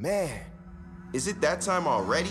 Man, is it that time already?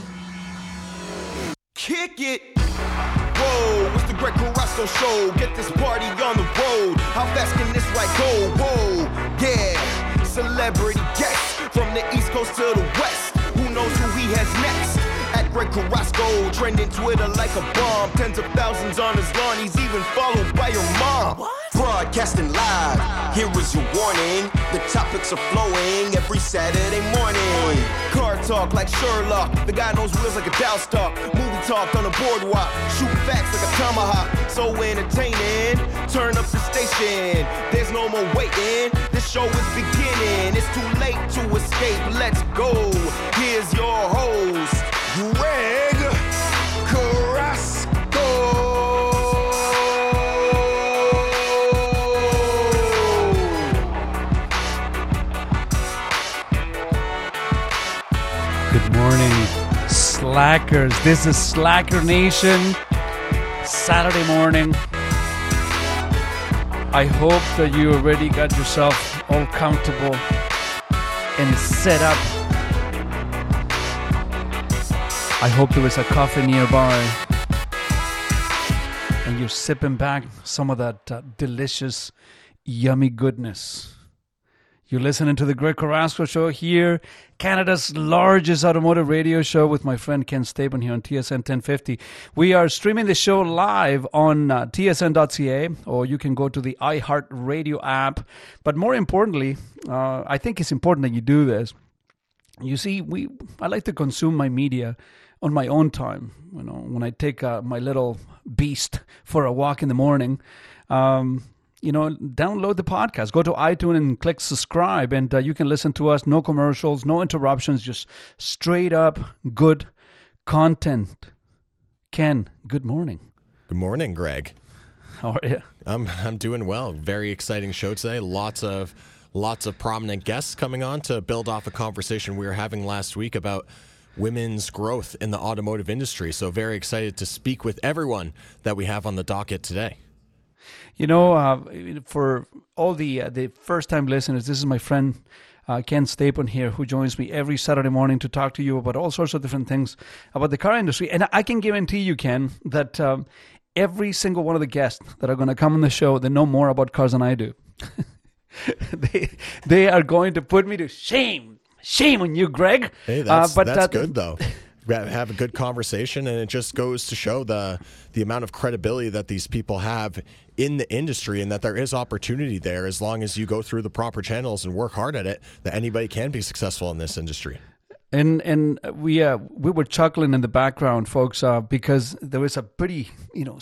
Kick it! Whoa, it's the Greg Carrasco show. Get this party on the road. How fast can this ride go? Whoa, yeah. Celebrity guests from the East Coast to the West. Who knows who he has next? At Greg Carrasco, trending Twitter like a bomb. Tens of thousands on his lawn. He's even followed by your mom. Broadcasting live. Here is your warning. The topics are flowing every Saturday morning. Car talk like Sherlock. The guy knows wheels like a Dow stock. Movie talk on the boardwalk. Shoot facts like a tomahawk. So entertaining. Turn up the station. There's no more waiting. This show is beginning. It's too late to escape. Let's go. Here's your host, Carrasco. Slackers. This is Slacker Nation. Saturday morning. I hope that you already got yourself all comfortable and set up. I hope there is a coffee nearby and you're sipping back some of that uh, delicious, yummy goodness. You're listening to the Greg Carrasco Show here, Canada's largest automotive radio show with my friend Ken Stapon here on TSN 1050. We are streaming the show live on uh, tsn.ca, or you can go to the iHeart Radio app. But more importantly, uh, I think it's important that you do this. You see, we I like to consume my media on my own time. You know, when I take uh, my little beast for a walk in the morning. Um, you know, download the podcast. Go to iTunes and click subscribe, and uh, you can listen to us. No commercials, no interruptions, just straight up good content. Ken, good morning. Good morning, Greg. How are you? I'm I'm doing well. Very exciting show today. Lots of lots of prominent guests coming on to build off a conversation we were having last week about women's growth in the automotive industry. So very excited to speak with everyone that we have on the docket today. You know, uh, for all the uh, the first time listeners, this is my friend uh, Ken Stapon here, who joins me every Saturday morning to talk to you about all sorts of different things about the car industry. And I can guarantee you, Ken, that um, every single one of the guests that are going to come on the show, they know more about cars than I do. they they are going to put me to shame. Shame on you, Greg. Hey, that's Uh, that's uh, good though. Have a good conversation, and it just goes to show the the amount of credibility that these people have in the industry, and that there is opportunity there as long as you go through the proper channels and work hard at it. That anybody can be successful in this industry. And and we uh, we were chuckling in the background, folks, uh, because there was a pretty you know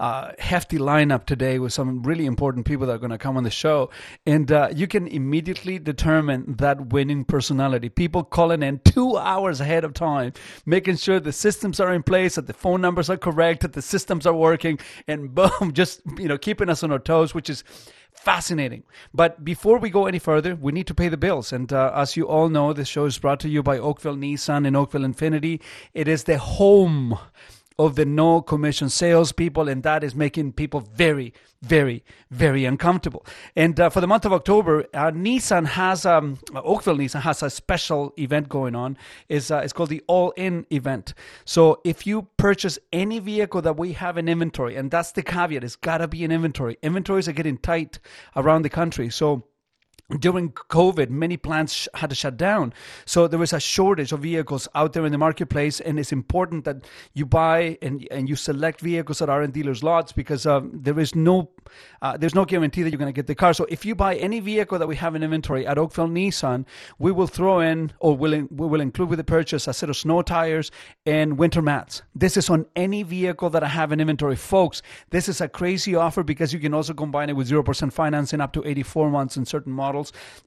uh, hefty lineup today with some really important people that are going to come on the show, and uh, you can immediately determine that winning personality. People calling in two hours ahead of time, making sure the systems are in place, that the phone numbers are correct, that the systems are working, and boom, just you know keeping us on our toes, which is fascinating. But before we go any further, we need to pay the bills. And uh, as you all know, this show is brought to you by Oakville Nissan and Oakville Infiniti. It is the home of the no commission salespeople, and that is making people very, very, very uncomfortable. And uh, for the month of October, uh, Nissan has um, Oakville Nissan has a special event going on. is uh, it's called the All In event. So if you purchase any vehicle that we have in inventory, and that's the caveat, it's got to be in inventory. Inventories are getting tight around the country, so during COVID, many plants had to shut down. So there was a shortage of vehicles out there in the marketplace, and it's important that you buy and and you select vehicles that are in dealers' lots because um, there is no uh, there's no guarantee that you're going to get the car. So if you buy any vehicle that we have in inventory at Oakville Nissan, we will throw in or will in, we will include with the purchase a set of snow tires and winter mats. This is on any vehicle that I have in inventory, folks. This is a crazy offer because you can also combine it with zero percent financing up to 84 months in certain models,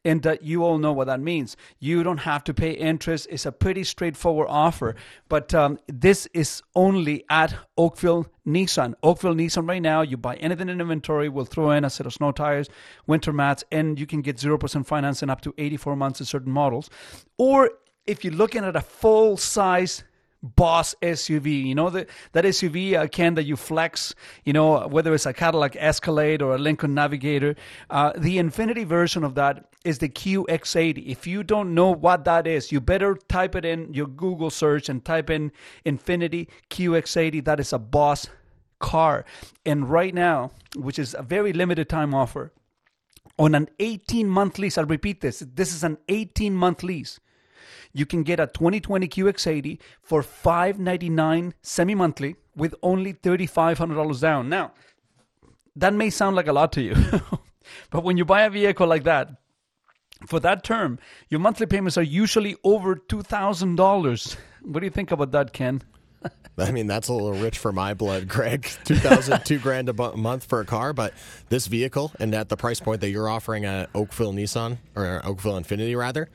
and that you all know what that means. You don't have to pay interest. It's a pretty straightforward offer, but um, this is only at Oakville Nissan. Oakville Nissan right now, you buy anything in inventory, we'll throw in a set of snow tires, winter mats, and you can get 0% financing up to 84 months in certain models. Or if you're looking at a full size boss SUV. You know that that SUV uh, can that you flex. You know whether it's a Cadillac Escalade or a Lincoln Navigator. Uh, the Infiniti version of that is the QX80. If you don't know what that is, you better type it in your Google search and type in Infiniti QX80. That is a boss car. And right now, which is a very limited time offer, on an 18 month lease, I'll repeat this this is an 18 month lease. You can get a 2020 QX80 for 599 semi monthly with only $3,500 down. Now, that may sound like a lot to you, but when you buy a vehicle like that, for that term, your monthly payments are usually over $2,000. What do you think about that, Ken? I mean, that's a little rich for my blood, Greg. Two thousand, two grand a month for a car, but this vehicle and at the price point that you're offering at Oakville Nissan or Oakville Infiniti rather,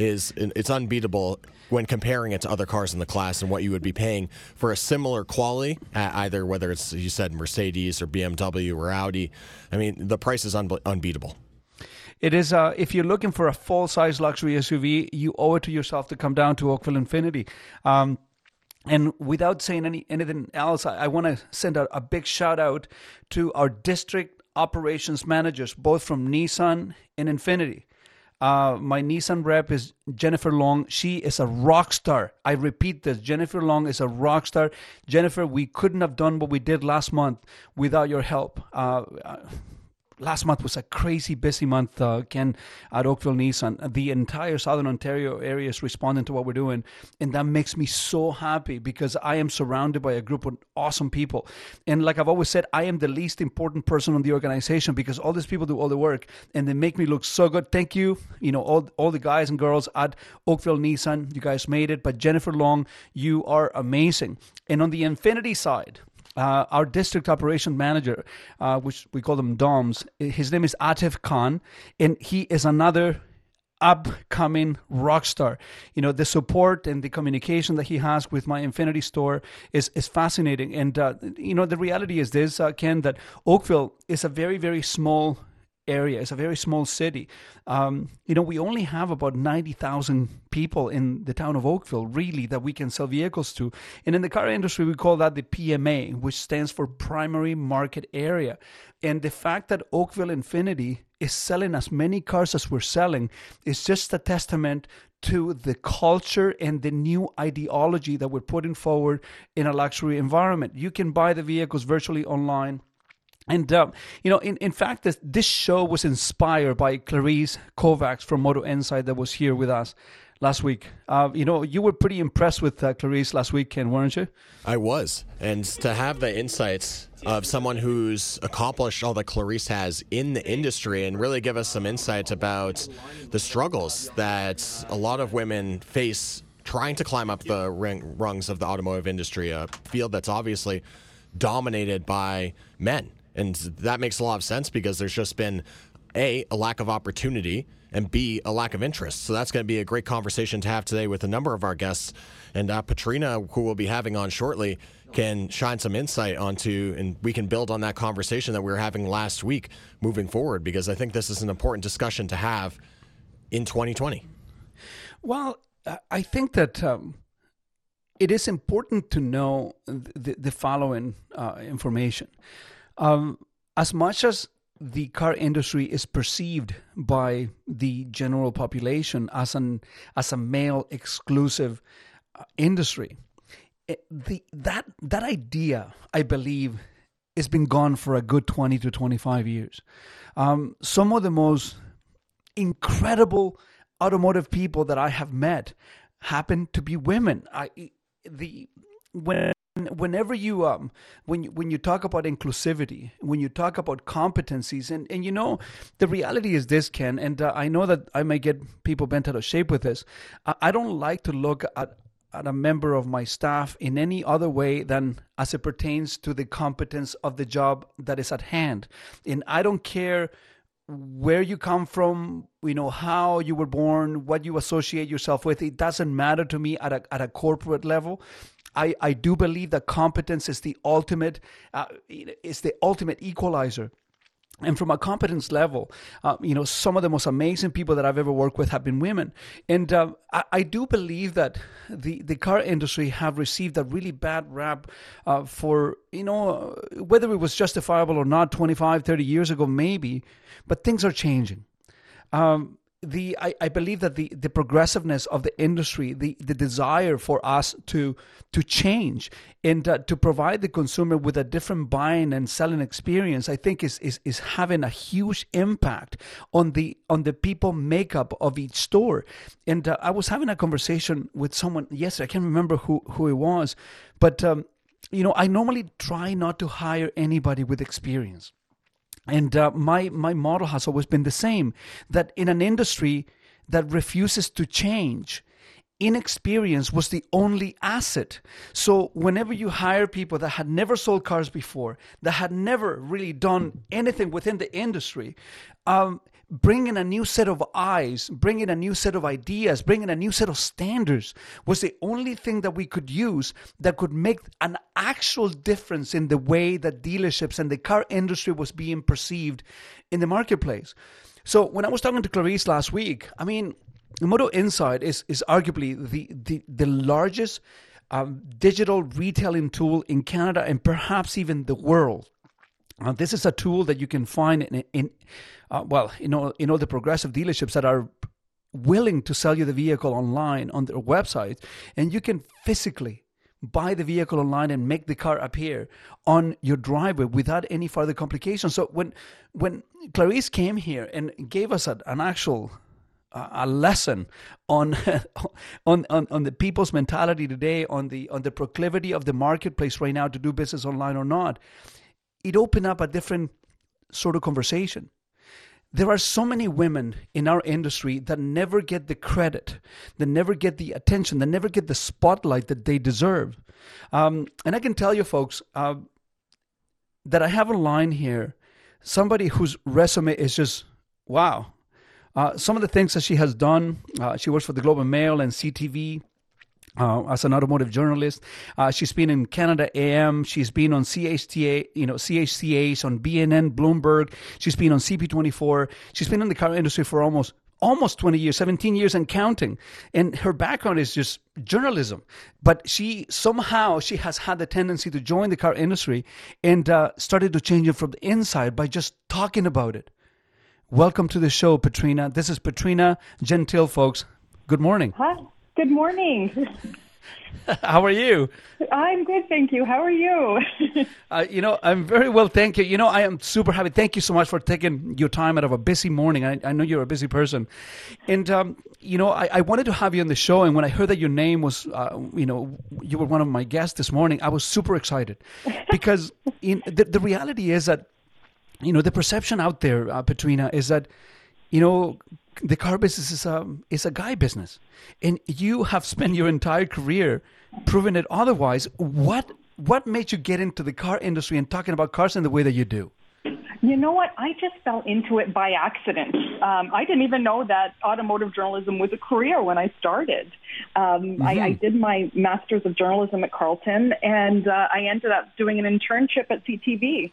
is it's unbeatable when comparing it to other cars in the class and what you would be paying for a similar quality either whether it's you said Mercedes or BMW or Audi. I mean, the price is un- unbeatable. It is. Uh, if you're looking for a full size luxury SUV, you owe it to yourself to come down to Oakville Infiniti. Um, and without saying any anything else, I, I want to send a, a big shout out to our district operations managers, both from Nissan and Infiniti. Uh, my Nissan rep is Jennifer Long. She is a rock star. I repeat this Jennifer Long is a rock star. Jennifer, we couldn't have done what we did last month without your help. Uh, last month was a crazy busy month, uh, Ken, at Oakville Nissan. The entire Southern Ontario area is responding to what we're doing. And that makes me so happy because I am surrounded by a group of awesome people. And like I've always said, I am the least important person in the organization because all these people do all the work and they make me look so good. Thank you. You know, all, all the guys and girls at Oakville Nissan, you guys made it. But Jennifer Long, you are amazing. And on the Infiniti side, uh, our district operation manager, uh, which we call them DOMs, his name is Atif Khan, and he is another upcoming rock star. You know, the support and the communication that he has with my Infiniti store is, is fascinating. And, uh, you know, the reality is this, uh, Ken, that Oakville is a very, very small area. It's a very small city. Um, you know, we only have about 90,000 people in the town of Oakville, really, that we can sell vehicles to. And in the car industry, we call that the PMA, which stands for Primary Market Area. And the fact that Oakville Infinity is selling as many cars as we're selling is just a testament to the culture and the new ideology that we're putting forward in a luxury environment. You can buy the vehicles virtually online and uh, you know, in, in fact, this, this show was inspired by Clarice Kovacs from Moto Insight that was here with us last week. Uh, you know, you were pretty impressed with uh, Clarice last weekend, weren't you? I was, and to have the insights of someone who's accomplished all that Clarice has in the industry, and really give us some insights about the struggles that a lot of women face trying to climb up the ring, rungs of the automotive industry, a field that's obviously dominated by men and that makes a lot of sense because there's just been A, a lack of opportunity, and B, a lack of interest. So that's going to be a great conversation to have today with a number of our guests. And uh, Petrina, who we'll be having on shortly, can shine some insight onto, and we can build on that conversation that we were having last week moving forward, because I think this is an important discussion to have in 2020. Well, I think that um, it is important to know the, the following uh, information. Um, as much as the car industry is perceived by the general population as an as a male exclusive uh, industry, it, the that that idea, I believe, has been gone for a good twenty to twenty five years. Um, some of the most incredible automotive people that I have met happen to be women. I the when whenever you um when when you talk about inclusivity when you talk about competencies and and you know the reality is this ken and uh, i know that i may get people bent out of shape with this. I, I don't like to look at at a member of my staff in any other way than as it pertains to the competence of the job that is at hand. And i don't care where you come from, you know, how you were born, what you associate yourself with. It doesn't matter to me at a, at a corporate level. I, I do believe that competence is the ultimate uh, is the ultimate equalizer and from a competence level, uh, you know, some of the most amazing people that I've ever worked with have been women. And uh, I, I, do believe that the, the car industry have received a really bad rap uh, for, you know, whether it was justifiable or not 25, 30 years ago, maybe, but things are changing. Um, the I, I believe that the, the progressiveness of the industry, the, the desire for us to to change and uh, to provide the consumer with a different buying and selling experience, I think is, is is having a huge impact on the on the people makeup of each store. And uh, I was having a conversation with someone yesterday. I can't remember who who it was, but um, you know I normally try not to hire anybody with experience and uh, my my model has always been the same that in an industry that refuses to change inexperience was the only asset. So whenever you hire people that had never sold cars before, that had never really done anything within the industry, um, bringing a new set of eyes, bringing a new set of ideas, bringing a new set of standards was the only thing that we could use that could make an actual difference in the way that dealerships and the car industry was being perceived in the marketplace. So when I was talking to Clarice last week, I mean, Moto Insight is is arguably the the, the largest um, digital retailing tool in Canada and perhaps even the world. Uh, this is a tool that you can find in, in uh, well, you know, in all the progressive dealerships that are willing to sell you the vehicle online on their website, and you can physically buy the vehicle online and make the car appear on your driveway without any further complications. So when when Clarice came here and gave us a, an actual a lesson on, on on on the people's mentality today, on the on the proclivity of the marketplace right now to do business online or not, it opened up a different sort of conversation. There are so many women in our industry that never get the credit, that never get the attention, that never get the spotlight that they deserve. Um, and I can tell you, folks, uh, that I have a line here somebody whose resume is just wow. Uh, some of the things that she has done, uh, she works for the Globe and Mail and CTV uh, as an automotive journalist. Uh, she's been in Canada AM. She's been on CHTA, you know, CHCAs on BNN, Bloomberg. She's been on CP24. She's been in the car industry for almost almost 20 years, 17 years and counting. And her background is just journalism. But she somehow she has had the tendency to join the car industry and uh, started to change it from the inside by just talking about it. Welcome to the show, Petrina. This is Petrina Gentile, folks. Good morning. Hi. Good morning. How are you? I'm good, thank you. How are you? uh, you know, I'm very well, thank you. You know, I am super happy. Thank you so much for taking your time out of a busy morning. I, I know you're a busy person. And, um, you know, I, I, wanted to have you on the show. And when I heard that your name was, uh, you know, you were one of my guests this morning, I was super excited. Because in, the, the reality is that, you know, the perception out there, uh, Petrina, is that, you know, the car business is a is a guy business, and you have spent your entire career proving it otherwise. What what made you get into the car industry and talking about cars in the way that you do? You know what? I just fell into it by accident. Um, I didn't even know that automotive journalism was a career when I started. Um, mm-hmm. I, I did my master's of journalism at Carleton, and uh, I ended up doing an internship at CTV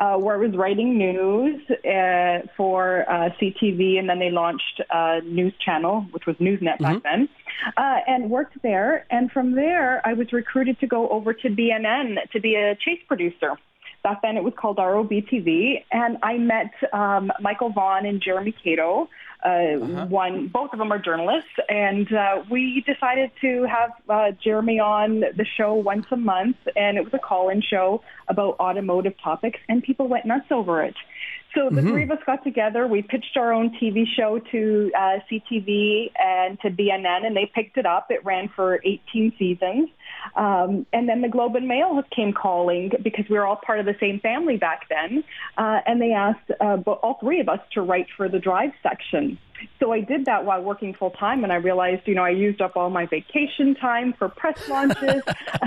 uh, where I was writing news uh, for uh, CTV, and then they launched a news channel, which was Newsnet mm-hmm. back then, uh, and worked there. And from there, I was recruited to go over to BNN to be a chase producer. Back then, it was called ROBTV, and I met um, Michael Vaughn and Jeremy Cato. Uh, uh-huh. One, both of them are journalists, and uh, we decided to have uh, Jeremy on the show once a month, and it was a call-in show about automotive topics, and people went nuts over it. So the mm-hmm. three of us got together. We pitched our own TV show to uh, CTV and to BNN, and they picked it up. It ran for 18 seasons. Um, and then the Globe and Mail came calling because we were all part of the same family back then. Uh, and they asked uh, all three of us to write for the drive section. So I did that while working full time, and I realized, you know, I used up all my vacation time for press launches,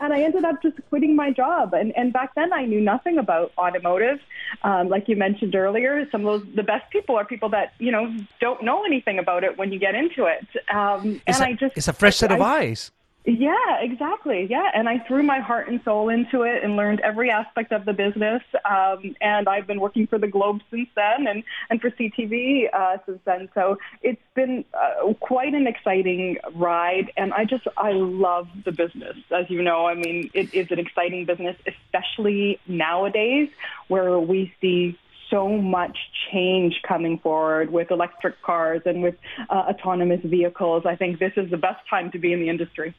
and I ended up just quitting my job. And, and back then, I knew nothing about automotive. Um, like you mentioned earlier, some of those the best people are people that you know don't know anything about it when you get into it. Um, it's and a, I just it's a fresh set of I, eyes. Yeah, exactly. Yeah, and I threw my heart and soul into it and learned every aspect of the business. Um, and I've been working for the Globe since then, and and for CTV uh, since then. So it's been uh, quite an exciting ride, and I just I love the business. As you know, I mean, it is an exciting business, especially nowadays where we see so much change coming forward with electric cars and with uh, autonomous vehicles. I think this is the best time to be in the industry.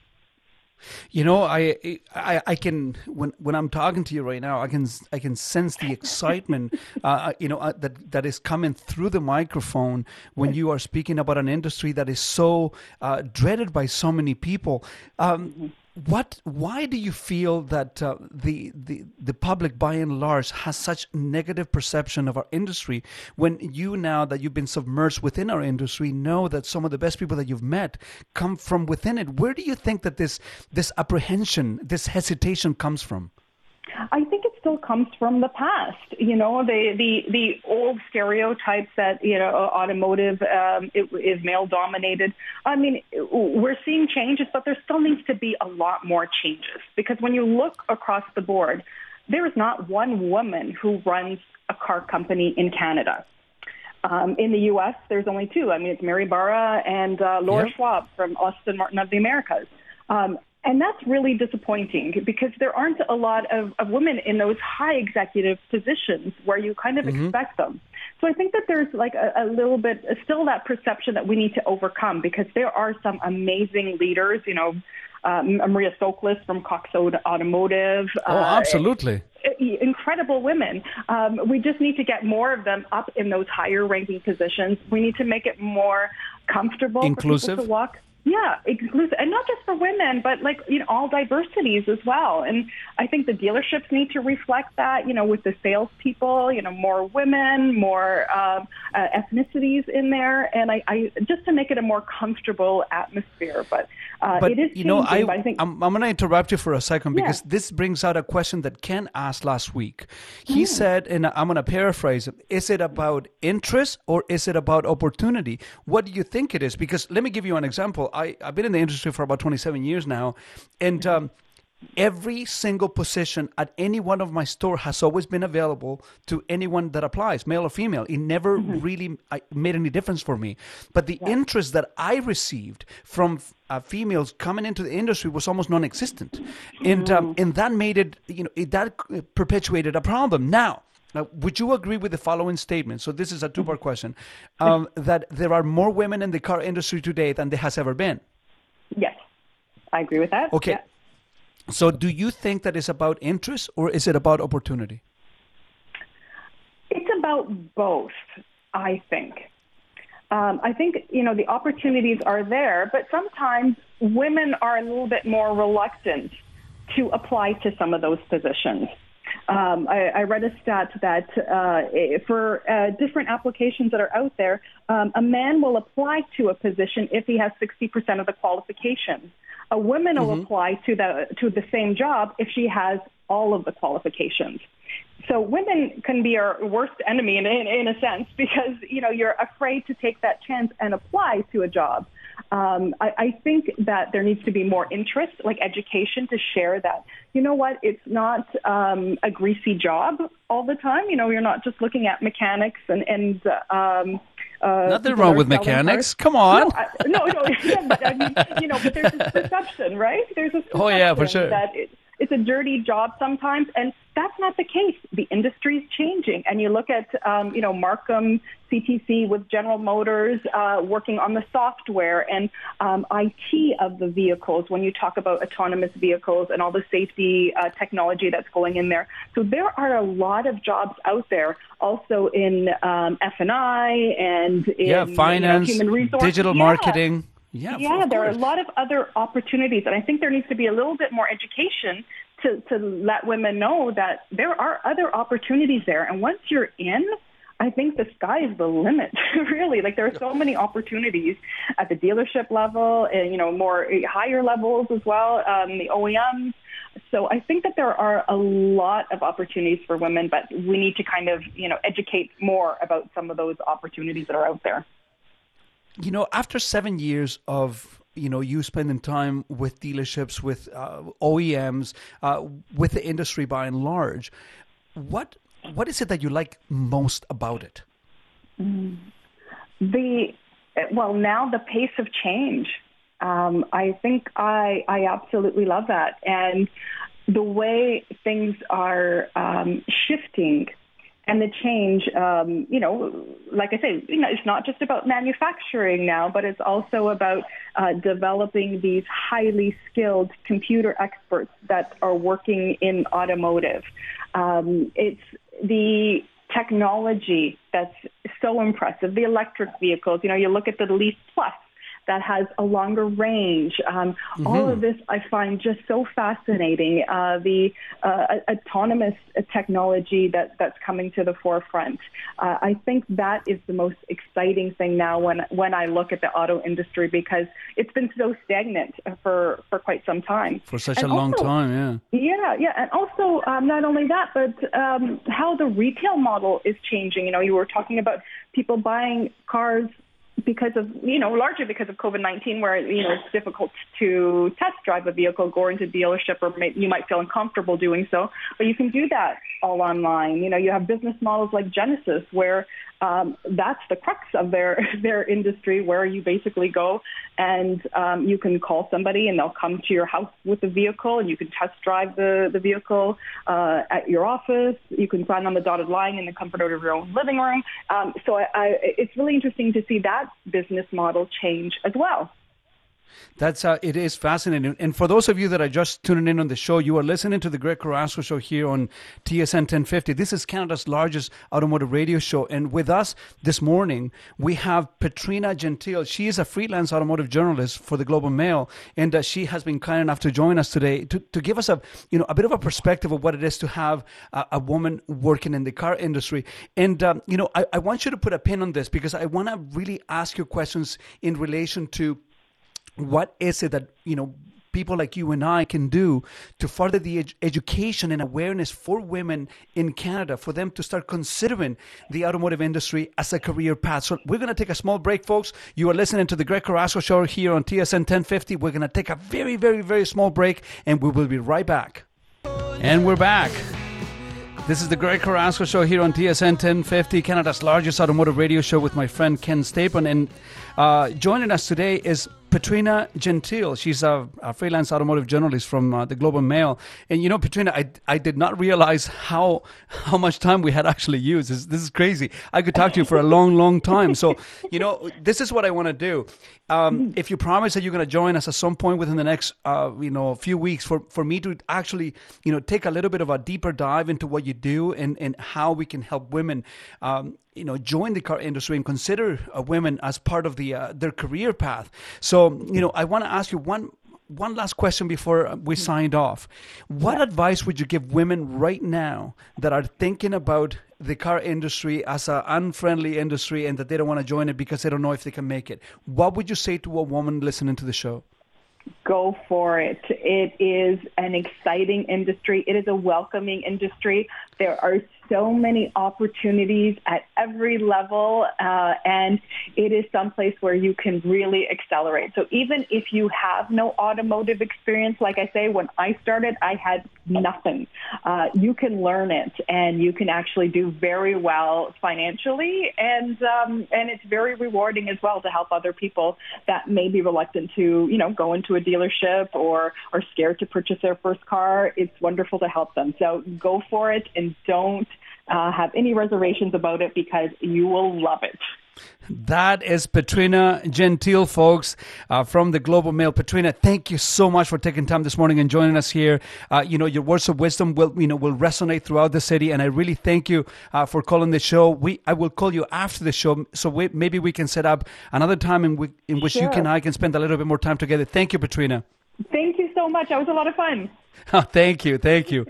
You know, I, I, I can when when I'm talking to you right now, I can I can sense the excitement, uh, you know, uh, that that is coming through the microphone when you are speaking about an industry that is so uh, dreaded by so many people. Um, what why do you feel that uh, the, the the public by and large has such negative perception of our industry when you now that you've been submerged within our industry know that some of the best people that you've met come from within it? Where do you think that this this apprehension this hesitation comes from? I still comes from the past. You know, the the the old stereotypes that you know automotive um, is male dominated. I mean, we're seeing changes, but there still needs to be a lot more changes because when you look across the board, there is not one woman who runs a car company in Canada. Um, in the U.S., there's only two. I mean, it's Mary Barra and uh, Laura yep. Schwab from Aston Martin of the Americas. Um, and that's really disappointing because there aren't a lot of, of women in those high executive positions where you kind of mm-hmm. expect them. So I think that there's like a, a little bit still that perception that we need to overcome because there are some amazing leaders, you know, um, Maria Soklis from Cox Automotive. Oh, uh, absolutely. Incredible women. Um, we just need to get more of them up in those higher ranking positions. We need to make it more comfortable inclusive for people to walk yeah, inclusive, and not just for women, but like you know all diversities as well. And I think the dealerships need to reflect that. You know, with the salespeople, you know, more women, more um, uh, ethnicities in there, and I, I just to make it a more comfortable atmosphere. But, uh, but it is you know, I, I think I'm, I'm going to interrupt you for a second because yeah. this brings out a question that Ken asked last week. He mm. said, and I'm going to paraphrase: Is it about interest or is it about opportunity? What do you think it is? Because let me give you an example. I, I've been in the industry for about 27 years now, and um, every single position at any one of my store has always been available to anyone that applies, male or female. It never mm-hmm. really made any difference for me. But the yeah. interest that I received from uh, females coming into the industry was almost non-existent, and um, mm-hmm. and that made it, you know, it, that perpetuated a problem. Now now, would you agree with the following statement? So, this is a two part question um, that there are more women in the car industry today than there has ever been. Yes, I agree with that. Okay. Yeah. So, do you think that is about interest or is it about opportunity? It's about both, I think. Um, I think, you know, the opportunities are there, but sometimes women are a little bit more reluctant to apply to some of those positions. Um, I, I, read a stat that uh, for uh, different applications that are out there, um, a man will apply to a position if he has 60% of the qualifications. A woman mm-hmm. will apply to the to the same job if she has all of the qualifications. So women can be our worst enemy in, in, in a sense because you know you're afraid to take that chance and apply to a job. Um, I, I think that there needs to be more interest, like education, to share that. You know what? It's not um, a greasy job all the time. You know, you're not just looking at mechanics and and. Um, uh, Nothing wrong with mechanics. Cars. Come on. No, no, no yeah, but I mean, you know, but there's this perception, right? There's this perception oh yeah, for sure. that it, it's a dirty job sometimes, and that's not the case. The industry is changing, and you look at um, you know Markham CTC with General Motors uh, working on the software and um, IT of the vehicles. When you talk about autonomous vehicles and all the safety uh, technology that's going in there, so there are a lot of jobs out there. Also in um, F and I and in yeah, finance, you know, human resources, digital yeah. marketing. Yeah, yeah, there are a lot of other opportunities, and I think there needs to be a little bit more education to, to let women know that there are other opportunities there. And once you're in, I think the sky is the limit, really. Like there are so many opportunities at the dealership level and, you know, more higher levels as well, um, the OEMs. So I think that there are a lot of opportunities for women, but we need to kind of, you know, educate more about some of those opportunities that are out there. You know, after seven years of you know you spending time with dealerships, with uh, OEMs, uh, with the industry by and large. What what is it that you like most about it? Mm. The well, now the pace of change. Um, I think I I absolutely love that, and the way things are um, shifting and the change, um, you know, like I say, you know, it's not just about manufacturing now, but it's also about uh, developing these highly skilled computer experts that are working in automotive. Um, it's the technology that's so impressive. The electric vehicles, you know, you look at the Leaf Plus that has a longer range. Um, mm-hmm. All of this I find just so fascinating. Uh, the uh, autonomous technology that, that's coming to the forefront. Uh, I think that is the most exciting thing now when when I look at the auto industry because it's been so stagnant for, for quite some time. For such and a long time, yeah. Yeah, yeah, and also um, not only that, but um, how the retail model is changing. You know, you were talking about people buying cars because of, you know, largely because of COVID-19 where, you know, it's difficult to test drive a vehicle, go into dealership, or may, you might feel uncomfortable doing so. But you can do that all online. You know, you have business models like Genesis where um, that's the crux of their their industry, where you basically go and um, you can call somebody and they'll come to your house with the vehicle, and you can test drive the the vehicle uh, at your office. You can sign on the dotted line in the comfort of your own living room. Um, so I, I, it's really interesting to see that business model change as well. That's uh, it is fascinating. And for those of you that are just tuning in on the show, you are listening to the Greg Carrasco Show here on TSN 1050. This is Canada's largest automotive radio show, and with us this morning we have Petrina Gentile. She is a freelance automotive journalist for the Globe and Mail, and uh, she has been kind enough to join us today to, to give us a you know a bit of a perspective of what it is to have a, a woman working in the car industry. And um, you know, I, I want you to put a pin on this because I want to really ask you questions in relation to what is it that you know people like you and I can do to further the ed- education and awareness for women in Canada for them to start considering the automotive industry as a career path. So we're going to take a small break, folks. You are listening to the Greg Carrasco Show here on TSN 1050. We're going to take a very, very, very small break, and we will be right back. And we're back. This is the Greg Carrasco Show here on TSN 1050, Canada's largest automotive radio show with my friend Ken Stapon. And uh, joining us today is Petrina Gentile. She's a, a, freelance automotive journalist from uh, the Globe and Mail. And you know, Petrina, I, I did not realize how how much time we had actually used. This, this is crazy. I could talk to you for a long, long time. So, you know, this is what I want to do. Um, if you promise that you're going to join us at some point within the next, uh, you know, few weeks, for, for me to actually, you know, take a little bit of a deeper dive into what you do and, and how we can help women, um, you know join the car industry and consider uh, women as part of the uh, their career path so you know i want to ask you one one last question before uh, we signed off what yeah. advice would you give women right now that are thinking about the car industry as an unfriendly industry and that they don't want to join it because they don't know if they can make it what would you say to a woman listening to the show go for it. It is an exciting industry. It is a welcoming industry. There are so many opportunities at every level, uh, and it is someplace where you can really accelerate. So even if you have no automotive experience, like I say, when I started, I had nothing. Uh, you can learn it, and you can actually do very well financially, and um, and it's very rewarding as well to help other people that may be reluctant to, you know, go into a dealership or are scared to purchase their first car. It's wonderful to help them. So go for it and don't uh, have any reservations about it because you will love it. That is Petrina Gentile, folks, uh, from the Globe and Mail. Petrina, thank you so much for taking time this morning and joining us here. Uh, you know, your words of wisdom will, you know, will resonate throughout the city, and I really thank you uh, for calling the show. We, I will call you after the show, so we, maybe we can set up another time in, we, in which sure. you and I can spend a little bit more time together. Thank you, Petrina. So much. That was a lot of fun. Oh, thank you, thank you.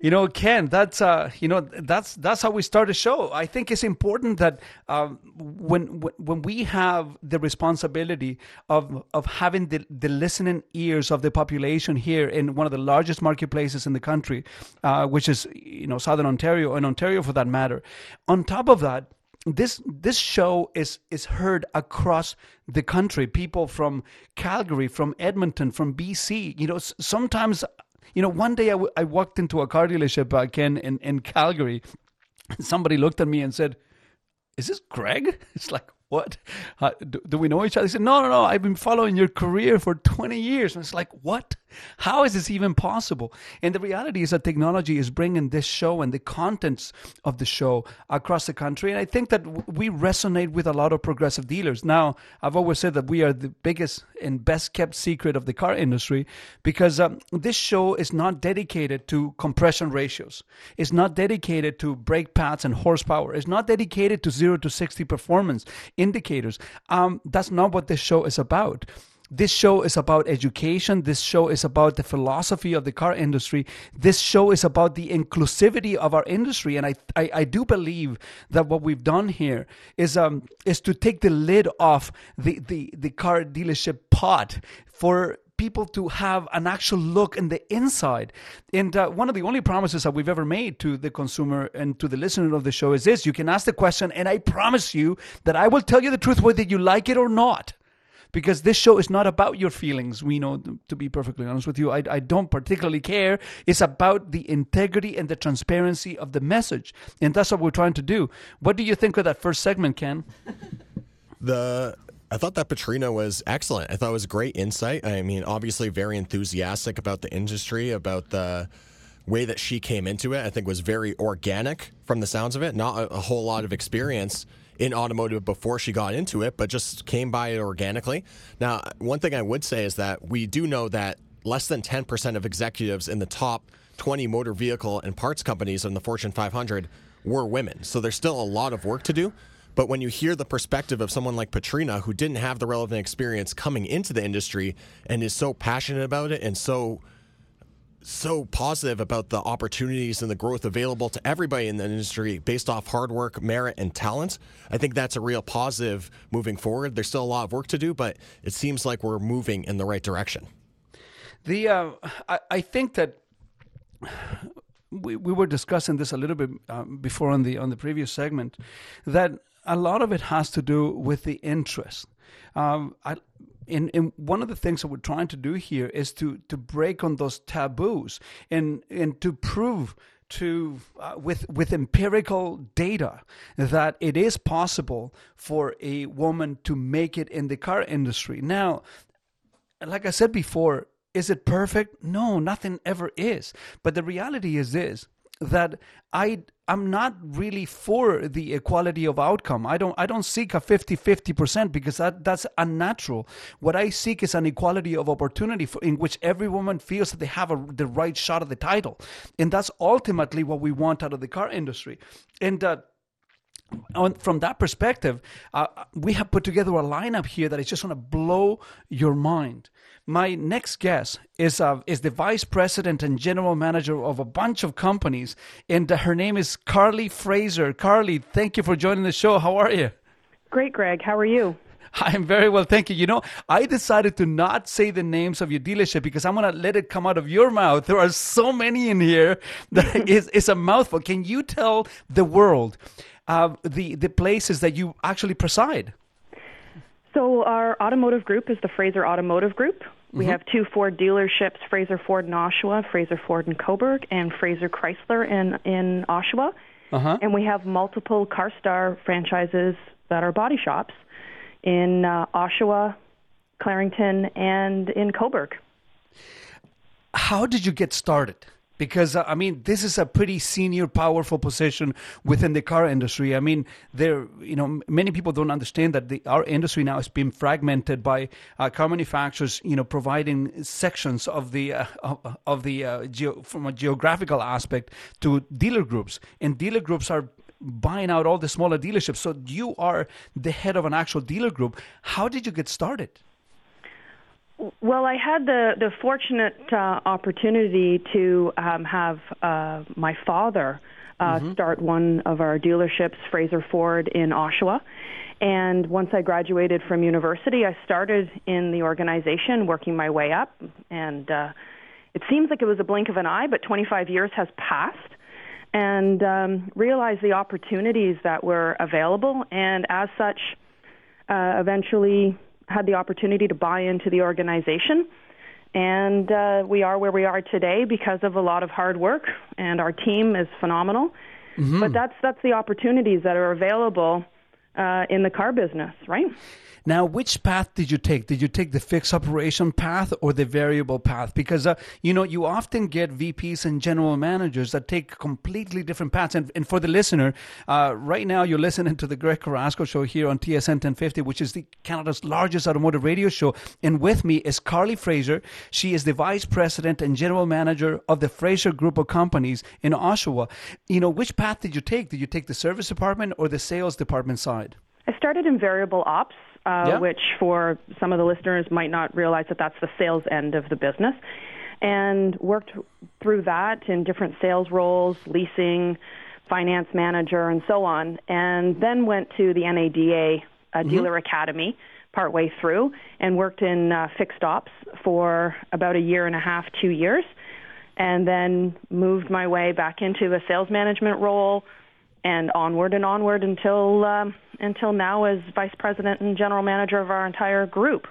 You know, Ken, that's uh, you know, that's that's how we start a show. I think it's important that um, when when we have the responsibility of of having the, the listening ears of the population here in one of the largest marketplaces in the country, uh, which is you know Southern Ontario and Ontario for that matter. On top of that, this this show is is heard across the country. People from Calgary, from Edmonton, from BC. You know, sometimes you know, one day I, w- I walked into a car dealership, uh, Ken, in, in Calgary. Somebody looked at me and said, Is this Greg? It's like, what? Do, do, we know each other? He said, no, no, no. I've been following your career for 20 years. And it's like, what? How is this even possible? And the reality is that technology is bringing this show and the contents of the show across the country. And I think that we resonate with a lot of progressive dealers. Now, I've always said that we are the biggest and best kept secret of the car industry because um, this show is not dedicated to compression ratios. It's not dedicated to brake pads and horsepower. It's not dedicated to zero to 60 performance indicators. Um, that's not what this show is about. This show is about education. This show is about the philosophy of the car industry. This show is about the inclusivity of our industry. And I, I, I do believe that what we've done here is, um, is to take the lid off the, the, the car dealership pot for people to have an actual look in the inside. And uh, one of the only promises that we've ever made to the consumer and to the listener of the show is this you can ask the question, and I promise you that I will tell you the truth whether you like it or not. Because this show is not about your feelings. We know, to be perfectly honest with you, I, I don't particularly care. It's about the integrity and the transparency of the message. And that's what we're trying to do. What do you think of that first segment, Ken? the I thought that Petrina was excellent. I thought it was great insight. I mean, obviously very enthusiastic about the industry, about the way that she came into it. I think was very organic from the sounds of it. Not a, a whole lot of experience in automotive before she got into it, but just came by it organically. Now, one thing I would say is that we do know that less than 10% of executives in the top 20 motor vehicle and parts companies in the Fortune 500 were women. So there's still a lot of work to do. But when you hear the perspective of someone like Petrina, who didn't have the relevant experience coming into the industry and is so passionate about it and so so positive about the opportunities and the growth available to everybody in the industry based off hard work, merit, and talent. I think that's a real positive moving forward. There's still a lot of work to do, but it seems like we're moving in the right direction. The uh, I, I think that we, we were discussing this a little bit um, before on the on the previous segment that a lot of it has to do with the interest. Um, I, in one of the things that we're trying to do here is to to break on those taboos and and to prove to uh, with with empirical data that it is possible for a woman to make it in the car industry. Now, like I said before, is it perfect? No, nothing ever is. But the reality is this that I I'm not really for the equality of outcome. I don't I don't seek a 50-50% because that that's unnatural. What I seek is an equality of opportunity for, in which every woman feels that they have a, the right shot at the title. And that's ultimately what we want out of the car industry. And uh, on, from that perspective, uh, we have put together a lineup here that is just going to blow your mind. My next guest is uh, is the vice president and general manager of a bunch of companies, and uh, her name is Carlee Fraser. Carlee, thank you for joining the show. How are you? Great, Greg. How are you? I'm very well, thank you. You know, I decided to not say the names of your dealership because I'm going to let it come out of your mouth. There are so many in here that is, is a mouthful. Can you tell the world uh, the, the places that you actually preside? So, our automotive group is the Fraser Automotive Group. We mm-hmm. have two Ford dealerships, Fraser Ford in Oshawa, Fraser Ford in Cobourg, and Fraser Chrysler in, in Oshawa. Uh-huh. And we have multiple CarStar franchises that are body shops in uh, Oshawa, Clarington, and in Cobourg. How did you get started? Because uh, I mean this is a pretty senior, powerful position within the car industry. I mean, there you know many people don't understand that the, our industry now has been fragmented by uh, car manufacturers, you know, providing sections of the uh, of, the uh, geo, from a geographical aspect to dealer groups, and dealer groups are buying out all the smaller dealerships. So you are the head of an actual dealer group. How did you get started? Well, I had the the fortunate uh, opportunity to um, have uh, my father uh, mm-hmm. start one of our dealerships, Fraser Ford in Oshawa. And once I graduated from university, I started in the organization, working my way up. And uh, it seems like it was a blink of an eye, but 25 years has passed. and um, realized the opportunities that were available, and as such, uh, eventually had the opportunity to buy into the organization. And uh, we are where we are today because of a lot of hard work, and our team is phenomenal. Mm-hmm. But that's that's the opportunities that are available uh, in the car business, right? Now, which path did you take? Did you take the fixed operation path or the variable path? Because, uh, you know, you often get VPs and general managers that take completely different paths. And, and for the listener, uh, right now you're listening to the Greg Carrasco show here on TSN 1050, which is the Canada's largest automotive radio show. And with me is Carlee Fraser. She is the vice president and general manager of the Fraser Group of Companies in Oshawa. You know, which path did you take? Did you take the service department or the sales department side? I started in variable ops uh, yeah. which for some of the listeners might not realize that that's the sales end of the business, and worked through that in different sales roles, leasing, finance manager, and so on, and then went to the NADA uh, mm-hmm. Dealer Academy partway through and worked in uh, fixed ops for about a year and a half, two years, and then moved my way back into a sales management role and onward and onward until um, until now as vice president and general manager of our entire group.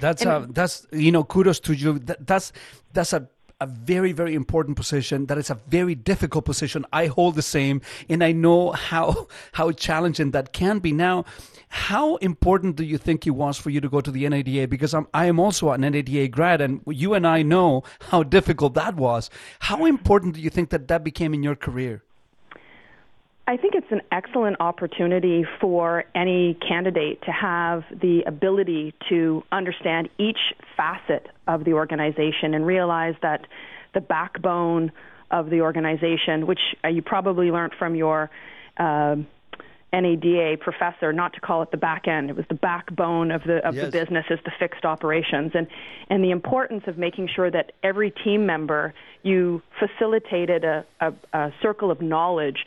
That's and, a, that's you know kudos to you. That, that's that's a a very very important position. That is a very difficult position. I hold the same and i know how how challenging that can be. Now how important do you think it was for you to go to the NADA because I'm I am also an NADA grad and you and I know how difficult that was. How important do you think that that became in your career I think it's an excellent opportunity for any candidate to have the ability to understand each facet of the organization and realize that the backbone of the organization, which uh, you probably learned from your uh, NADA professor, not to call it the back end. It was the backbone of the of yes. the business is the fixed operations, and and the importance of making sure that every team member you facilitated a, a, a circle of knowledge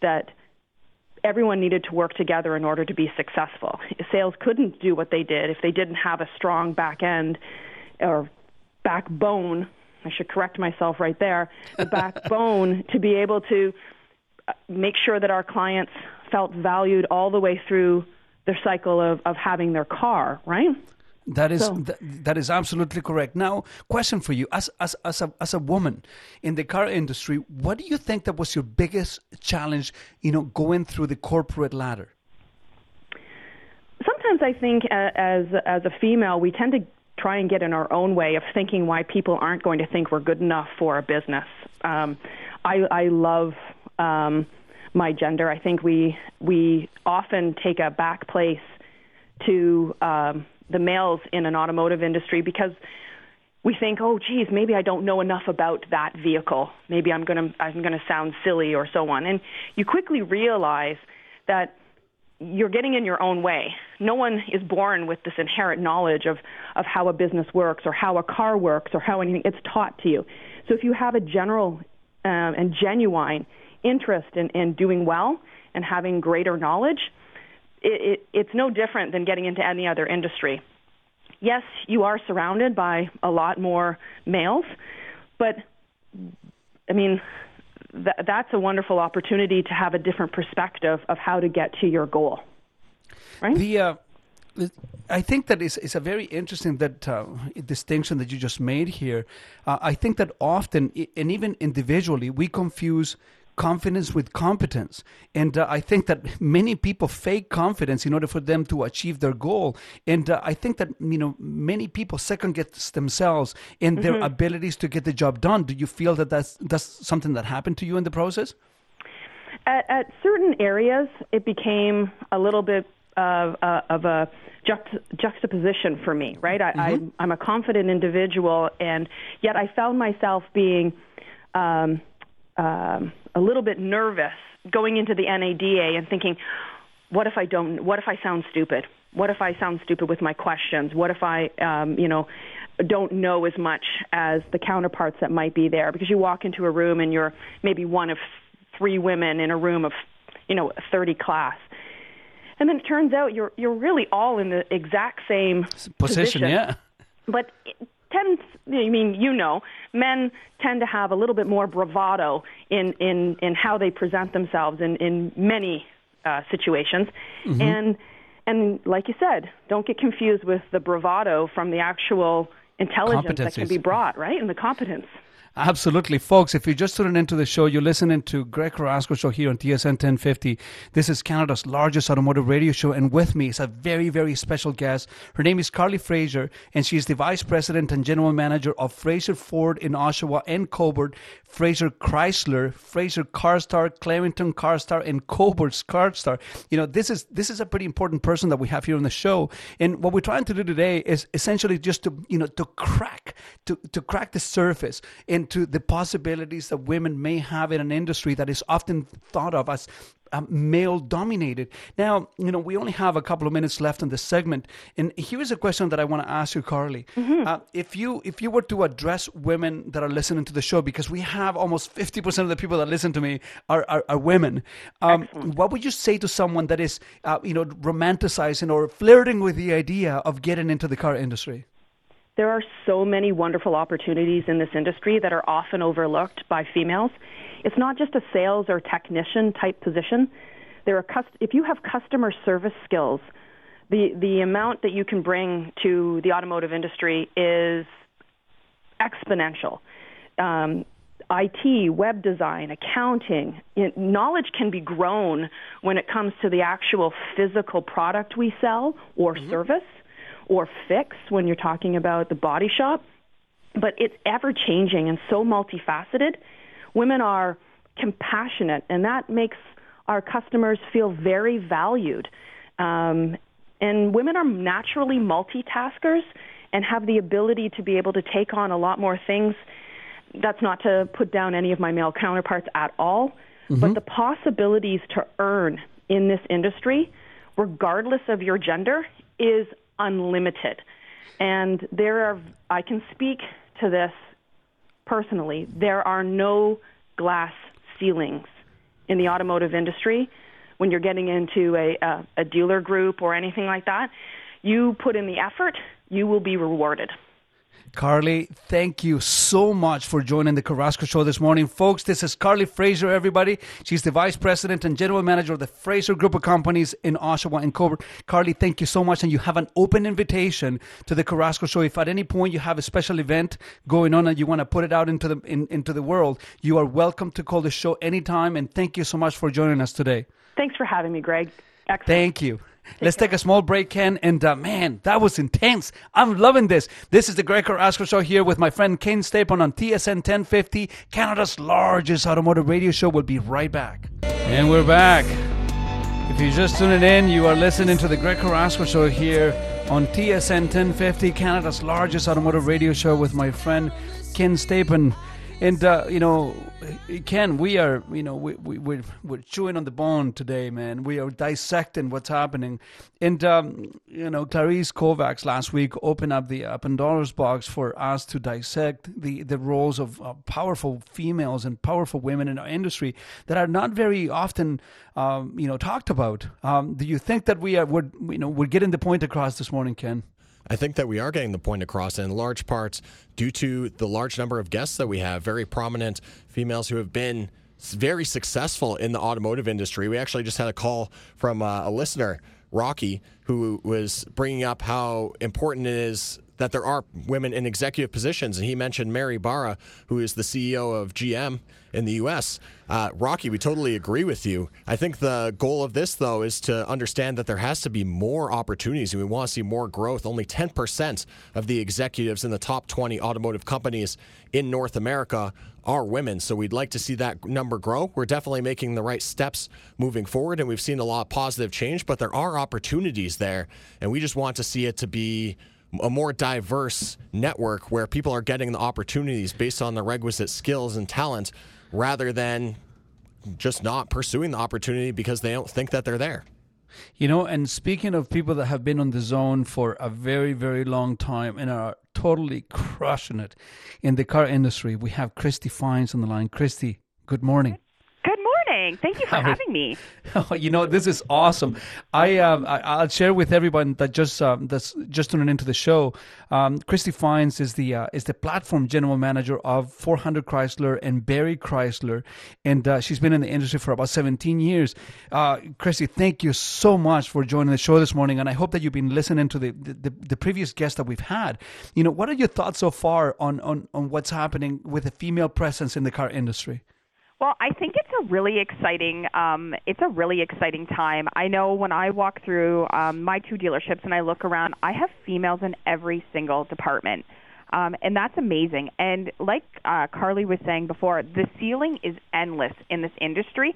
that everyone needed to work together in order to be successful. Sales couldn't do what they did if they didn't have a strong back end or backbone. I should correct myself right there. The backbone to be able to uh, make sure that our clients felt valued all the way through their cycle of, of having their car, right? That is so. th- that is absolutely correct. Now, question for you: as as as a as a woman in the car industry, what do you think that was your biggest challenge? You know, going through the corporate ladder. Sometimes I think as as a female, we tend to try and get in our own way of thinking why people aren't going to think we're good enough for a business. Um, I I love. Um, my gender. I think we we often take a back place to um, the males in an automotive industry because we think, oh, geez, maybe I don't know enough about that vehicle. Maybe I'm going to I'm going to sound silly or so on. And you quickly realize that you're getting in your own way. No one is born with this inherent knowledge of, of how a business works or how a car works or how anything. It's taught to you. So if you have a general um, and genuine interest in, in doing well and having greater knowledge, it, it, it's no different than getting into any other industry. Yes, you are surrounded by a lot more males, but I mean, th- that's a wonderful opportunity to have a different perspective of how to get to your goal. Right? The, uh, I think that is, is a very interesting that uh, distinction that you just made here. Uh, I think that often, and even individually, we confuse confidence with competence. And uh, I think that many people fake confidence in order for them to achieve their goal. And uh, I think that you know many people second guess themselves in their mm-hmm. abilities to get the job done. Do you feel that that's that's something that happened to you in the process? At, at certain areas, it became a little bit of, uh, of a juxt- juxtaposition for me, right? I, mm-hmm. I, am a confident individual, and yet I found myself being um, um, a little bit nervous going into the NADA and thinking, what if I don't? What if I sound stupid? What if I sound stupid with my questions? What if I, um, you know, don't know as much as the counterparts that might be there? Because you walk into a room and you're maybe one of three women in a room of, you know, 30 class. And then it turns out you're you're really all in the exact same position, position. yeah. But tends, I mean, you know, men tend to have a little bit more bravado in in in how they present themselves in in many uh, situations, mm-hmm. and and like you said, don't get confused with the bravado from the actual intelligence that can be brought, right, and the competence. Absolutely. Folks, if you're just tuning into the show, you're listening to Greg Carrasco Show here on TSN 1050. This is Canada's largest automotive radio show, and with me is a very, very special guest. Her name is Carlee Fraser, and she's the Vice President and General Manager of Fraser Ford in Oshawa and Cobourg, Fraser Chrysler, Fraser Carstar, Clarington Carstar, and Cobourg's Carstar. You know, this is this is a pretty important person that we have here on the show. And what we're trying to do today is essentially just to, you know, to crack, to, to crack the surface and into the possibilities that women may have in an industry that is often thought of as uh, male dominated. Now, you know, we only have a couple of minutes left in this segment, and here's a question that I want to ask you, Carlee. Mm-hmm. Uh, if you if you were to address women that are listening to the show, because we have almost fifty percent of the people that listen to me are are, are women, um, what would you say to someone that is, uh, you know, romanticizing or flirting with the idea of getting into the car industry? There are so many wonderful opportunities in this industry that are often overlooked by females. It's not just a sales or technician type position. There are cust- if you have customer service skills, the the amount that you can bring to the automotive industry is exponential. Um, IT, web design, accounting, knowledge can be grown when it comes to the actual physical product we sell or mm-hmm. service or fix when you're talking about the body shop. But it's ever changing and so multifaceted. Women are compassionate, and that makes our customers feel very valued. Um, and women are naturally multitaskers and have the ability to be able to take on a lot more things. That's not to put down any of my male counterparts at all, mm-hmm. but the possibilities to earn in this industry, regardless of your gender, is unlimited. And there are, I can speak to this personally, there are no glass ceilings in the automotive industry when you're getting into a, a, a dealer group or anything like that. You put in the effort, you will be rewarded. Carlee, thank you so much for joining the Carrasco Show this morning. Folks, this is Carlee Fraser, everybody. She's the Vice President and General Manager of the Fraser Group of Companies in Oshawa and Cobourg. Carlee, thank you so much. And you have an open invitation to the Carrasco Show. If at any point you have a special event going on and you want to put it out into the, in, into the world, you are welcome to call the show anytime. And thank you so much for joining us today. Thanks for having me, Greg. Excellent. Thank you. Let's take a small break, Ken. And uh, man, that was intense. I'm loving this. This is the Greg Carrasco Show here with my friend Ken Stapon on TSN 1050, Canada's largest automotive radio show. We'll be right back. And we're back. If you're just tuning in, you are listening to the Greg Carrasco Show here on TSN 1050, Canada's largest automotive radio show with my friend Ken Stapon. And uh, you know, Ken, we are you know we, we we're we're chewing on the bone today, man. We are dissecting what's happening, and um, you know, Clarice Kovacs last week opened up the uh, Pandora's box for us to dissect the the roles of uh, powerful females and powerful women in our industry that are not very often um, you know talked about. Um, do you think that we are we're you know we're getting the point across this morning, Ken? I think that we are getting the point across in large parts due to the large number of guests that we have, very prominent females who have been very successful in the automotive industry. We actually just had a call from uh, a listener, Rocky, who was bringing up how important it is that there are women in executive positions. And he mentioned Mary Barra, who is the CEO of GM in the U.S. Uh, Rocky, we totally agree with you. I think the goal of this, though, is to understand that there has to be more opportunities and we want to see more growth. Only 10% of the executives in the top 20 automotive companies in North America are women. So we'd like to see that number grow. We're definitely making the right steps moving forward, and we've seen a lot of positive change, but there are opportunities there. And we just want to see it to be a more diverse network where people are getting the opportunities based on the requisite skills and talent rather than just not pursuing the opportunity because they don't think that they're there. You know, and speaking of people that have been on the zone for a very, very long time and are totally crushing it in the car industry, we have Christy Fines on the line. Christy, good morning. Good morning. morning. Thank you for having me. Oh, you know, this is awesome. I, um, I will share with everyone that just um, that's just tuning into the show. Um, Christy Fines is the uh, is the platform general manager of 400 Chrysler and Barrie Chrysler, and uh, she's been in the industry for about 17 years. Uh, Christy, thank you so much for joining the show this morning, and I hope that you've been listening to the the, the previous guests that we've had. You know, what are your thoughts so far on on on what's happening with the female presence in the car industry? Well, I think it's a really exciting. Um, it's a really exciting time. I know when I walk through um, my two dealerships and I look around, I have females in every single department, um, and that's amazing. And like uh, Carlee was saying before, the ceiling is endless in this industry.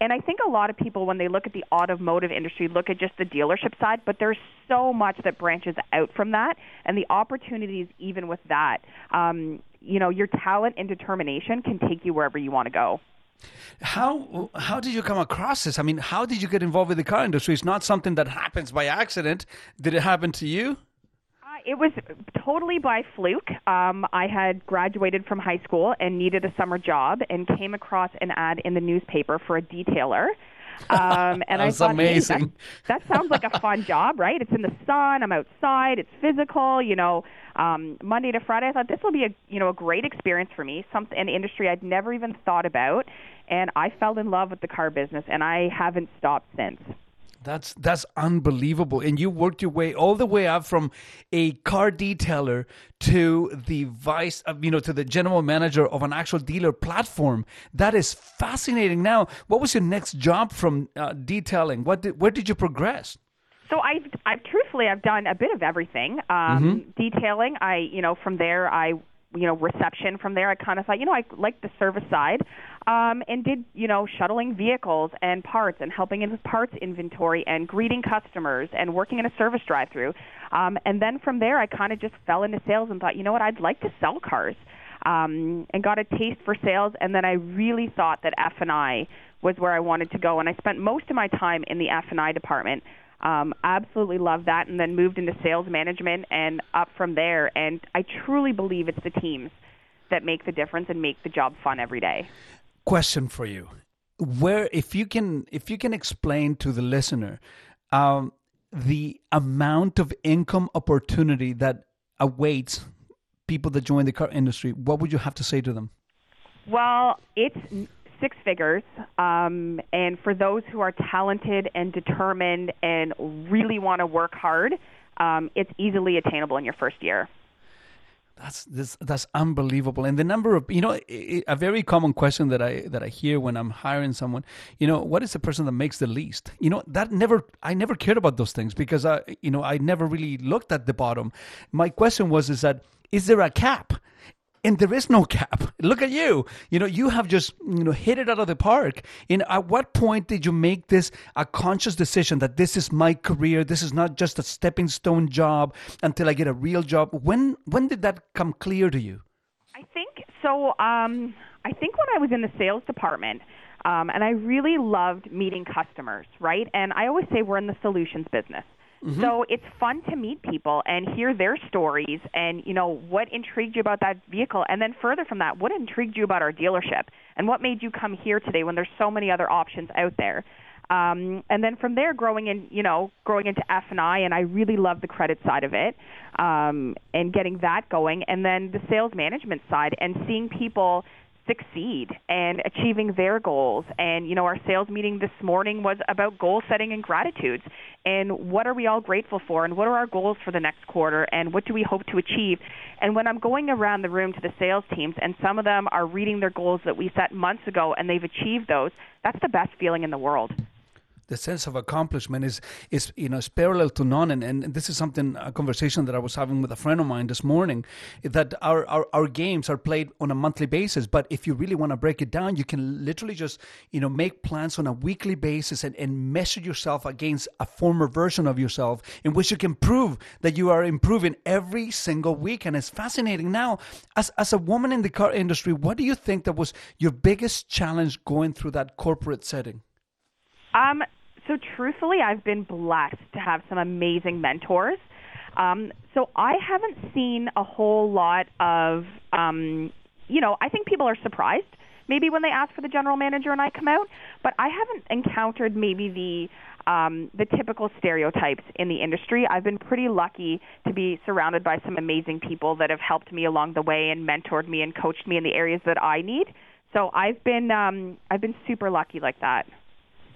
And I think a lot of people, when they look at the automotive industry, look at just the dealership side, but there's so much that branches out from that, and the opportunities even with that. Um, you know, your talent and determination can take you wherever you want to go. How how did you come across this? I mean, how did you get involved with the car industry? It's not something that happens by accident. Did it happen to you? Uh, it was totally by fluke. Um, I had graduated from high school and needed a summer job, and came across an ad in the newspaper for a detailer. Um, and I thought, amazing. Hey, that, that sounds like a fun job, right? It's in the sun. I'm outside. It's physical. You know, um, Monday to Friday. I thought this will be a you know a great experience for me. Something an industry I'd never even thought about, and I fell in love with the car business, and I haven't stopped since. That's that's unbelievable. And you worked your way all the way up from a car detailer to the vice, you know, to the general manager of an actual dealer platform. That is fascinating. Now, what was your next job from uh, detailing? What did, where did you progress? So I've, I've truthfully, I've done a bit of everything. Um, mm-hmm. Detailing, I, you know, from there, I you know reception from there i kind of thought you know i like the service side um and did you know shuttling vehicles and parts and helping in with parts inventory and greeting customers and working in a service drive through um and then from there i kind of just fell into sales and thought you know what? I'd like to sell cars. Um and got a taste for sales and then i really thought that f and i was where i wanted to go. And i spent most of my time in the f and i department. Um, absolutely loved that, and then moved into sales management and up from there. And I truly believe it's the teams that make the difference and make the job fun every day. Question for you: Where, if you can, if you can explain to the listener um, the amount of income opportunity that awaits people that join the car industry, what would you have to say to them? Well, it's six figures. Um, and for those who are talented and determined and really want to work hard, um, it's easily attainable in your first year. That's this, that's unbelievable, and the number of you know a very common question that I that I hear when I'm hiring someone, you know, what is the person that makes the least? You know, that never I never cared about those things because I you know I never really looked at the bottom. My question was is that is there a cap? And there is no cap. Look at you. You know, you have just, you know, hit it out of the park. And at what point did you make this a conscious decision that this is my career? This is not just a stepping stone job until I get a real job. When when did that come clear to you? I think so um I think when I was in the sales department, um, and I really loved meeting customers, right? And I always say we're in the solutions business. Mm-hmm. So it's fun to meet people and hear their stories and, you know, what intrigued you about that vehicle. And then further from that, what intrigued you about our dealership and what made you come here today when there's so many other options out there. Um, and then from there, growing in, you know, growing into F and I, and I really love the credit side of it, um, and getting that going, and then the sales management side, and seeing people succeed and achieving their goals. And, you know, our sales meeting this morning was about goal setting and gratitudes. And what are we all grateful for? And what are our goals for the next quarter? And what do we hope to achieve? And when I'm going around the room to the sales teams, and some of them are reading their goals that we set months ago and they've achieved those, that's the best feeling in the world the sense of accomplishment is is you know is parallel to none. And, and this is something a conversation that I was having with a friend of mine this morning that our, our, our games are played on a monthly basis. But if you really want to break it down you can literally just you know make plans on a weekly basis and, and measure yourself against a former version of yourself in which you can prove that you are improving every single week. And it's fascinating. Now as as a woman in the car industry what do you think that was your biggest challenge going through that corporate setting? Um, so, truthfully, I've been blessed to have some amazing mentors. Um, so, I haven't seen a whole lot of, um, you know, I think people are surprised maybe when they ask for the general manager and I come out, but I haven't encountered maybe the um, the typical stereotypes in the industry. I've been pretty lucky to be surrounded by some amazing people that have helped me along the way and mentored me and coached me in the areas that I need. So I've been um, I've been super lucky like that.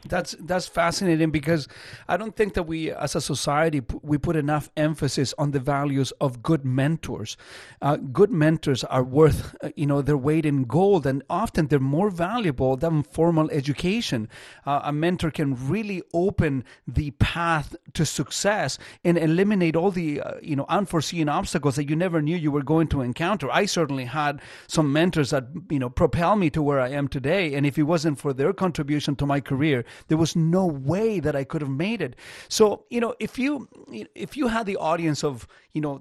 That's that's fascinating because I don't think that we, as a society, we put enough emphasis on the values of good mentors. Uh, good mentors are worth, uh, you know, their weight in gold, and often they're more valuable than formal education. Uh, a mentor can really open the path to success and eliminate all the, uh, you know, unforeseen obstacles that you never knew you were going to encounter. I certainly had some mentors that, you know, propel me to where I am today, and if it wasn't for their contribution to my career there was no way that I could have made it. So, you know, if you if you had the audience of, you know,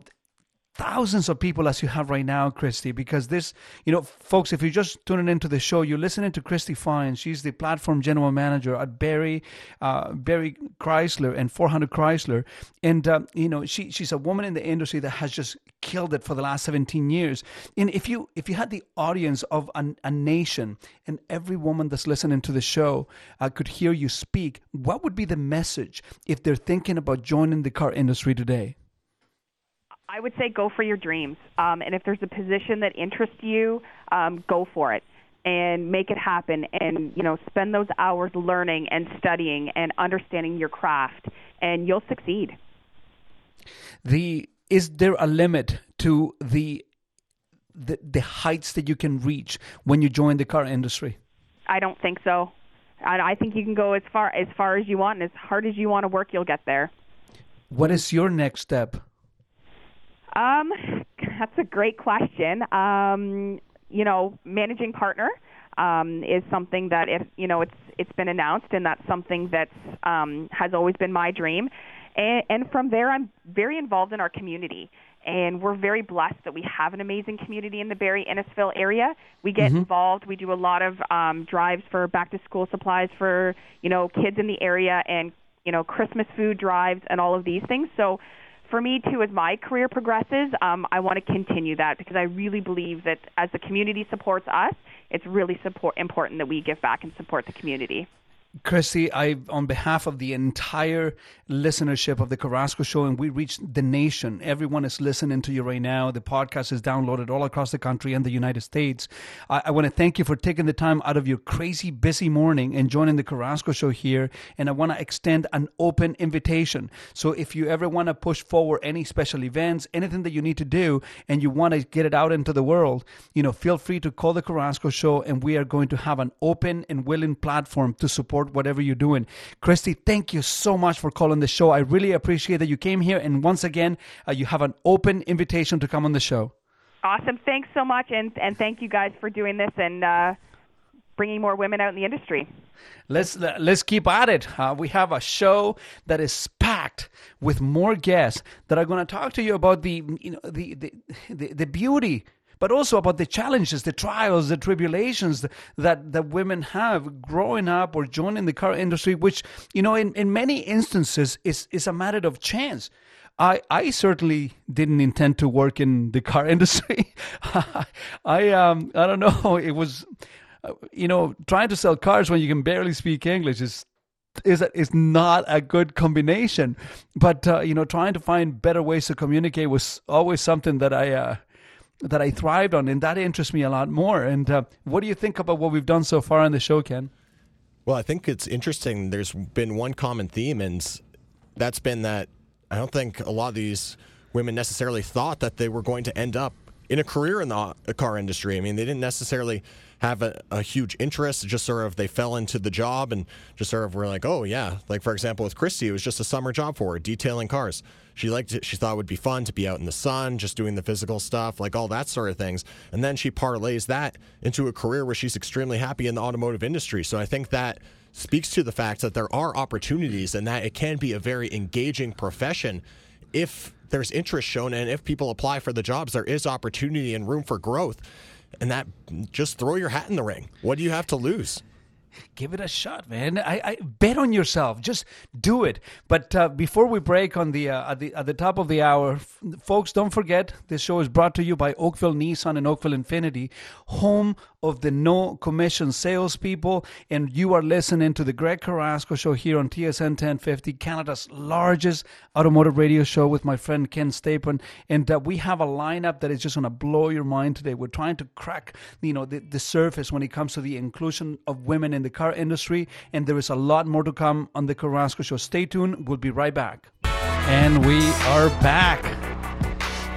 thousands of people as you have right now, Christy, because this, you know, folks, if you're just tuning into the show, you're listening to Christy Fine. She's the platform general manager at Barrie, uh, Barrie Chrysler and 400 Chrysler. And, uh, you know, she, she's a woman in the industry that has just killed it for the last 17 years. And if you, if you had the audience of an, a nation and every woman that's listening to the show uh, could hear you speak, what would be the message if they're thinking about joining the car industry today? I would say go for your dreams. Um, and if there's a position that interests you, um, go for it and make it happen. And you know, spend those hours learning and studying and understanding your craft, and you'll succeed. The is there a limit to the the, the heights that you can reach when you join the car industry? I don't think so. I, I think you can go as far as far as you want, and as hard as you want to work, you'll get there. What is your next step? Um, that's a great question. Um, you know, managing partner um, is something that if you know it's it's been announced, and that's something that um, has always been my dream. And, and from there, I'm very involved in our community. And we're very blessed that we have an amazing community in the Barrie Innisfil area. We get mm-hmm. involved. We do a lot of um, drives for back to school supplies for you know kids in the area, and you know Christmas food drives and all of these things. So for me too, as my career progresses, um, I want to continue that because I really believe that as the community supports us, it's really support, important that we give back and support the community. Christy, I, on behalf of the entire listenership of the Carrasco Show, and we reach the nation. Everyone is listening to you right now. The podcast is downloaded all across the country and the United States. I, I want to thank you for taking the time out of your crazy busy morning and joining the Carrasco Show here. And I want to extend an open invitation. So if you ever want to push forward any special events, anything that you need to do, and you want to get it out into the world, you know, feel free to call the Carrasco Show, and we are going to have an open and willing platform to support support whatever you're doing. Christy, thank you so much for calling the show. I really appreciate that you came here. And once again, uh, you have an open invitation to come on the show. Awesome. Thanks so much. And, and thank you guys for doing this and uh, bringing more women out in the industry. Let's let's keep at it. Uh, we have a show that is packed with more guests that are going to talk to you about the you know the the, the, the beauty but also about the challenges, the trials, the tribulations that, that women have growing up or joining the car industry, which, you know, in, in many instances is, is a matter of chance. I, I certainly didn't intend to work in the car industry. I um I don't know. It was, uh, you know, trying to sell cars when you can barely speak English is is is not a good combination. But uh, you know, trying to find better ways to communicate was always something that I uh, that I thrived on, and that interests me a lot more. And uh, what do you think about what we've done so far on the show, Ken? Well, I think it's interesting. There's been one common theme, and that's been that I don't think a lot of these women necessarily thought that they were going to end up in a career in the uh, car industry. I mean, they didn't necessarily have a, a, huge interest. Just sort of they fell into the job and just sort of were like, oh yeah. Like for example, with Christy, it was just a summer job for her, detailing cars. She liked it. She thought it would be fun to be out in the sun, just doing the physical stuff, like all that sort of things. And then she parlays that into a career where she's extremely happy in the automotive industry. So I think that speaks to the fact that there are opportunities and that it can be a very engaging profession if there's interest shown and if people apply for the jobs, there is opportunity and room for growth. And that just throw your hat in the ring. What do you have to lose? Give it a shot, man. I, I bet on yourself. Just do it. But uh, before we break on the, uh, at the at the top of the hour, f- folks, don't forget this show is brought to you by Oakville Nissan and Oakville Infiniti, home of the no commission salespeople. And you are listening to the Greg Carrasco show here on TSN 1050, Canada's largest automotive radio show with my friend Ken Stapon. And uh, we have a lineup that is just going to blow your mind today. We're trying to crack, you know, the, the surface when it comes to the inclusion of women in the car industry. And there is a lot more to come on the Carrasco show. Stay tuned. We'll be right back. And we are back.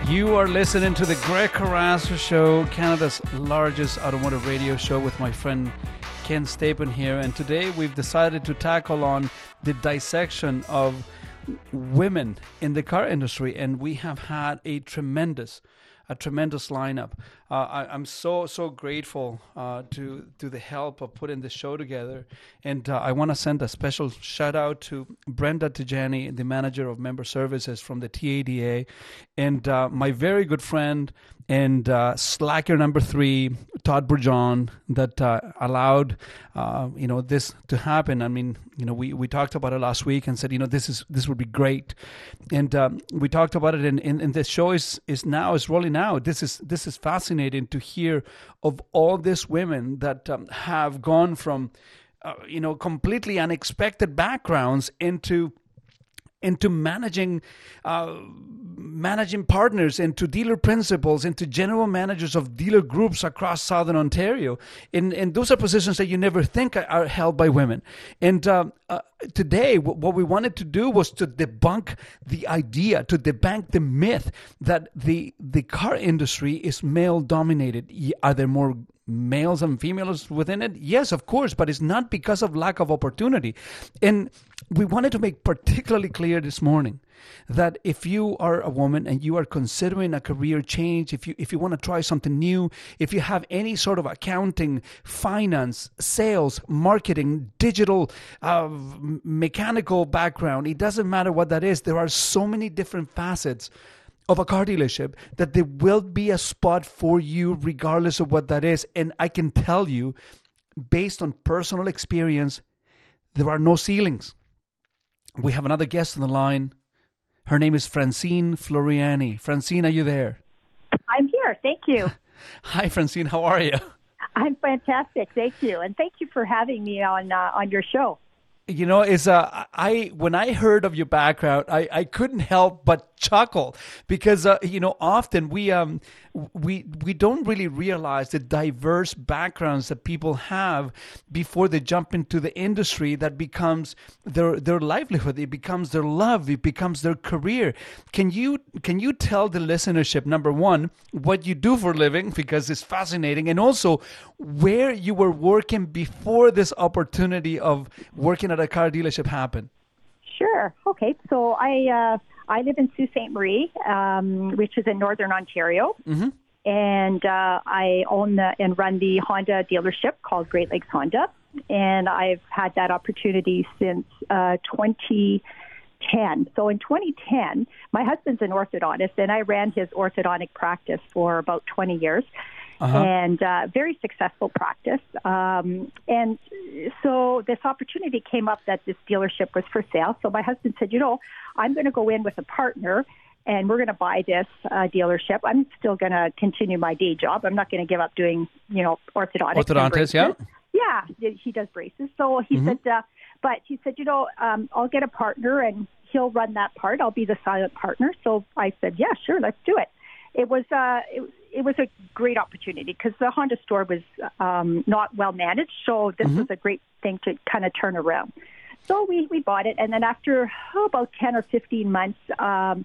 You are listening to the Greg Carrasco Show, Canada's largest automotive radio show, with my friend Ken Stapon here. And today we've decided to tackle on the dissection of women in the car industry, and we have had a tremendous a tremendous lineup. Uh, I, am so so grateful uh, to to the help of putting the show together, and uh, I want to send a special shout out to Brenda Tijani, the manager of member services from the TADA, and my very good friend and uh, Slacker number three, Todd Burjon, that uh, allowed uh, you know this to happen. I mean, you know, we, we talked about it last week and said, you know, this is this would be great, and um, we talked about it. And, and, and the show is is now is rolling out. This is this is fascinating to hear of all these women that um, have gone from uh, you know completely unexpected backgrounds into into managing uh, managing partners into dealer principals into general managers of dealer groups across southern ontario. And, and those are positions that you never think are held by women. And uh, uh, today what we wanted to do was to debunk the idea to debunk the myth that the the car industry is male dominated are there more males and females within it? Yes, of course, but it's not because of lack of opportunity. And we wanted to make particularly clear this morning that if you are a woman and you are considering a career change, if you if you want to try something new, if you have any sort of accounting, finance, sales, marketing, digital, uh, mechanical background, it doesn't matter what that is. There are so many different facets of a car dealership that there will be a spot for you regardless of what that is. And i can tell you based on personal experience there are no ceilings. We have another guest on the line. Her name is francine floreani. Francine are you there? I'm here. Thank you. Hi francine. How are you? I'm fantastic. Thank you. And thank you for having me on uh, on your show you know is uh i when i heard of your background i i couldn't help but chuckle because uh, you know often we um we we don't really realize the diverse backgrounds that people have before they jump into the industry that becomes their their livelihood. It becomes their love. It becomes their career. Can you can you tell the listenership number one what you do for living? Because it's fascinating. And also where you were working before this opportunity of working at a car dealership happened. Sure. Okay. So i uh I live in Sault Ste. Marie, um, which is in northern Ontario. Mm-hmm. And uh, I own the, and run the Honda dealership called Great Lakes Honda. And I've had that opportunity since uh, 2010. So in 2010, my husband's an orthodontist, and I ran his orthodontic practice for about 20 years uh-huh. and uh, very successful practice. Um, and so this opportunity came up that this dealership was for sale. So my husband said, you know, I'm going to go in with a partner and we're going to buy this uh, dealership. I'm still going to continue my day job. I'm not going to give up doing, you know, orthodontics. Orthodontist, yeah. Yeah, he does braces. So he mm-hmm. said, uh, but he said, you know, um, I'll get a partner and he'll run that part. I'll be the silent partner. So I said, yeah, sure, let's do it. It was uh, it, it was a great opportunity because the Honda store was um, not well managed. So this mm-hmm. was a great thing to kind of turn around. So we, we bought it. And then after oh, about 10 or 15 months, um,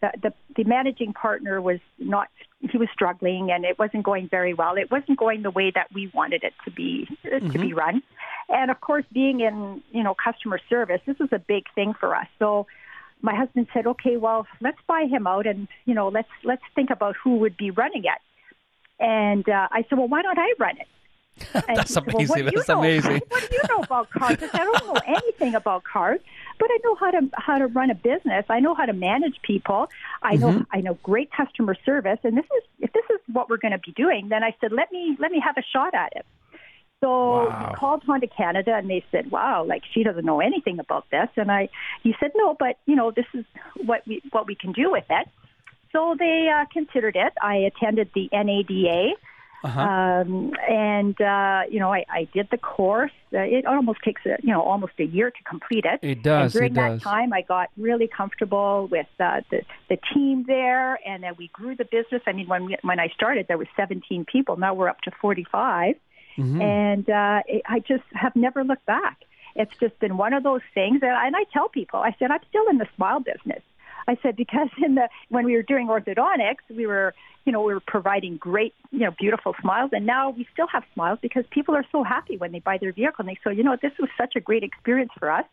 the, the, the managing partner was not, he was struggling and it wasn't going very well. It wasn't going the way that we wanted it to be, mm-hmm. to be mm-hmm. run. And of course, being in, you know, customer service, this was a big thing for us. So my husband said, "Okay, well, let's buy him out, and you know, let's let's think about who would be running it." And uh, I said, "Well, why don't I run it?" And That's said, amazing. Well, That's know? amazing. what do you know about cars? I, said, I don't know anything about cars, but I know how to how to run a business. I know how to manage people. I know mm-hmm. I know great customer service. And this is if this is what we're going to be doing, then I said, let me let me have a shot at it. So Wow. we called Honda Canada and they said, "Wow, like she doesn't know anything about this." And I, he said, "No, but you know, this is what we what we can do with it." So they uh, considered it. I attended the NADA, Uh-huh. um, and uh, you know, I, I did the course. Uh, it almost takes a, you know almost a year to complete it. It does, And during it that does. time, I got really comfortable with uh, the the team there, and then we grew the business. I mean, when we, when I started, there was 17 people. Now we're up to 45, Mm-hmm. and uh, it, I just have never looked back. It's just been one of those things, and, and I tell people, I said, I'm still in the smile business. I said because in the when we were doing orthodontics, we were you know we were providing great you know beautiful smiles, and now we still have smiles because people are so happy when they buy their vehicle and they say, you know, this was such a great experience for us.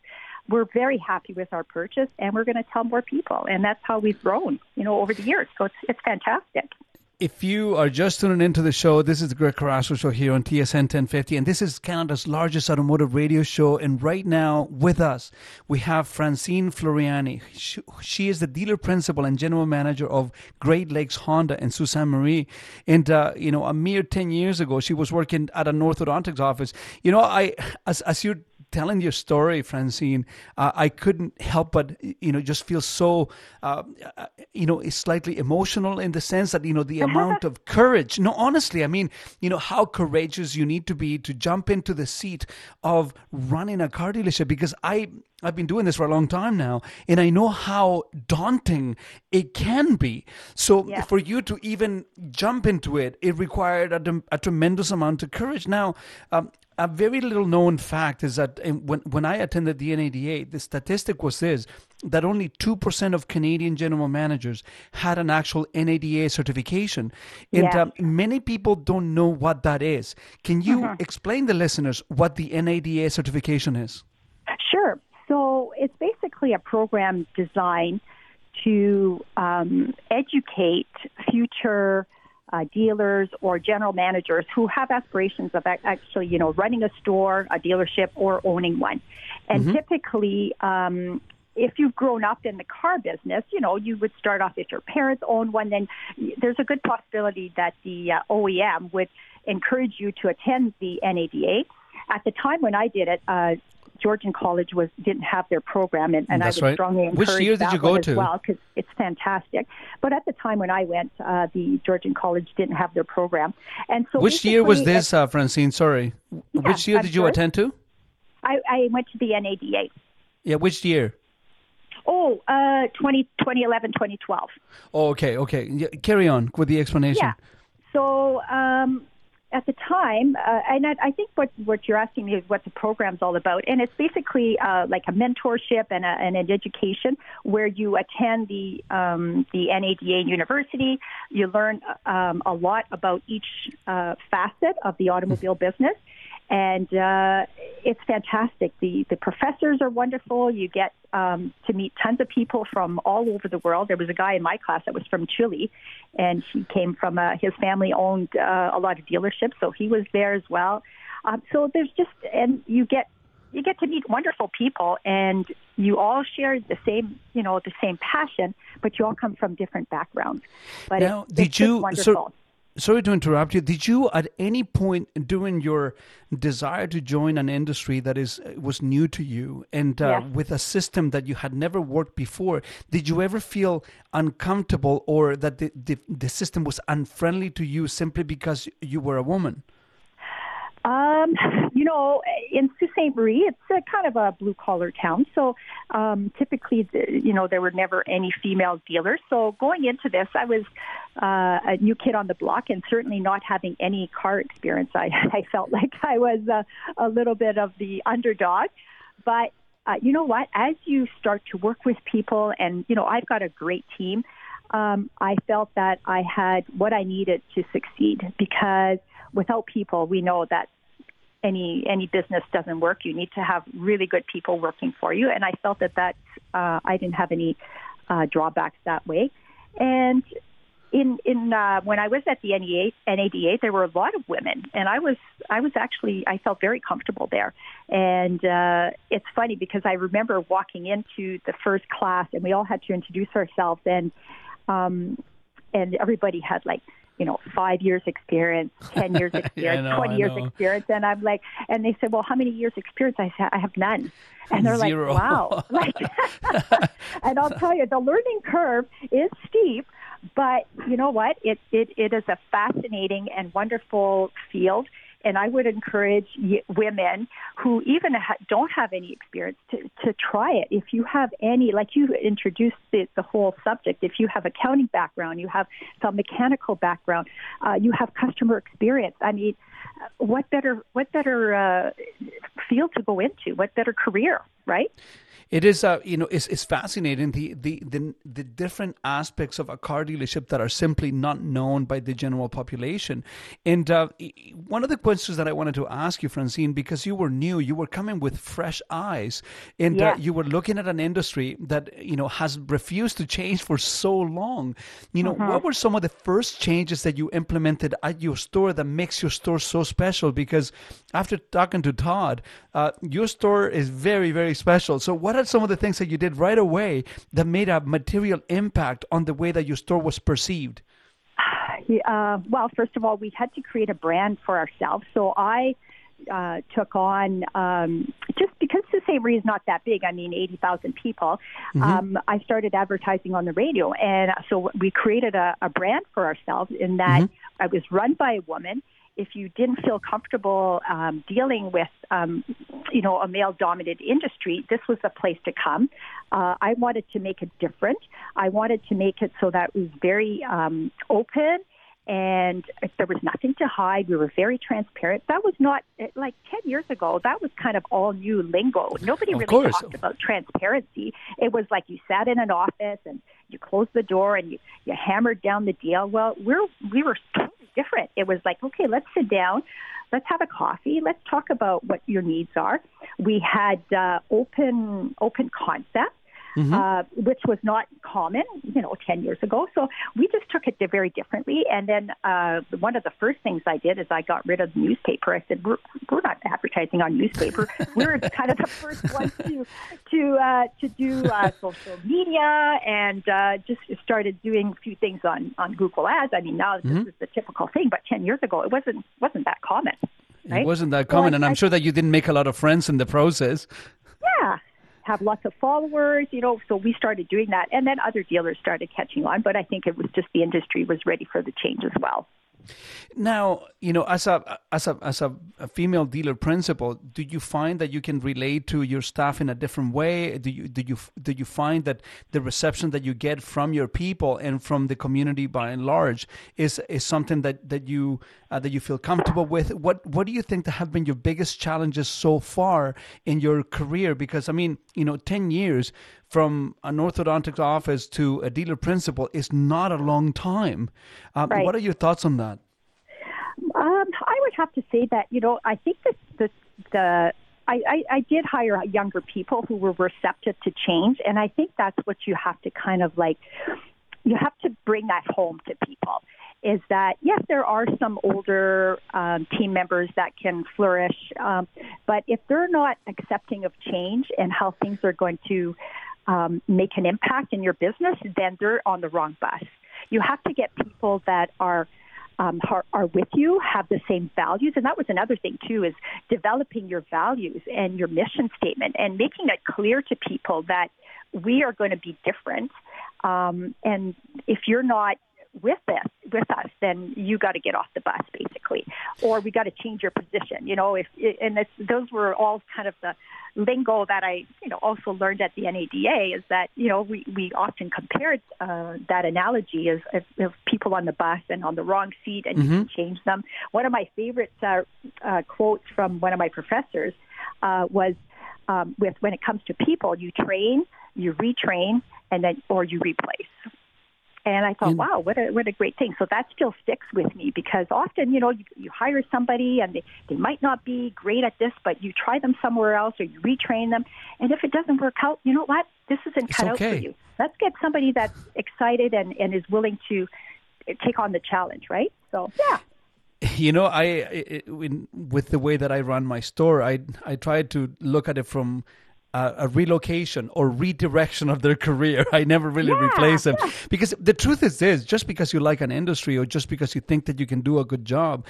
We're very happy with our purchase, and we're going to tell more people, and that's how we've grown you know over the years. So it's it's fantastic. If you are just tuning into the show, this is the Greg Carrasco Show here on TSN 1050, and this is Canada's largest automotive radio show. And right now, with us, we have Francine Floreani. She, she is the dealer principal and general manager of Great Lakes Honda in Sault Ste. Marie. And, uh, you know, a mere 10 years ago, she was working at an orthodontics office. You know, I, as, as you're telling your story, Francine, uh, I couldn't help but you know just feel so uh, uh, you know slightly emotional in the sense that you know the amount of courage. No, honestly, I mean you know how courageous you need to be to jump into the seat of running a car dealership because I. I've been doing this for a long time now, and I know how daunting it can be. So, Yeah. for you to even jump into it, it required a, a tremendous amount of courage. Now, um, a very little known fact is that when, when I attended the NADA, the statistic was this that only 2% of Canadian general managers had an actual NADA certification. And Yeah. um, many people don't know what that is. Can you explain the listeners what the NADA certification is? Sure. So it's basically a program designed to um, educate future uh, dealers or general managers who have aspirations of actually, you know, running a store, a dealership, or owning one. And typically, um, if you've grown up in the car business, you know, you would start off if your parents own one, then there's a good possibility that the uh, OEM would encourage you to attend the NADA. At the time when I did it, uh, Georgian College was didn't have their program, and, and I That's would right. strongly Which encourage year did that you go to? well because it's fantastic. But at the time when I went, uh, the Georgian College didn't have their program, and so Which year was this, uh, Francine? Sorry. which year I'm did you sorry? attend to? I, I went to the NADA. Yeah, which year? Oh, uh, 20, 2011, 2012. Oh, okay, okay. Yeah, carry on with the explanation. Yeah. So um, at the time, uh, and I, I think what, what you're asking me is what the program's all about, and it's basically uh, like a mentorship and, a, and an education where you attend the um, the NADA University. You learn um, a lot about each uh, facet of the automobile business. And uh, it's fantastic. The the professors are wonderful. You get um, to meet tons of people from all over the world. There was a guy in my class that was from Chile, and he came from a, his family owned uh, a lot of dealerships, so he was there as well. Um, so there's just and you get you get to meet wonderful people, and you all share the same you know the same passion, but you all come from different backgrounds. But Now, it's, did it's you? So, sorry to interrupt you. Did you, at any point during your desire to join an industry that is was new to you and uh, Yes. with a system that you had never worked before, did you ever feel uncomfortable or that the, the, the system was unfriendly to you simply because you were a woman? Um, you know, in Sault Ste. Marie, it's a kind of a blue collar town. So um, typically, you know, there were never any female dealers. So going into this, I was uh, a new kid on the block, and certainly not having any car experience. I, I felt like I was a, a little bit of the underdog. But uh, you know what? As you start to work with people, and you know, I've got a great team. Um, I felt that I had what I needed to succeed because without people, we know that any any business doesn't work. You need to have really good people working for you, and I felt that that uh, I didn't have any uh, drawbacks that way. And in in uh, when I was at the NEA, NADA, there were a lot of women, and I was I was actually I felt very comfortable there. And uh, it's funny because I remember walking into the first class, and we all had to introduce ourselves, and um, and everybody had like you know, five years experience, 10 years experience, know, 20 I years know. experience. And I'm like, and they said, well, how many years experience? I said, I have none. And they're Zero. like, wow. like, and I'll tell you, the learning curve is steep, but you know what? It, it, it is a fascinating and wonderful field. And I would encourage women who even don't have any experience to, to try it. If you have any, like you introduced the, the whole subject, if you have accounting background, you have some mechanical background, uh, you have customer experience. I mean, uh, what better what better uh, field to go into? What better career, right? It is, uh, you know, it's, it's fascinating the, the the the different aspects of a car dealership that are simply not known by the general population. And uh, one of the questions that I wanted to ask you, Francine, because you were new, you were coming with fresh eyes, and uh, you were looking at an industry that you know has refused to change for so long. You know, what were some of the first changes that you implemented at your store that makes your store so special? Because after talking to Todd, uh, your store is very, very special. So, what are some of the things that you did right away that made a material impact on the way that your store was perceived? Uh, well, first of all, we had to create a brand for ourselves. So I uh, took on um, just because the Savory is not that big. I mean, eighty thousand people. Um, I started advertising on the radio, and so we created a, a brand for ourselves. In that, I was run by a woman. If you didn't feel comfortable um, dealing with, um, you know, a male-dominated industry, this was the place to come. Uh, I wanted to make it different. I wanted to make it so that it was very um, open and there was nothing to hide. We were very transparent. That was not like 10 years ago. That was kind of all new lingo. Nobody Of really course. talked about transparency. It was like you sat in an office and you closed the door and you, you hammered down the deal. Well, we're we were different. It was like, okay, let's sit down. Let's have a coffee. Let's talk about what your needs are. We had uh, open open concept uh, which was not common, you know, 10 years ago. So we just took it very differently. And then uh, one of the first things I did is I got rid of the newspaper. I said, we're, we're not advertising on newspaper. we're kind of the first ones to to uh, to do uh, social media and uh, just started doing a few things on, on Google Ads. I mean, now this is the typical thing, but 10 years ago, it wasn't wasn't that common. Right? It wasn't that common, I- and I'm I- sure that you didn't make a lot of friends in the process. Have lots of followers you know so we started doing that. And then other dealers started catching on but i think it was just the industry was ready for the change as well Now, you know, as a as a as a, a female dealer principal, do you find that you can relate to your staff in a different way? Do you do you do you find that the reception that you get from your people and from the community by and large is is something that that you uh, that you feel comfortable with? What what do you think that have been your biggest challenges so far in your career? Because I mean, you know, ten years from an orthodontic office to a dealer principal is not a long time. Um, Right. What are your thoughts on that? um, i would have to say that you know i think that the the I, I, I did hire younger people who were receptive to change, and I think that's what you have to kind of like. You have to bring that home to people. Is that yes, there are some older um, team members that can flourish, um, but if they're not accepting of change and how things are going to um, make an impact in your business, then they're on the wrong bus. You have to get people that are um, are, are with you, have the same values, and that was another thing too is developing your values and your mission statement and making it clear to people that we are going to be different. Um, and if you're not with us, with us, then you got to get off the bus, basically, or we got to change your position. You know, if and it's, those were all kind of the lingo that I, you know, also learned at the NADA is that you know we we often compared uh, that analogy as of, of people on the bus and on the wrong seat, and you can change them. One of my favorite uh, uh, quotes from one of my professors uh, was. Um, with when it comes to people, you train, you retrain, and then or you replace. And I thought, And- wow, what a what a great thing. So that still sticks with me because often, you know, you, you hire somebody and they, they might not be great at this, but you try them somewhere else or you retrain them. And if it doesn't work out, you know what? This isn't cut out for you. Let's get somebody that's excited and, and is willing to take on the challenge, right? So yeah. you know I, I in, with the way that i run my store i i try to look at it from a, a relocation or redirection of their career. I never really Yeah, replace them because the truth is this: just because you like an industry or just because you think that you can do a good job,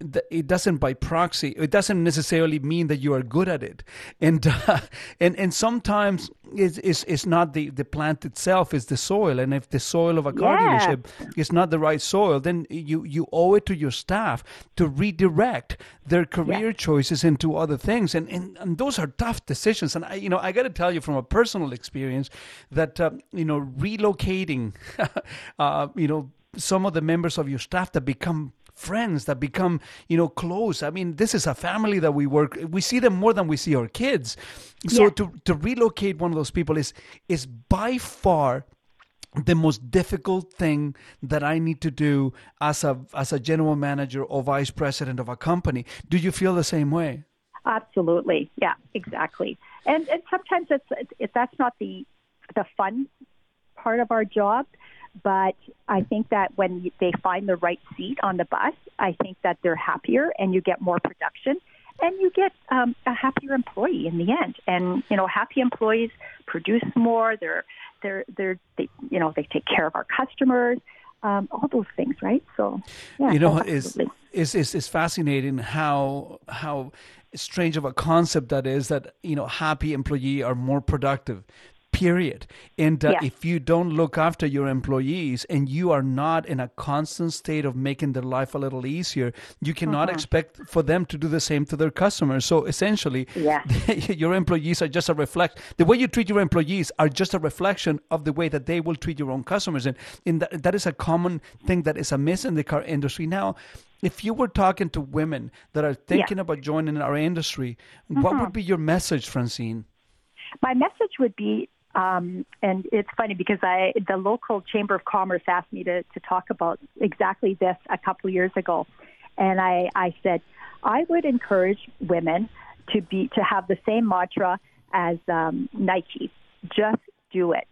th- it doesn't by proxy. It doesn't necessarily mean that you are good at it, and uh, and and sometimes it's, it's, it's not the, the plant itself; it's the soil. And if the soil of a car Yeah. dealership is not the right soil, then you you owe it to your staff to redirect their career choices into other things, and, and and those are tough decisions. And I you know I got to tell you from a personal experience that uh, you know relocating, uh, you know some of the members of your staff that become friends that become you know close i mean this is a family that we work we see them more than we see our kids so Yeah. to to relocate one of those people is is by far the most difficult thing that I need to do as a as a general manager or vice president of a company. Do you feel the same way? Absolutely. Yeah, exactly. And and sometimes it's, it's that's not the the fun part of our job, but I think that when they find the right seat on the bus, I think that they're happier and you get more production and you get um, a happier employee in the end. And you know, happy employees produce more. They're they're they're they, you know they take care of our customers. Um, all those things, right? So, yeah, you know is is is fascinating how how strange of a concept that is that you know happy employee are more productive period. And uh, Yeah. if you don't look after your employees and you are not in a constant state of making their life a little easier you cannot expect for them to do the same to their customers. So essentially Yeah. your employees are just a reflect the way you treat your employees are just a reflection of the way that they will treat your own customers. And, and that, that is a common thing that is amiss in the car industry. Now if you were talking to women that are thinking about joining our industry what would be your message francine? My message would be um, and it's funny because I the local chamber of commerce asked me to, to talk about exactly this a couple years ago and I, I said I would encourage women to be to have the same mantra as um, Nike just do it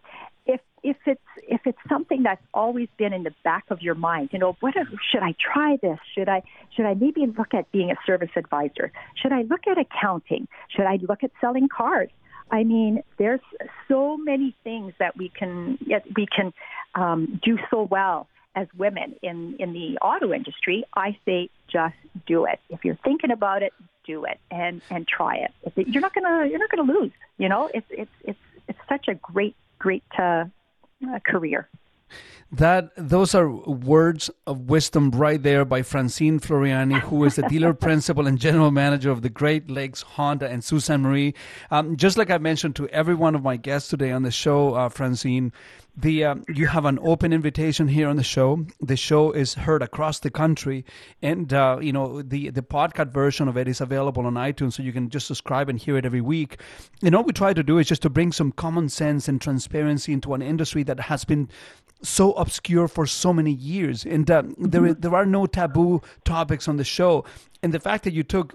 if if it's if it's something that's always been in the back of your mind, you know, what if, should I try this? Should I should I maybe look at being a service advisor? Should I look at accounting? Should I look at selling cars? I mean, there's so many things that we can we can um, do so well as women in in the auto industry. I say just do it. If you're thinking about it, do it and and try it. It you're not gonna you're not gonna lose. You know, it's it's it's it's such a great great uh, uh, career. That those are words of wisdom right there by Francine Floreani, who is the dealer principal and general manager of the Great Lakes Honda and Sault Ste. Marie. Um, just like I mentioned to every one of my guests today on the show, uh, Francine, the um, you have an open invitation here on the show. The show is heard across the country, and uh, you know the the podcast version of it is available on iTunes, so you can just subscribe and hear it every week. And all we try to do is just to bring some common sense and transparency into an industry that has been so obscure for so many years, and uh, there is- there are no taboo topics on the show. And the fact that you took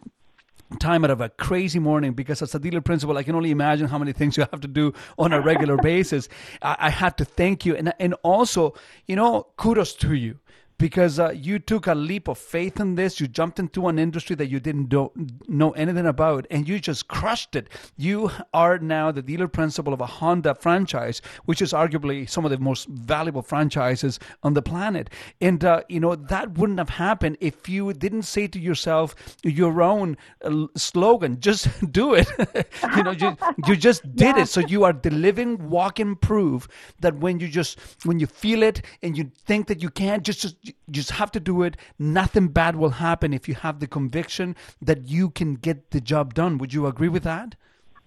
time out of a crazy morning because as a dealer principal i can only imagine how many things you have to do on a regular basis. I, I had to thank you. And and also you know kudos to you because uh, you took a leap of faith in this. You jumped into an industry that you didn't do, know anything about, and you just crushed it. You are now the dealer principal of a Honda franchise, which is arguably some of the most valuable franchises on the planet. And uh, you know that wouldn't have happened if you didn't say to yourself your own uh, slogan, "Just do it." you know, you, you just did it. So you are the living, walking proof that when you just when you feel it and you think that you can't, just just you just have to do it. Nothing bad will happen if you have the conviction that you can get the job done. Would you agree with that?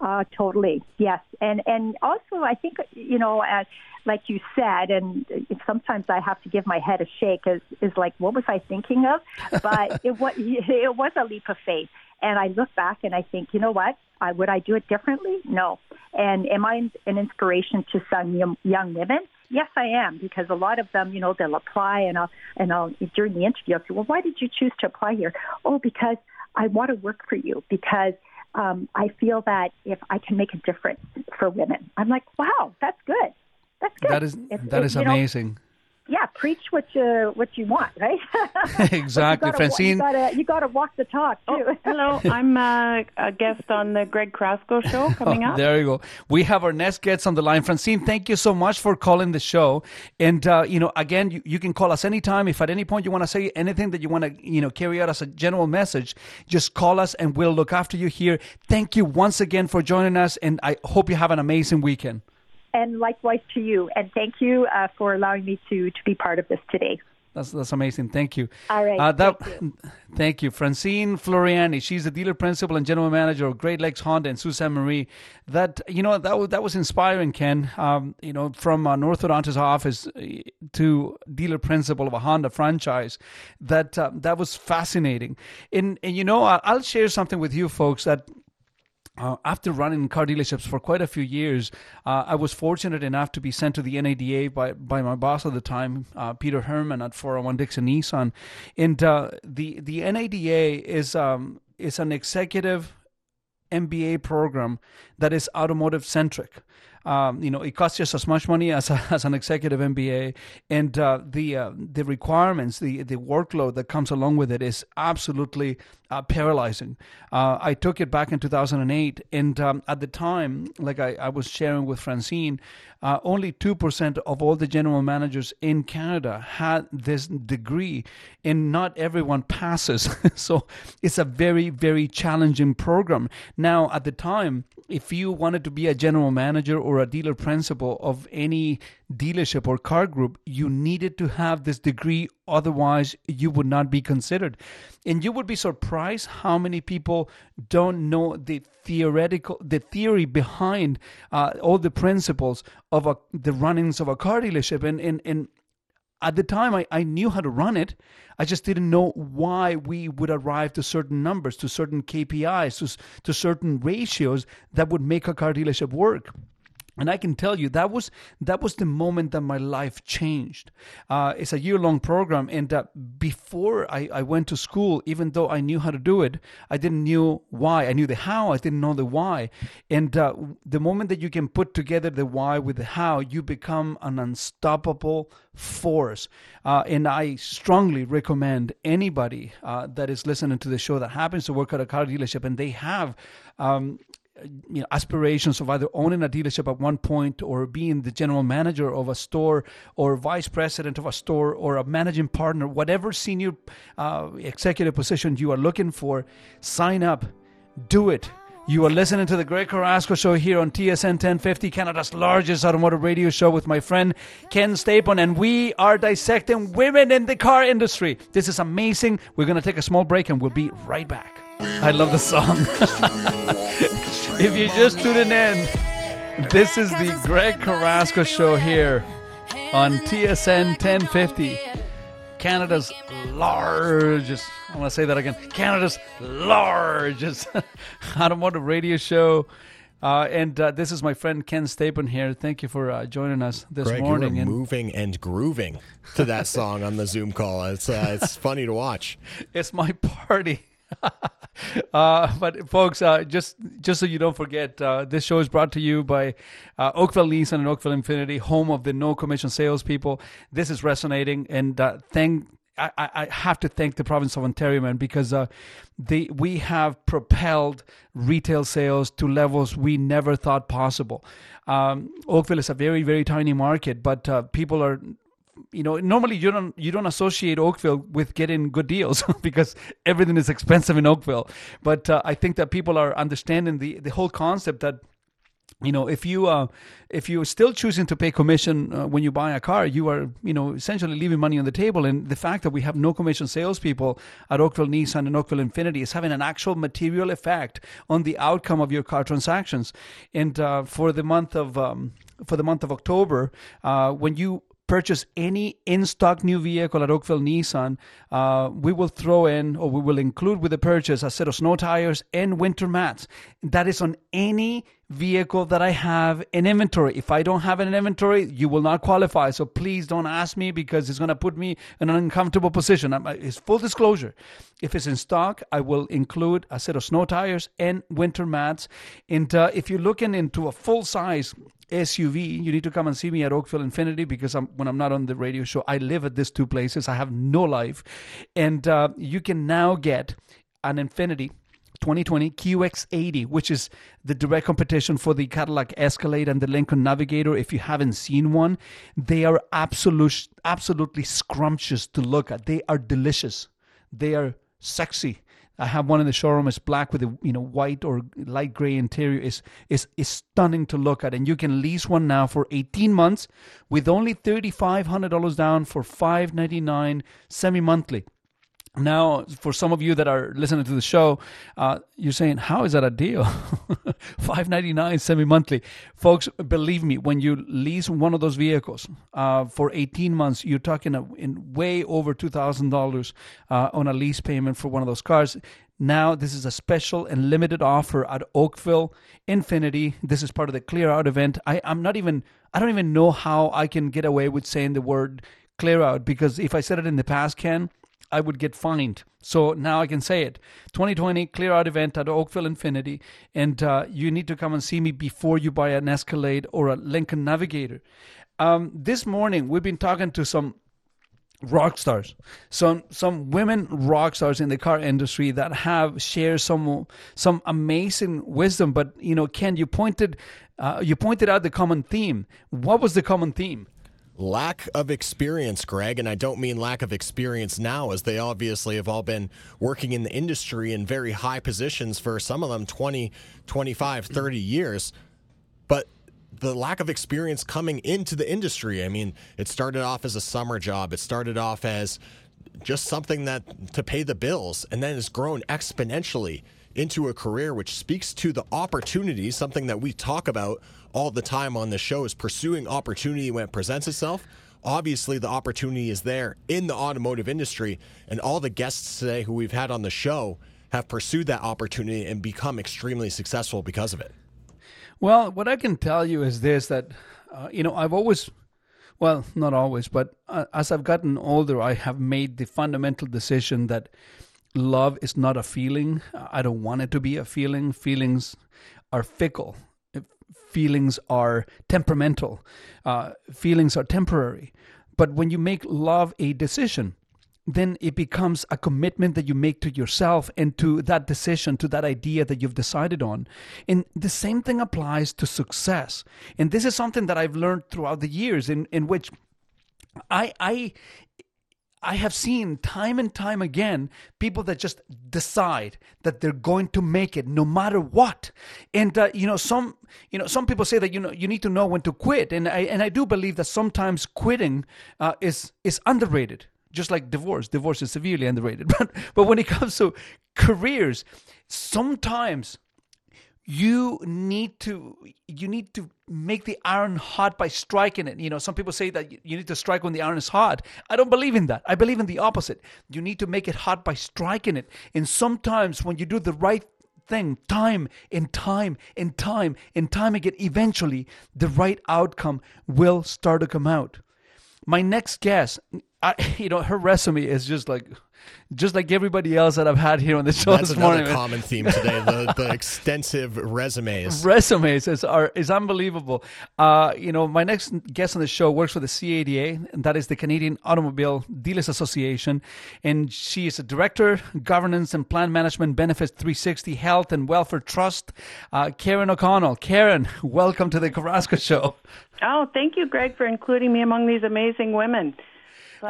Uh, totally, yes, and and also I think you know, as like you said, and sometimes I have to give my head a shake. Is is like, what was I thinking of? But it was it was a leap of faith, and I look back and I think, you know what? I, would I do it differently? No. And am I an inspiration to some young women? Yes, I am, because a lot of them, you know, they'll apply, and I'll and I'll during the interview, I'll say, well, why did you choose to apply here? Oh, because I want to work for you because um, I feel that if I can make a difference for women, I'm like, wow, that's good. That's good. That is It's- that it- is you know, amazing. Yeah, preach what you what you want, right? exactly, you gotta, Francine. You gotta, you gotta walk the talk too. Oh, hello, I'm uh, a guest on the Greg Carrasco show coming Oh, up. There you go. We have our next guest on the line. Francine, thank you so much for calling the show. And, uh, you know, again, you, you can call us anytime. If at any point you want to say anything that you want to, you know, carry out as a general message, just call us and we'll look after you here. Thank you once again for joining us. And I hope you have an amazing weekend. And likewise to you. And thank you uh, for allowing me to to be part of this today. That's that's amazing. Thank you. All right. Uh, that, thank you. thank you, Francine Floreani. She's the dealer principal and general manager of Great Lakes Honda and Sault Ste. Marie. That you know that was, that was inspiring, Ken. Um, you know, from an orthodontist office uh, to dealer principal of a Honda franchise. That uh, that was fascinating. And and you know, I'll share something with you folks that uh, after running car dealerships for quite a few years, uh, I was fortunate enough to be sent to the NADA by, by my boss at the time, uh, Peter Herman at 401 Dixie Nissan. And uh, the the NADA is um, is an executive MBA program that is automotive centric. Um, you know, it costs just as much money as, a, as an executive MBA, and uh, the uh, the requirements, the the workload that comes along with it is absolutely uh, paralyzing. Uh, I took it back in 2008, and um, at the time, like I, I was sharing with Francine, uh, only two percent of all the general managers in Canada had this degree, and not everyone passes. so it's a very very challenging program. Now, at the time, if you wanted to be a general manager or a dealer principal of any dealership or car group, you needed to have this degree. Otherwise, you would not be considered. And you would be surprised how many people don't know the theoretical, the theory behind uh, all the principles of a, the runnings of a car dealership. And, and, and at the time I, I knew how to run it. I just didn't know why we would arrive to certain numbers to certain kpis to, to certain ratios that would make a car dealership work and I can tell you that was that was the moment that my life changed. Uh, it's a year long program, and uh, before I, I went to school, even though I knew how to do it, I didn't know why. I knew the how, I didn't know the why. And uh, the moment that you can put together the why with the how, you become an unstoppable force. Uh, and I strongly recommend anybody uh, that is listening to the show that happens to work at a car dealership and they have. Um, you know, aspirations of either owning a dealership at one point or being the general manager of a store or vice president of a store or a managing partner, whatever senior uh, executive position you are looking for, sign up, do it. You are listening to the Greg Carrasco Show here on TSN 1050, Canada's largest automotive radio show with my friend Ken Stapon, and we are dissecting women in the car industry. This is amazing. We're going to take a small break and we'll be right back. I love the song. if you're just tuning in, this is the Greg Carrasco Show here on TSN 1050, Canada's largest, I want to say that again, Canada's largest automotive radio show. Uh, and uh, this is my friend Ken Stapon here. Thank you for uh, joining us this Greg, morning. you were and moving and grooving to that song on the Zoom call. It's uh, it's funny to watch. it's my party. uh, but folks, uh, just just so you don't forget, uh, this show is brought to you by uh, Oakville Nissan and Oakville Infiniti, home of the no commission salespeople. This is resonating, and uh, thank. I, I have to thank the province of Ontario, man, because uh, they we have propelled retail sales to levels we never thought possible. Um, Oakville is a very very tiny market, but uh, people are you know normally you don't you don't associate Oakville with getting good deals because everything is expensive in Oakville. But uh, I think that people are understanding the the whole concept that you know if you uh, if you're still choosing to pay commission uh, when you buy a car you are you know essentially leaving money on the table and the fact that we have no commission salespeople at Oakville Nissan and Oakville Infiniti is having an actual material effect on the outcome of your car transactions and uh, for the month of um, for the month of October uh, when you purchase any in stock new vehicle at Oakville Nissan, uh, we will throw in or we will include with the purchase a set of snow tires and winter mats. That is on any vehicle that I have in inventory. If I don't have an inventory, you will not qualify. So please don't ask me because it's going to put me in an uncomfortable position. It's full disclosure. If it's in stock, I will include a set of snow tires and winter mats. And uh, if you're looking into a full size SUV, you need to come and see me at Oakville Infiniti because I'm, when I'm not on the radio show, I live at these two places. I have no life. And uh, you can now get an Infiniti 2020 QX80, which is the direct competition for the Cadillac Escalade and the Lincoln Navigator. If you haven't seen one, they are absolute, absolutely scrumptious to look at. They are delicious. They are sexy. I have one in the showroom. It's black with a you know white or light gray interior. is is is stunning to look at, and you can lease one now for 18 months with only $3,500 down for 5.99 semi monthly. Now, for some of you that are listening to the show, uh, you're saying, "How is that a deal? Five ninety nine semi monthly, folks. Believe me, when you lease one of those vehicles uh, for eighteen months, you're talking in way over two thousand uh, dollars on a lease payment for one of those cars. Now, this is a special and limited offer at Oakville Infiniti This is part of the Clear Out event. I, I'm not even. I don't even know how I can get away with saying the word clear out because if I said it in the past, Ken I would get fined. So now I can say it. 2020 clear out event at Oakville Infiniti, and uh, you need to come and see me before you buy an Escalade or a Lincoln Navigator. Um, this morning we've been talking to some rock stars, some some women rock stars in the car industry that have shared some some amazing wisdom. But you know, Ken, you pointed uh, you pointed out the common theme. What was the common theme? Lack of experience, Greg, and I don't mean lack of experience now, as they obviously have all been working in the industry in very high positions for some of them 20, 25, 30 years. But the lack of experience coming into the industry. I mean, it started off as a summer job, it started off as just something that to pay the bills, and then it's grown exponentially into a career which speaks to the opportunity, something that we talk about all the time on the show is pursuing opportunity when it presents itself. Obviously, the opportunity is there in the automotive industry, and all the guests today who we've had on the show have pursued that opportunity and become extremely successful because of it. Well, what I can tell you is this that, uh, you know, I've always, well, not always, but uh, as I've gotten older, I have made the fundamental decision that love is not a feeling. I don't want it to be a feeling. Feelings are fickle feelings are temperamental, uh, feelings are temporary. But when you make love a decision, then it becomes a commitment that you make to yourself and to that decision, to that idea that you've decided on. And the same thing applies to success. And this is something that I've learned throughout the years in, in which I, I I have seen time and time again people that just decide that they're going to make it no matter what. And uh, you know, some you know some people say that you know you need to know when to quit, and I and I do believe that sometimes quitting uh, is is underrated. Just like divorce, divorce is severely underrated. But but when it comes to careers, sometimes you need to you need to make the iron hot by striking it. You know some people say that you need to strike when the iron is hot i don't believe in that. I believe in the opposite. You need to make it hot by striking it. And sometimes when you do the right thing time and time and time and time again eventually the right outcome will start to come out. My next guest I, you know her resume is just like just like everybody else that I've had here on the show That's this another morning. common theme today: the, the extensive resumes. Resumes is are is unbelievable. Uh, you know, my next guest on the show works for the CADA, and that is the Canadian Automobile Dealers Association, and she is a director, governance and plan management, benefits 360 Health and Welfare Trust. Uh, Karen O'Connell. Karen, welcome to the Carrasco Show. Oh, thank you, Greg, for including me among these amazing women.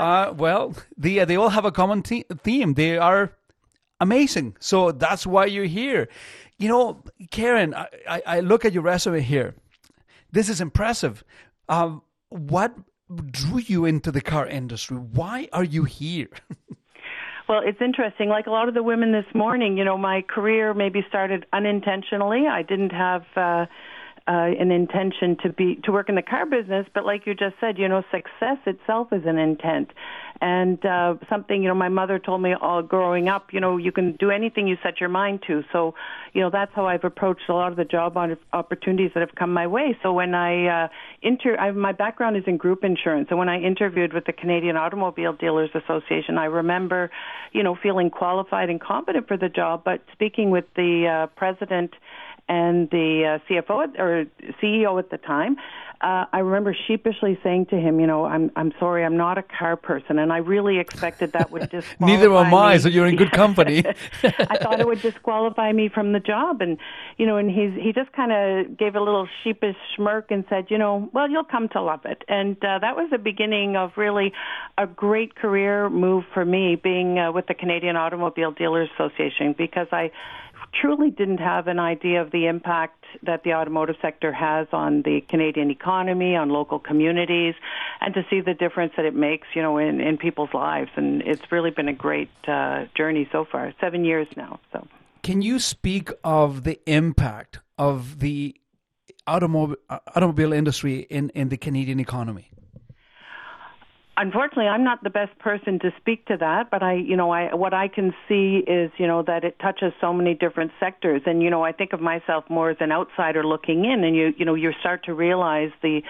Uh, well, they uh, they all have a common te- theme. They are amazing. So that's why you're here. You know, Karen, I, I, I look at your resume here. This is impressive. Um, what drew you into the car industry? Why are you here? Well, it's interesting. Like a lot of the women this morning, you know, my career maybe started unintentionally. I didn't have uh, uh, an intention to be to work in the car business, but like you just said, you know, success itself is an intent, and uh, something you know my mother told me all growing up. You know, you can do anything you set your mind to. So, you know, that's how I've approached a lot of the job opportunities that have come my way. So when I uh, inter, I, my background is in group insurance, and when I interviewed with the Canadian Automobile Dealers Association, I remember, you know, feeling qualified and competent for the job, but speaking with the uh, president and the uh, CFO or CEO at the time, uh, I remember sheepishly saying to him, "You know, I'm I'm sorry, I'm not a car person," and I really expected that would disqualify Neither am I. Me. So you're in good company. I thought it would disqualify me from the job, and you know, and he's he just kind of gave a little sheepish smirk and said, "You know, well, you'll come to love it," and uh, that was the beginning of really a great career move for me, being uh, with the Canadian Automobile Dealers Association, because I truly didn't have an idea of the impact that the automotive sector has on the Canadian economy, on local communities, and to see the difference that it makes, you know, in, in people's lives. And it's really been a great uh, journey so far, seven years now. So, can you speak of the impact of the automobile automobile industry in, in the Canadian economy? Unfortunately i'm not the best person to speak to that but i you know i what i can see is you know that it touches so many different sectors. And you know i think of myself more as an outsider looking in and you you know you start to realize the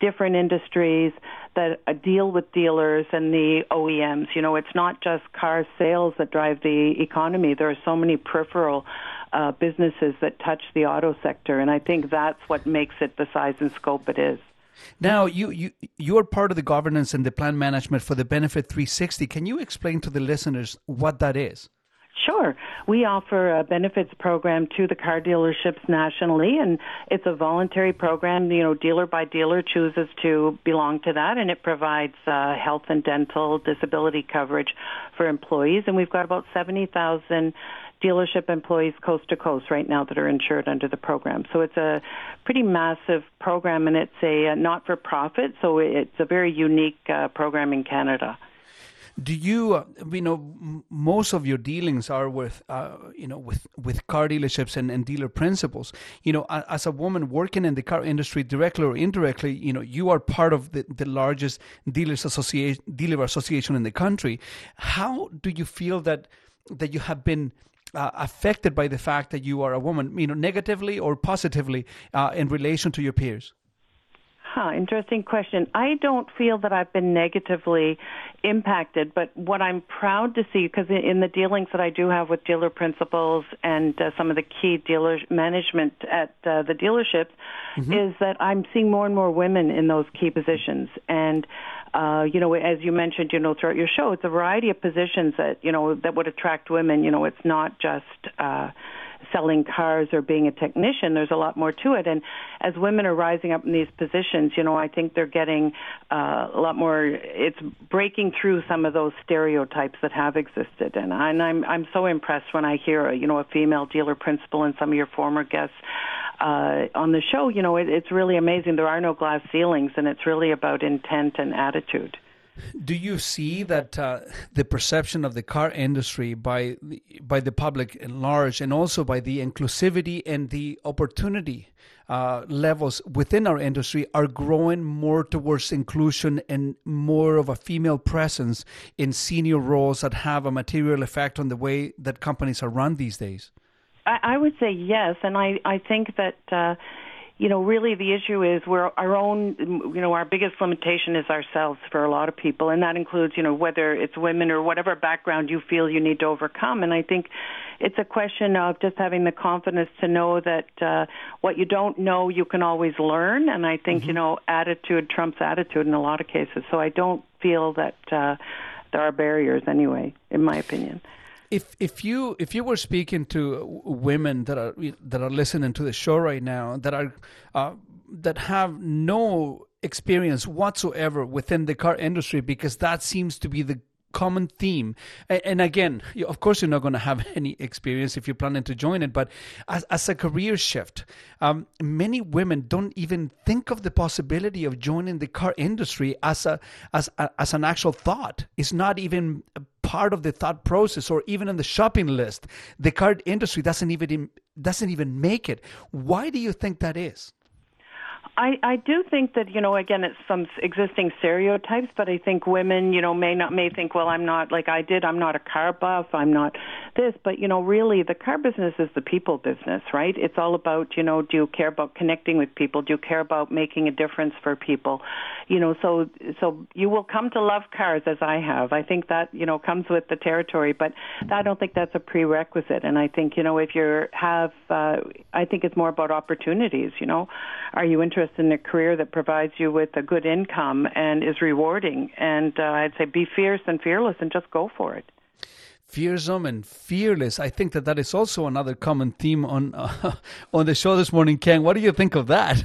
different industries that uh, deal with dealers and the OEMs you know it's not just car sales that drive the economy. There are so many peripheral uh, businesses that touch the auto sector and i think that's what makes it the size and scope it is now, you, you, you're part of the governance and the plan management for the Benefit 360. Can you explain to the listeners what that is? Sure. We offer a benefits program to the car dealerships nationally, and it's a voluntary program. You know, dealer by dealer chooses to belong to that, and it provides uh, health and dental disability coverage for employees. And we've got about 70,000 dealership employees coast to coast right now that are insured under the program. So it's a pretty massive program, and it's a, a not-for-profit, so it's a very unique uh, program in Canada. Do you, uh, you know, most of your dealings are with, uh, you know, with with car dealerships and, and dealer principals. You know, as a woman working in the car industry, directly or indirectly, you know, you are part of the, the largest dealers association dealer association in the country. How do you feel that that you have been uh, affected by the fact that you are a woman, you know, negatively or positively uh, in relation to your peers? Huh, interesting question. I don't feel that I've been negatively impacted, but what I'm proud to see, because in the dealings that I do have with dealer principals and uh, some of the key dealer management at uh, the dealerships, mm-hmm. is that I'm seeing more and more women in those key positions. And uh, you know, as you mentioned, you know, throughout your show, it's a variety of positions that you know that would attract women. You know, it's not just. Uh, selling cars or being a technician. There's a lot more to it. And as women are rising up in these positions, you know, I think they're getting uh, a lot more. It's breaking through some of those stereotypes that have existed. And, I, and I'm I'm so impressed when I hear, you know, a female dealer principal and some of your former guests uh, on the show. You know, it, it's really amazing. There are no glass ceilings, and it's really about intent and attitude. Do you see that uh, the perception of the car industry by the, by the public at large, and also by the inclusivity and the opportunity uh, levels within our industry, are growing more towards inclusion and more of a female presence in senior roles that have a material effect on the way that companies are run these days? I, I would say yes, and I I think that. Uh, you know, really the issue is we're our own, you know, our biggest limitation is ourselves for a lot of people, and that includes, you know, whether it's women or whatever background you feel you need to overcome. And I think it's a question of just having the confidence to know that uh, what you don't know, you can always learn. And I think, mm-hmm. you know, attitude trumps attitude in a lot of cases. So I don't feel that uh, there are barriers anyway, in my opinion if if you if you were speaking to women that are that are listening to the show right now that are uh, that have no experience whatsoever within the car industry because that seems to be the common theme. And, again, of course, you're not going to have any experience if you're planning to join it, but as, as a career shift, um, many women don't even think of the possibility of joining the car industry as a as a, as an actual thought. It's not even part of the thought process or even on the shopping list. The car industry doesn't even doesn't even make it. Why do you think that is? I, I do think that you know again it's some existing stereotypes, but I think women you know may not may think well I'm not like I did I'm not a car buff I'm not this, but you know really the car business is the people business, right? It's all about you know do you care about connecting with people? Do you care about making a difference for people? You know so so you will come to love cars as I have. I think that you know comes with the territory, but I don't think that's a prerequisite. And I think you know if you have uh, I think it's more about opportunities. You know, are you interested in a career that provides you with a good income and is rewarding. And uh, I'd say be fierce and fearless and just go for it. Fearsome and fearless. I think that that is also another common theme on uh, on the show this morning. Ken, what do you think of that?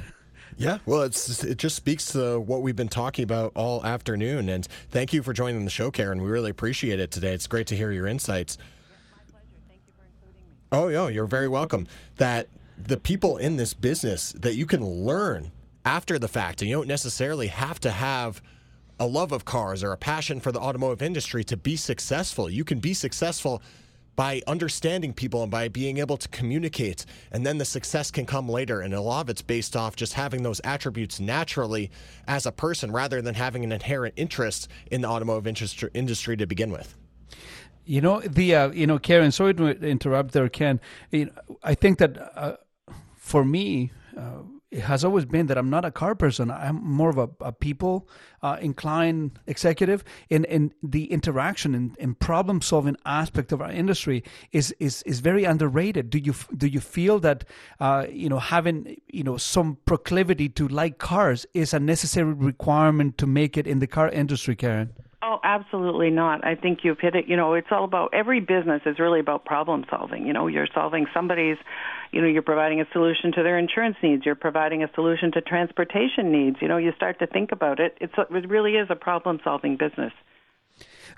Yeah, well, it's it just speaks to what we've been talking about all afternoon. And thank you for joining the show, Karen. We really appreciate it today. It's great to hear your insights. Oh, yeah, you're very welcome. That the people in this business that you can learn after the fact, and you don't necessarily have to have a love of cars or a passion for the automotive industry to be successful. You can be successful by understanding people and by being able to communicate. And then the success can come later. And a lot of it's based off just having those attributes naturally as a person rather than having an inherent interest in the automotive industry to begin with. You know, the, uh, you know, Karen, sorry to interrupt there, Ken. You know, I think that uh, for me, uh, it has always been that I'm not a car person. I'm more of a, a people uh, inclined executive. And, and the interaction and, and problem solving aspect of our industry is, is, is very underrated. Do you do you feel that uh, you know having you know some proclivity to like cars is a necessary requirement to make it in the car industry, Karen? Oh, absolutely not. I think you've hit it. You know, it's all about every business is really about problem solving. You know, you're solving somebody's, you know, you're providing a solution to their insurance needs. You're providing a solution to transportation needs. You know, you start to think about it. It's it really is a problem solving business.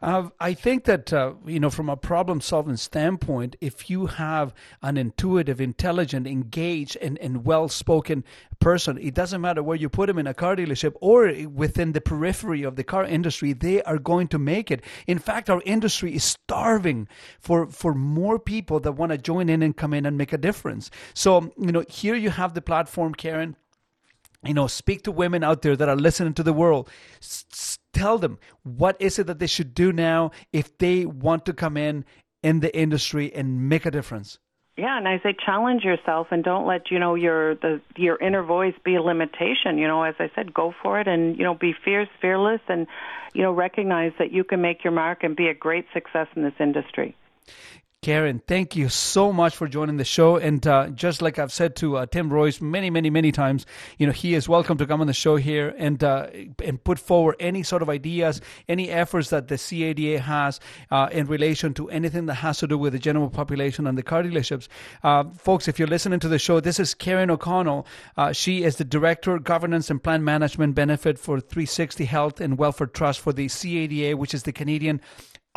Uh, I think that uh, you know, from a problem-solving standpoint, if you have an intuitive, intelligent, engaged, and, and well-spoken person, it doesn't matter where you put them in a car dealership or within the periphery of the car industry, they are going to make it. In fact, our industry is starving for for more people that want to join in and come in and make a difference. So you know, here you have the platform, Karen you know speak to women out there that are listening to the world S- tell them what is it that they should do now if they want to come in in the industry and make a difference? Yeah and i say challenge yourself and don't let you know your the your inner voice be a limitation. You know as i said go for it and you know be fierce fearless and you know recognize that you can make your mark and be a great success in this industry Karen, thank you so much for joining the show. And uh, just like I've said to uh, Tim Reuss many, many, many times, you know, he is welcome to come on the show here and uh, and put forward any sort of ideas, any efforts that the CADA has uh, in relation to anything that has to do with the general population and the car dealerships. Uh, folks, if you're listening to the show, this is Karen O'Connell. Uh, she is the Director, Governance and Plan Management Benefit for 360 Health and Welfare Trust for the CADA, which is the Canadian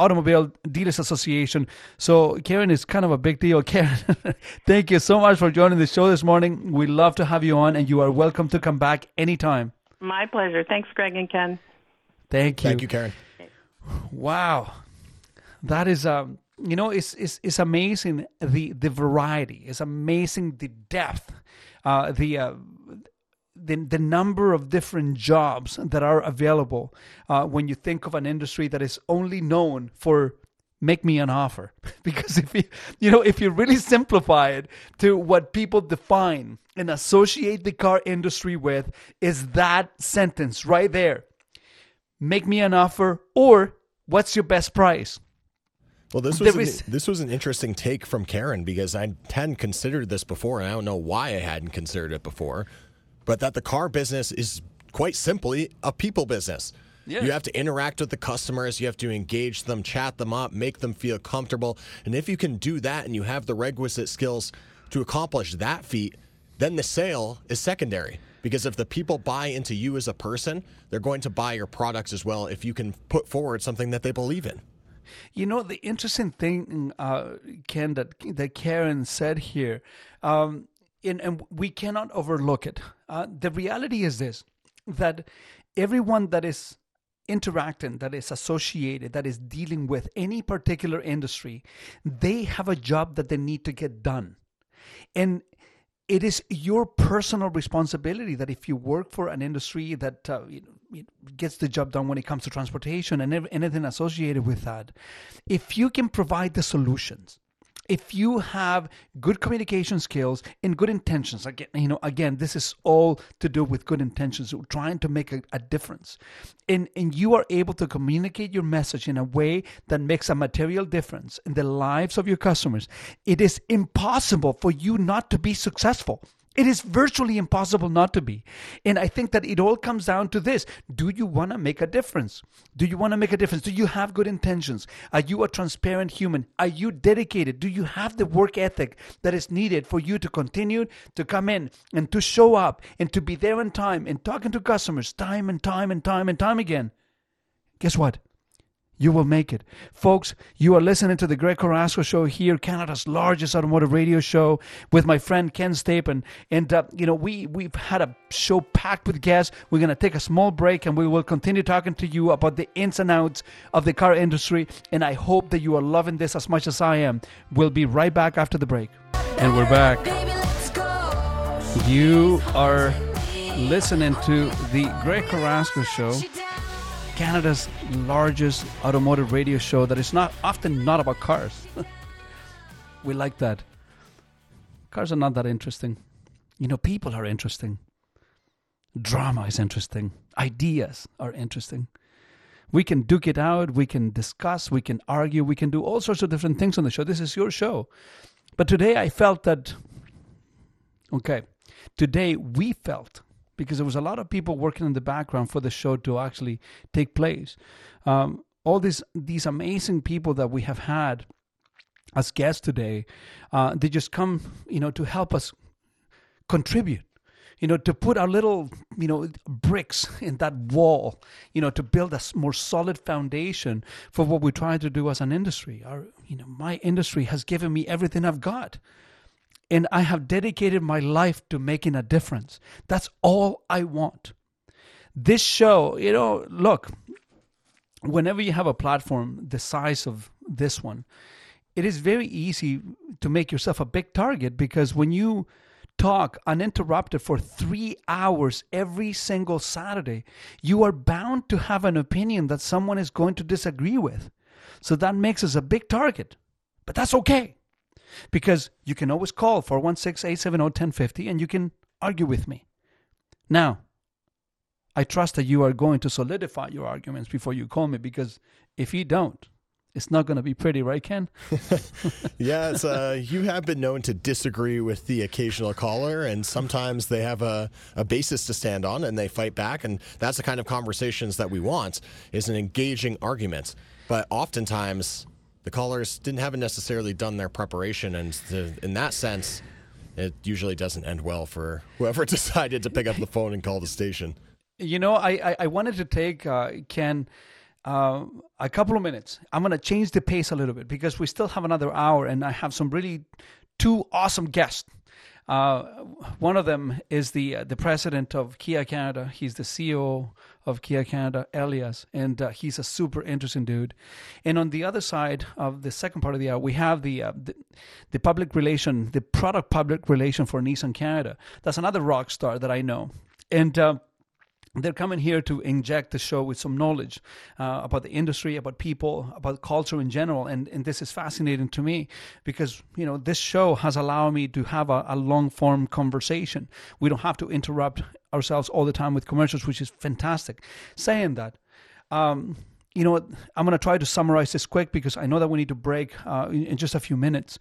Automobile Dealers Association. So, Karen is kind of a big deal. Karen, thank you so much for joining the show this morning. We love to have you on, and you are welcome to come back anytime. My pleasure. Thanks, Greg and Ken. Thank you. Thank you, Karen. Wow, that is um, you know, it's it's it's amazing the the variety. It's amazing the depth, uh, the uh, the, the number of different jobs that are available uh, when you think of an industry that is only known for make me an offer. Because if you you know if you really simplify it to what people define and associate the car industry with is that sentence right there. Make me an offer or what's your best price? Well, this was an, this was an interesting take from Karen because I hadn't considered this before, and I don't know why I hadn't considered it before but that the car business is quite simply a people business. Yeah. You have to interact with the customers, you have to engage them, chat them up, make them feel comfortable. And if you can do that and you have the requisite skills to accomplish that feat, then the sale is secondary. Because if the people buy into you as a person, they're going to buy your products as well if you can put forward something that they believe in. You know, the interesting thing, uh, Ken, that, that Karen said here, um, and, and we cannot overlook it. Uh, the reality is this that everyone that is interacting, that is associated, that is dealing with any particular industry, they have a job that they need to get done. And it is your personal responsibility that if you work for an industry that uh, gets the job done when it comes to transportation and anything associated with that, if you can provide the solutions, if you have good communication skills and good intentions again you know again this is all to do with good intentions trying to make a, a, difference. And and you are able to communicate your message in a way that makes a material difference in the lives of your customers. It is impossible for you not to be successful it is virtually impossible not to be. And I think that it all comes down to this. Do you want to make a difference? Do you want to make a difference? Do you have good intentions? Are you a transparent human? Are you dedicated? Do you have the work ethic that is needed for you to continue to come in and to show up and to be there on time and talking to customers time and time and time and time again? Guess what? You will make it. Folks, you are listening to the Greg Carrasco Show here, Canada's largest automotive radio show, with my friend Ken Stapon. And, uh, you know, we, we've had a show packed with guests. We're going to take a small break and we will continue talking to you about the ins and outs of the car industry. And I hope that you are loving this as much as I am. We'll be right back after the break. And we're back. You are listening to the Greg Carrasco Show. Canada's largest automotive radio show that is not often not about cars. we like that. Cars are not that interesting. You know, people are interesting. Drama is interesting. Ideas are interesting. We can duke it out. We can discuss. We can argue. We can do all sorts of different things on the show. This is your show. But today I felt that, okay, today we felt because there was a lot of people working in the background for the show to actually take place. Um, all these these amazing people that we have had as guests today, uh, they just come, you know, to help us contribute you know, to put our little, you know, bricks in that wall, you know, to build a more solid foundation for what we're trying to do as an industry. Our, you know, my industry has given me everything I've got and I have dedicated my life to making a difference. That's all I want. This show, you know, look, whenever you have a platform the size of this one, it is very easy to make yourself a big target because when you talk uninterrupted for three hours every single Saturday, you are bound to have an opinion that someone is going to disagree with. So that makes us a big target. But that's okay because you can always call 416 870 1050 and you can argue with me. Now, I trust that you are going to solidify your arguments before you call me because if you don't, it's not going to be pretty, right, Ken? yes, uh, you have been known to disagree with the occasional caller, and sometimes they have a, a basis to stand on and they fight back. And that's the kind of conversations that we want is an engaging argument. But oftentimes, the callers didn't haven't necessarily done their preparation, and in that sense, it usually doesn't end well for whoever decided to pick up the phone and call the station. You know, I I, I wanted to take uh, Ken. Uh, a couple of minutes. I'm going to change the pace a little bit because we still have another hour, and I have some really two awesome guests uh, one of them is the uh, the president of Kia Canada. He's the CEO of Kia Canada, Elias, and uh, he's a super interesting dude. And on the other side of the second part of the hour, we have the, uh, the, the public relation, the product public relation for Nissan Canada. That's another rock star that I know, and uh, they're coming here to inject the show with some knowledge uh, about the industry, about people, about culture in general, and and this is fascinating to me because you know this show has allowed me to have a, a long form conversation. We don't have to interrupt ourselves all the time with commercials, which is fantastic. Saying that. Um, you know, I'm going to try to summarize this quick because I know that we need to break uh, in, in, just a few minutes.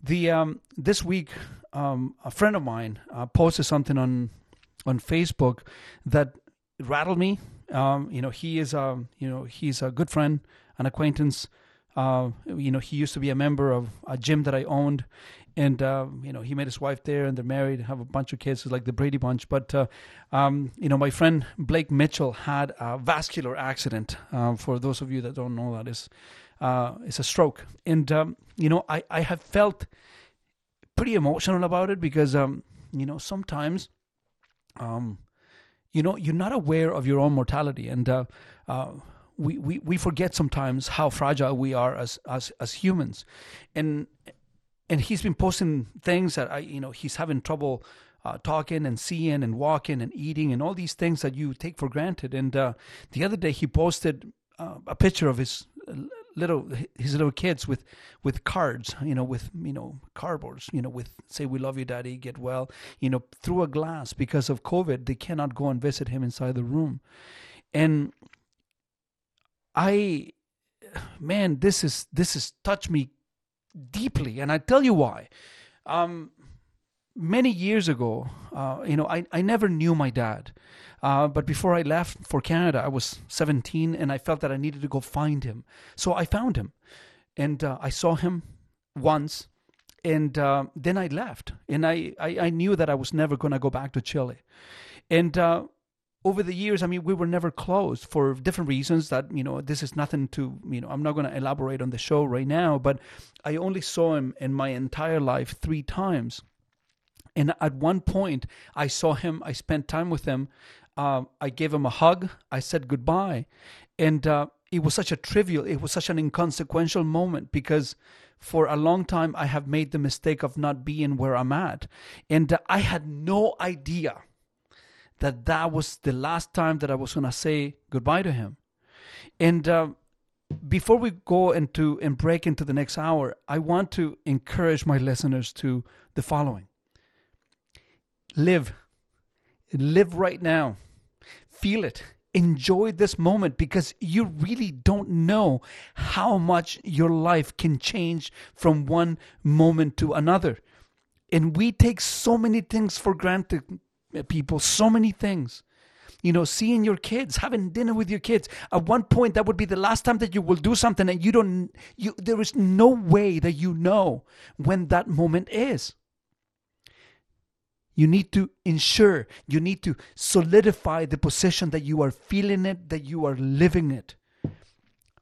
The um, this week, um, a friend of mine uh, posted something on on Facebook that rattled me. Um, you know, he is a um, you know he's a good friend, an acquaintance. Uh, you know, he used to be a member of a gym that I owned, and uh, you know he met his wife there, and they're married, have a bunch of kids, it's like the Brady Bunch. But uh, um, you know, my friend Blake Mitchell had a vascular accident. Uh, for those of you that don't know, that is uh, it's a stroke, and um, you know, I I have felt pretty emotional about it because um, you know sometimes um, you know you're not aware of your own mortality and uh, uh, we, we we forget sometimes how fragile we are as as as humans and and he's been posting things that I, you know, he's having trouble uh, talking and seeing and walking and eating and all these things that you take for granted. And uh, the other day he posted uh, a picture of his little his little kids with with cards you know with you know cardboards you know with say we love you daddy get well you know through a glass because of covid they cannot go and visit him inside the room. And i man this is this has touched me deeply and i tell you why. Um many years ago uh, you know I, I never knew my dad uh, but before I left for Canada, I was 17 and I felt that I needed to go find him. So I found him and uh, I saw him once and uh, then I left. And I, I, I, knew that I was never going to go back to Chile. And uh, over the years, I mean, we were never close for different reasons that, you know, this is nothing to, you know, I'm not going to elaborate on the show right now, but I only saw him in my entire life three times. And at one point, I saw him, I spent time with him uh, I gave him a hug. I said goodbye. And uh, it was such a trivial, it was such an inconsequential moment because for a long time I have made the mistake of not being where I'm at. And uh, I had no idea that that was the last time that I was going to say goodbye to him. And uh, before we go into and break into the next hour, I want to encourage my listeners to the following live, live right now feel it. Enjoy this moment because you really don't know how much your life can change from one moment to another. And we take so many things for granted, people, so many things you know, seeing your kids, having dinner with your kids. At one point, that would be the last time that you will do something, and you don't. You there is no way that you know when that moment is. You need to ensure, you need to solidify the position that you are feeling it, that you are living it.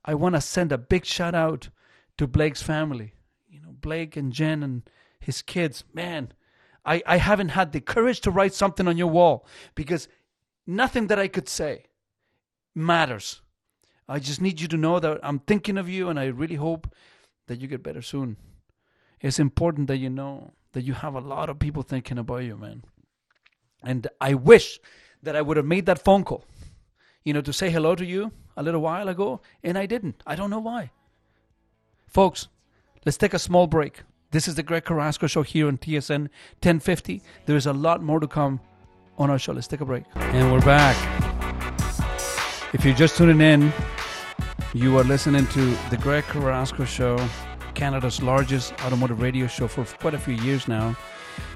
I want to send a big shout out to Blake's family. You know, Blake and Jen and his kids. Man, I, I haven't had the courage to write something on your wall because nothing that I could say matters. I just need you to know that I'm thinking of you and I really hope that you get better soon. It's important that you know that you have a lot of people thinking about you, man. And I wish that I would have made that phone call, you know, to say hello to you a little while ago, and I didn't. I don't know why. Folks, let's take a small break. This is the Greg Carrasco Show here on TSN 1050. There is a lot more to come on our show. Let's take a break. And we're back. If you're just tuning in, you are listening to the Greg Carrasco Show Canada's largest automotive radio show for quite a few years now,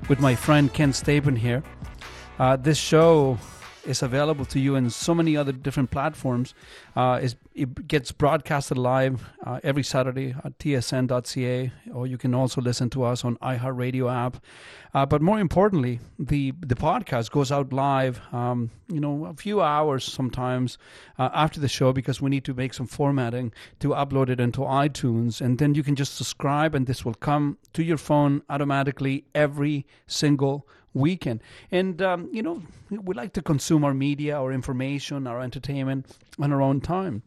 with my friend Ken Stapon here. Uh, this show is available to you in so many other different platforms. Uh, it gets broadcasted live uh, every Saturday at tsn.ca, or you can also listen to us on iHeartRadio app. Uh, but more importantly, the the podcast goes out live, um, you know, a few hours sometimes uh, after the show because we need to make some formatting to upload it into iTunes, and then you can just subscribe, and this will come to your phone automatically every single weekend. And, um, you know, we like to consume our media, our information, our entertainment on our own time.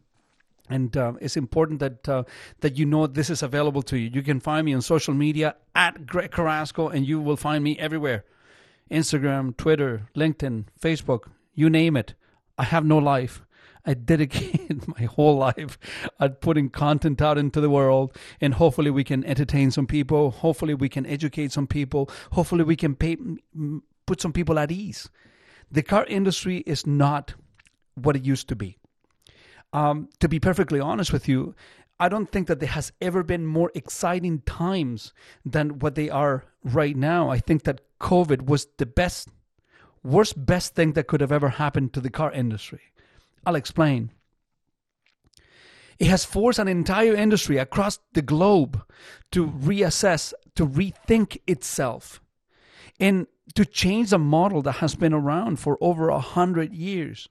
And uh, it's important that uh, that you know this is available to you. You can find me on social media at Greg Carrasco, and you will find me everywhere Instagram, Twitter, LinkedIn, Facebook, you name it. I have no life. I dedicate my whole life at putting content out into the world, and hopefully we can entertain some people. Hopefully we can educate some people. Hopefully we can pay, put some people at ease. The car industry is not what it used to be. Um, to be perfectly honest with you, I don't think that there has ever been more exciting times than what they are right now. I think that COVID was the best, worst, best thing that could have ever happened to the car industry. I'll explain. It has forced an entire industry across the globe to reassess, to rethink itself, and to change a model that has been around for over a hundred years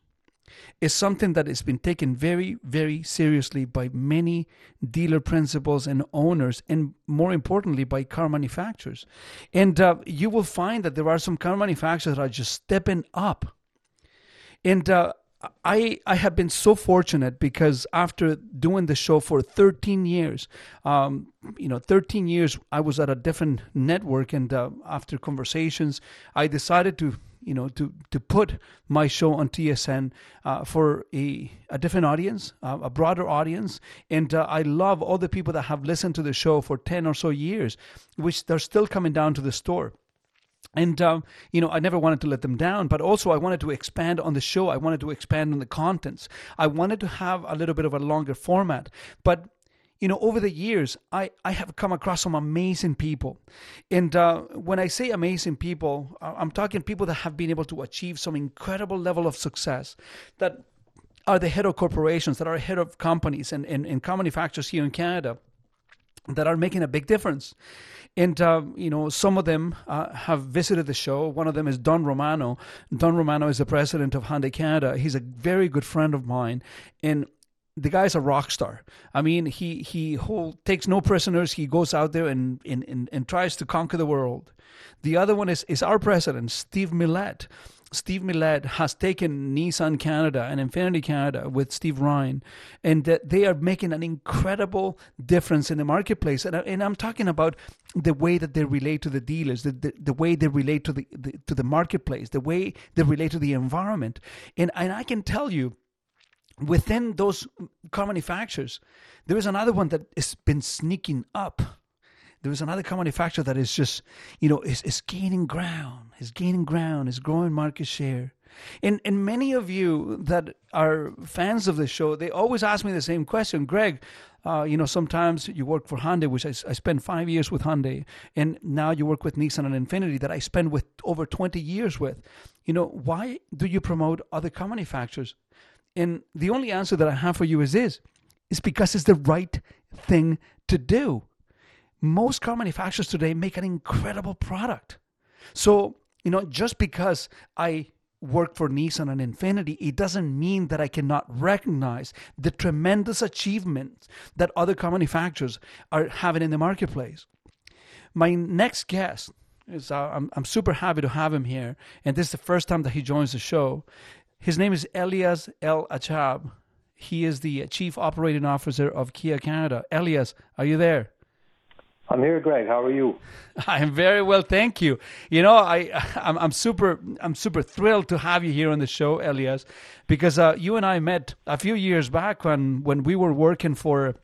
is something that has been taken very, very seriously by many dealer principals and owners, and more importantly, by car manufacturers. And uh, you will find that there are some car manufacturers that are just stepping up. And uh, I I have been so fortunate because after doing the show for 13 years, um, you know, 13 years I was at a different network, and uh, after conversations, I decided to you know to to put my show on TSN uh, for a a different audience, uh, a broader audience, and uh, I love all the people that have listened to the show for 10 or so years, which they're still coming down to the store. And, um, you know, I never wanted to let them down, but also I wanted to expand on the show. I wanted to expand on the contents. I wanted to have a little bit of a longer format. But, you know, over the years, I, I have come across some amazing people. And uh, when I say amazing people, I'm talking people that have been able to achieve some incredible level of success that are the head of corporations, that are head of companies and, and, and car manufacturers here in Canada that are making a big difference. And, uh, you know, some of them uh, have visited the show. One of them is Don Romano. Don Romano is the president of Hyundai Canada. He's a very good friend of mine. And the guy's a rock star. I mean, he he hold, takes no prisoners. He goes out there and, and, and, and tries to conquer the world. The other one is, is our president, Steve Milette. Steve Milette has taken Nissan Canada and Infiniti Canada with Steve Ryan, and that they are making an incredible difference in the marketplace. And, I, and I'm talking about the way that they relate to the dealers, the, the, the way they relate to the, the to the marketplace, the way they relate to the environment. And and I can tell you, within those car manufacturers, there is another one that has been sneaking up there is another car manufacturer that is just, you know, is, is gaining ground, is gaining ground, is growing market share. And and many of you that are fans of the show, they always ask me the same question, Greg. Uh, you know, sometimes you work for Hyundai, which I, I spent five years with Hyundai, and now you work with Nissan and Infiniti, that I spent with over twenty years with. You know, why do you promote other car manufacturers? And the only answer that I have for you is this: is because it's the right thing to do most car manufacturers today make an incredible product. So, you know, just because I work for Nissan and Infiniti, it doesn't mean that I cannot recognize the tremendous achievements that other car manufacturers are having in the marketplace. My next guest is, uh, I'm, I'm super happy to have him here, and this is the first time that he joins the show. His name is Elias El-Achahhab. He is the Chief Operating Officer of Kia Canada. Elias, are you there? I'm here, Greg. How are you? I'm very well, thank you. You know, I I'm, I'm super I'm super thrilled to have you here on the show, Elias, because uh, you and I met a few years back when when we were working for.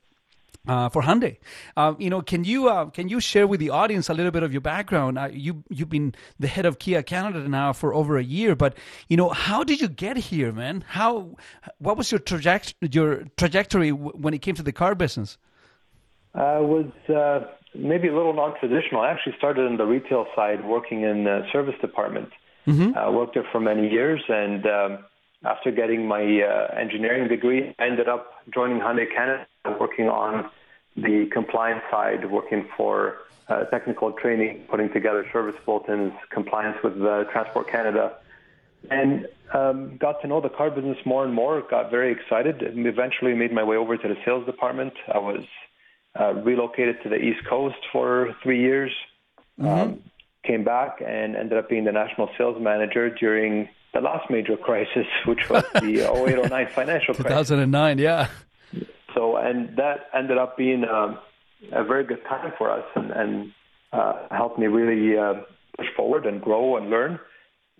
Uh, for Hyundai, uh, you know, can you uh, can you share with the audience a little bit of your background? Uh, you you've been the head of Kia Canada now for over a year, but you know, how did you get here, man? How what was your trajectory your trajectory when it came to the car business? I was uh, maybe a little non-traditional. I actually started in the retail side, working in the service department. Mm-hmm. I worked there for many years, and um, after getting my uh, engineering degree, I ended up joining Hyundai Canada, working on the compliance side, working for uh, technical training, putting together service bulletins, compliance with uh, Transport Canada, and um, got to know the car business more and more. Got very excited, and eventually made my way over to the sales department. I was uh, relocated to the East Coast for three years. Mm-hmm. Um, came back and ended up being the national sales manager during the last major crisis, which was the 0809 financial crisis. 2009, yeah. So, and that ended up being um, a very good time for us and, and uh, helped me really uh, push forward and grow and learn.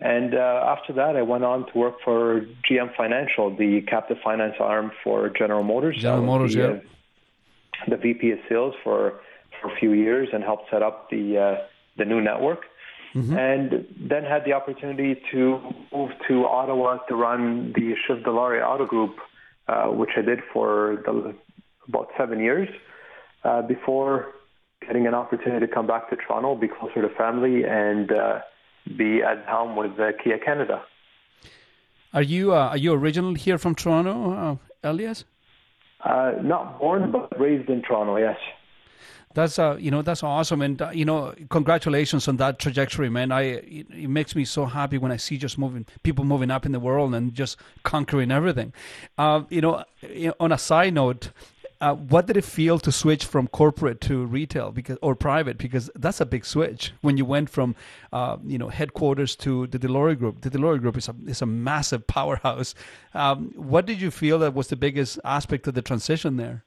And uh, after that, I went on to work for GM Financial, the captive finance arm for General Motors. General Motors, the, yeah the VP of sales for for a few years and helped set up the uh, the new network. Mm-hmm. And then had the opportunity to move to Ottawa to run the Shiv Dilawri Auto Group, uh, which I did for the, about seven years uh, before getting an opportunity to come back to Toronto, be closer to family, and uh, be at home with uh, Kia Canada. Are you uh, are you originally here from Toronto, uh, Elias? Uh, not born, but raised in Toronto. Yes. That's uh, you know, that's awesome, and uh, you know, congratulations on that trajectory, man. I it, it, makes me so happy when I see just moving people moving up in the world and just conquering everything. Uh, you know, on a side note, uh, what did it feel to switch from corporate to retail because or private? Because that's a big switch when you went from uh, you know headquarters to the Dilawri Group. The Dilawri Group is a is a massive powerhouse. Um, what did you feel that was the biggest aspect of the transition there?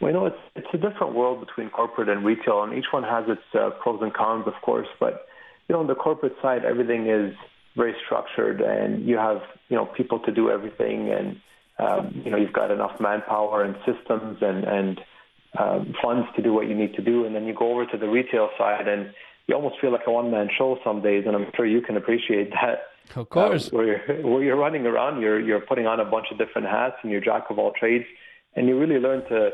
Well, you know, it's it's a different world between corporate and retail, and each one has its uh, pros and cons, of course. But you know, on the corporate side, everything is very structured, and you have you know people to do everything, and um, you know you've got enough manpower and systems and and um, funds to do what you need to do, and then you go over to the retail side, and you almost feel like a one man show some days, and I'm sure you can appreciate that. Of course, uh, where you're, where you're running around, you're you're putting on a bunch of different hats, and you're jack of all trades, and you really learn to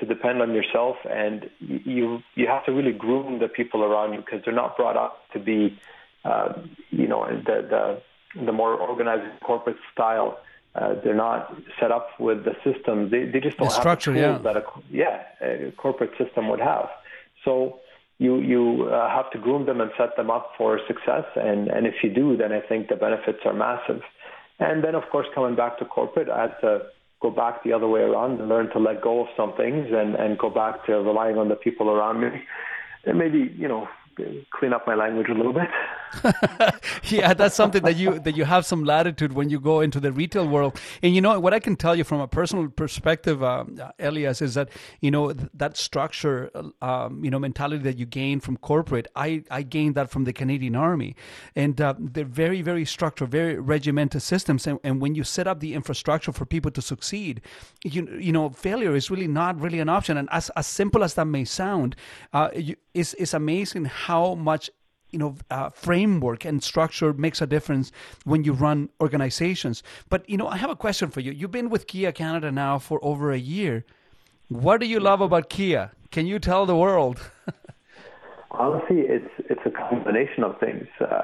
to depend on yourself, and you you have to really groom the people around you because they're not brought up to be, uh, you know, the the the more organized corporate style. Uh, they're not set up with the systems. They they just don't the have structure, the tools yeah. that a yeah a corporate system would have. So you you uh, have to groom them and set them up for success. And and if you do, then I think the benefits are massive. And then of course coming back to corporate, I had to go back the other way around and learn to let go of some things and, and go back to relying on the people around me. And maybe, you know, clean up my language a little bit. yeah, that's something that you that you have some latitude when you go into the retail world. And you know what I can tell you from a personal perspective, uh, Elias, is that you know that structure, um, you know, mentality that you gain from corporate. I I gained that from the Canadian Army, and uh, they're very very structured, very regimented systems. And, and when you set up the infrastructure for people to succeed, you you know, failure is really not really an option. And as as simple as that may sound, uh, you, it's it's amazing how much you know uh, framework and structure makes a difference when you run organizations. But you know i have a question for you. You've been with kia canada now for over a year. What do you love about kia? Can you tell the world? Honestly it's it's a combination of things. Uh,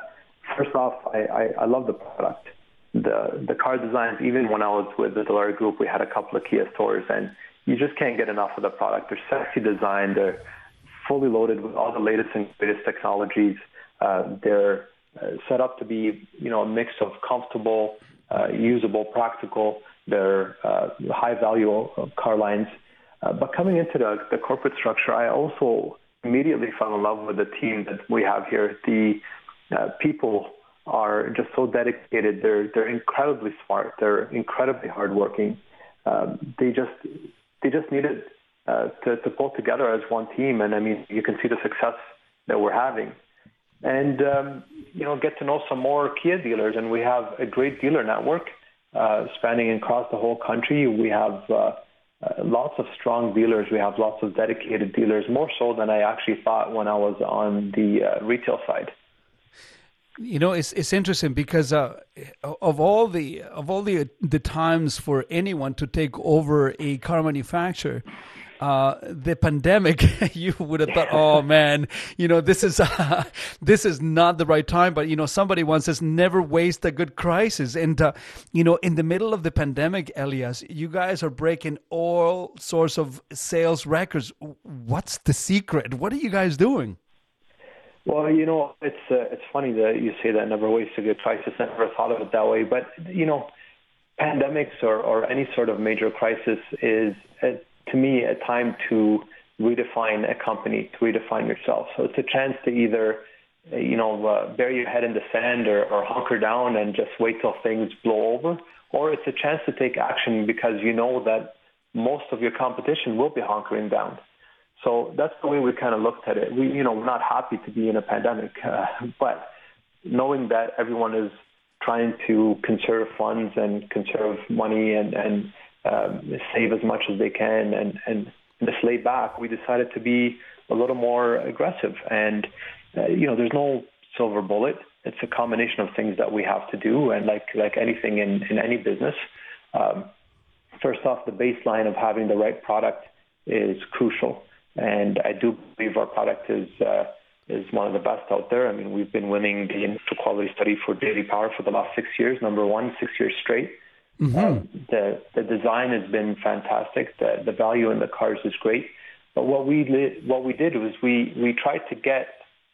first off I, I, I love the product. The the car designs even when i was with the Dilawri group we had a couple of kia stores and you just can't get enough of the product. They're sexy design they're fully loaded with all the latest and greatest technologies they're uh, set up to be, you know, a mix of comfortable, uh, usable, practical. They're uh, high value car lines. Uh, but coming into the, the corporate structure, I also immediately fell in love with the team that we have here. The uh, people are just so dedicated. They're they're incredibly smart. They're incredibly hardworking. Um, they just they just needed uh, to to pull together as one team. And I mean, you can see the success that we're having and um, you know get to know some more Kia dealers. And we have a great dealer network uh, spanning across the whole country. We have uh, uh, lots of strong dealers. We have lots of dedicated dealers, more so than I actually thought when I was on the uh, retail side. You know, it's it's interesting because uh, of all the of all the the times for anyone to take over a car manufacturer, uh, the pandemic, you would have thought, oh man, you know, this is uh, this is not the right time. But you know, somebody once says, never waste a good crisis. And uh, you know, in the middle of the pandemic, Elias, you guys are breaking all sorts of sales records. What's the secret? What are you guys doing? Well, you know, it's uh, it's funny that you say that never waste a good crisis. I never thought of it that way, but you know, pandemics or, or any sort of major crisis is to me a time to redefine a company, to redefine yourself. So it's a chance to either, you know, uh, bury your head in the sand or, or hunker down and just wait till things blow over, or it's a chance to take action because you know that most of your competition will be hunkering down. So that's the way we kind of looked at it. We, you know, we're not happy to be in a pandemic, uh, but knowing that everyone is trying to conserve funds and conserve money and, and um, save as much as they can and, and just lay back, we decided to be a little more aggressive. And, uh, you know, there's no silver bullet. It's a combination of things that we have to do. And like, like anything in, in any business, um, first off, the baseline of having the right product is crucial. And I do believe our product is, uh, is one of the best out there. I mean, we've been winning the initial quality study for JD Power for the last six years, number one, six years straight. Mm-hmm. Um, the the design has been fantastic. The the value in the cars is great. But what we li- what we did was we we tried to get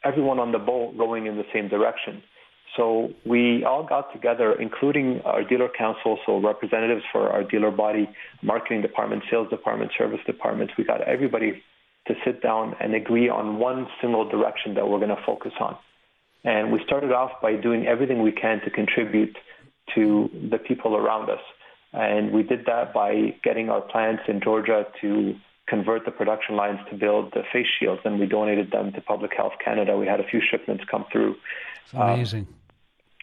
everyone on the boat rowing in the same direction. So we all got together, including our dealer council, so representatives for our dealer body, marketing department, sales department, service departments. We got everybody to sit down and agree on one single direction that we're going to focus on. And we started off by doing everything we can to contribute to the people around us. And we did that by getting our plants in Georgia to convert the production lines to build the face shields, and we donated them to Public Health Canada. We had a few shipments come through. It's amazing.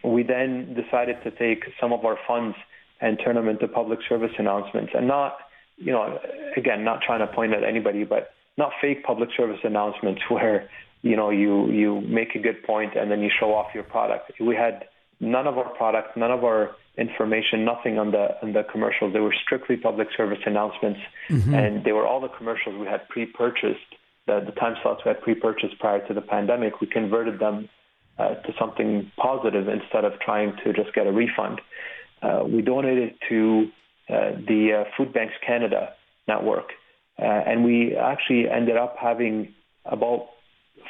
Um, we then decided to take some of our funds and turn them into public service announcements, and not, you know, again, not trying to point at anybody, but not fake public service announcements where, you know, you you make a good point and then you show off your product. We had none of our products, none of our information, nothing on the on the commercials. They were strictly public service announcements, mm-hmm. and they were all the commercials we had pre-purchased. The, the time slots we had pre-purchased prior to the pandemic, we converted them uh, to something positive instead of trying to just get a refund. Uh, we donated to uh, the uh, Food Banks Canada network, uh, and we actually ended up having about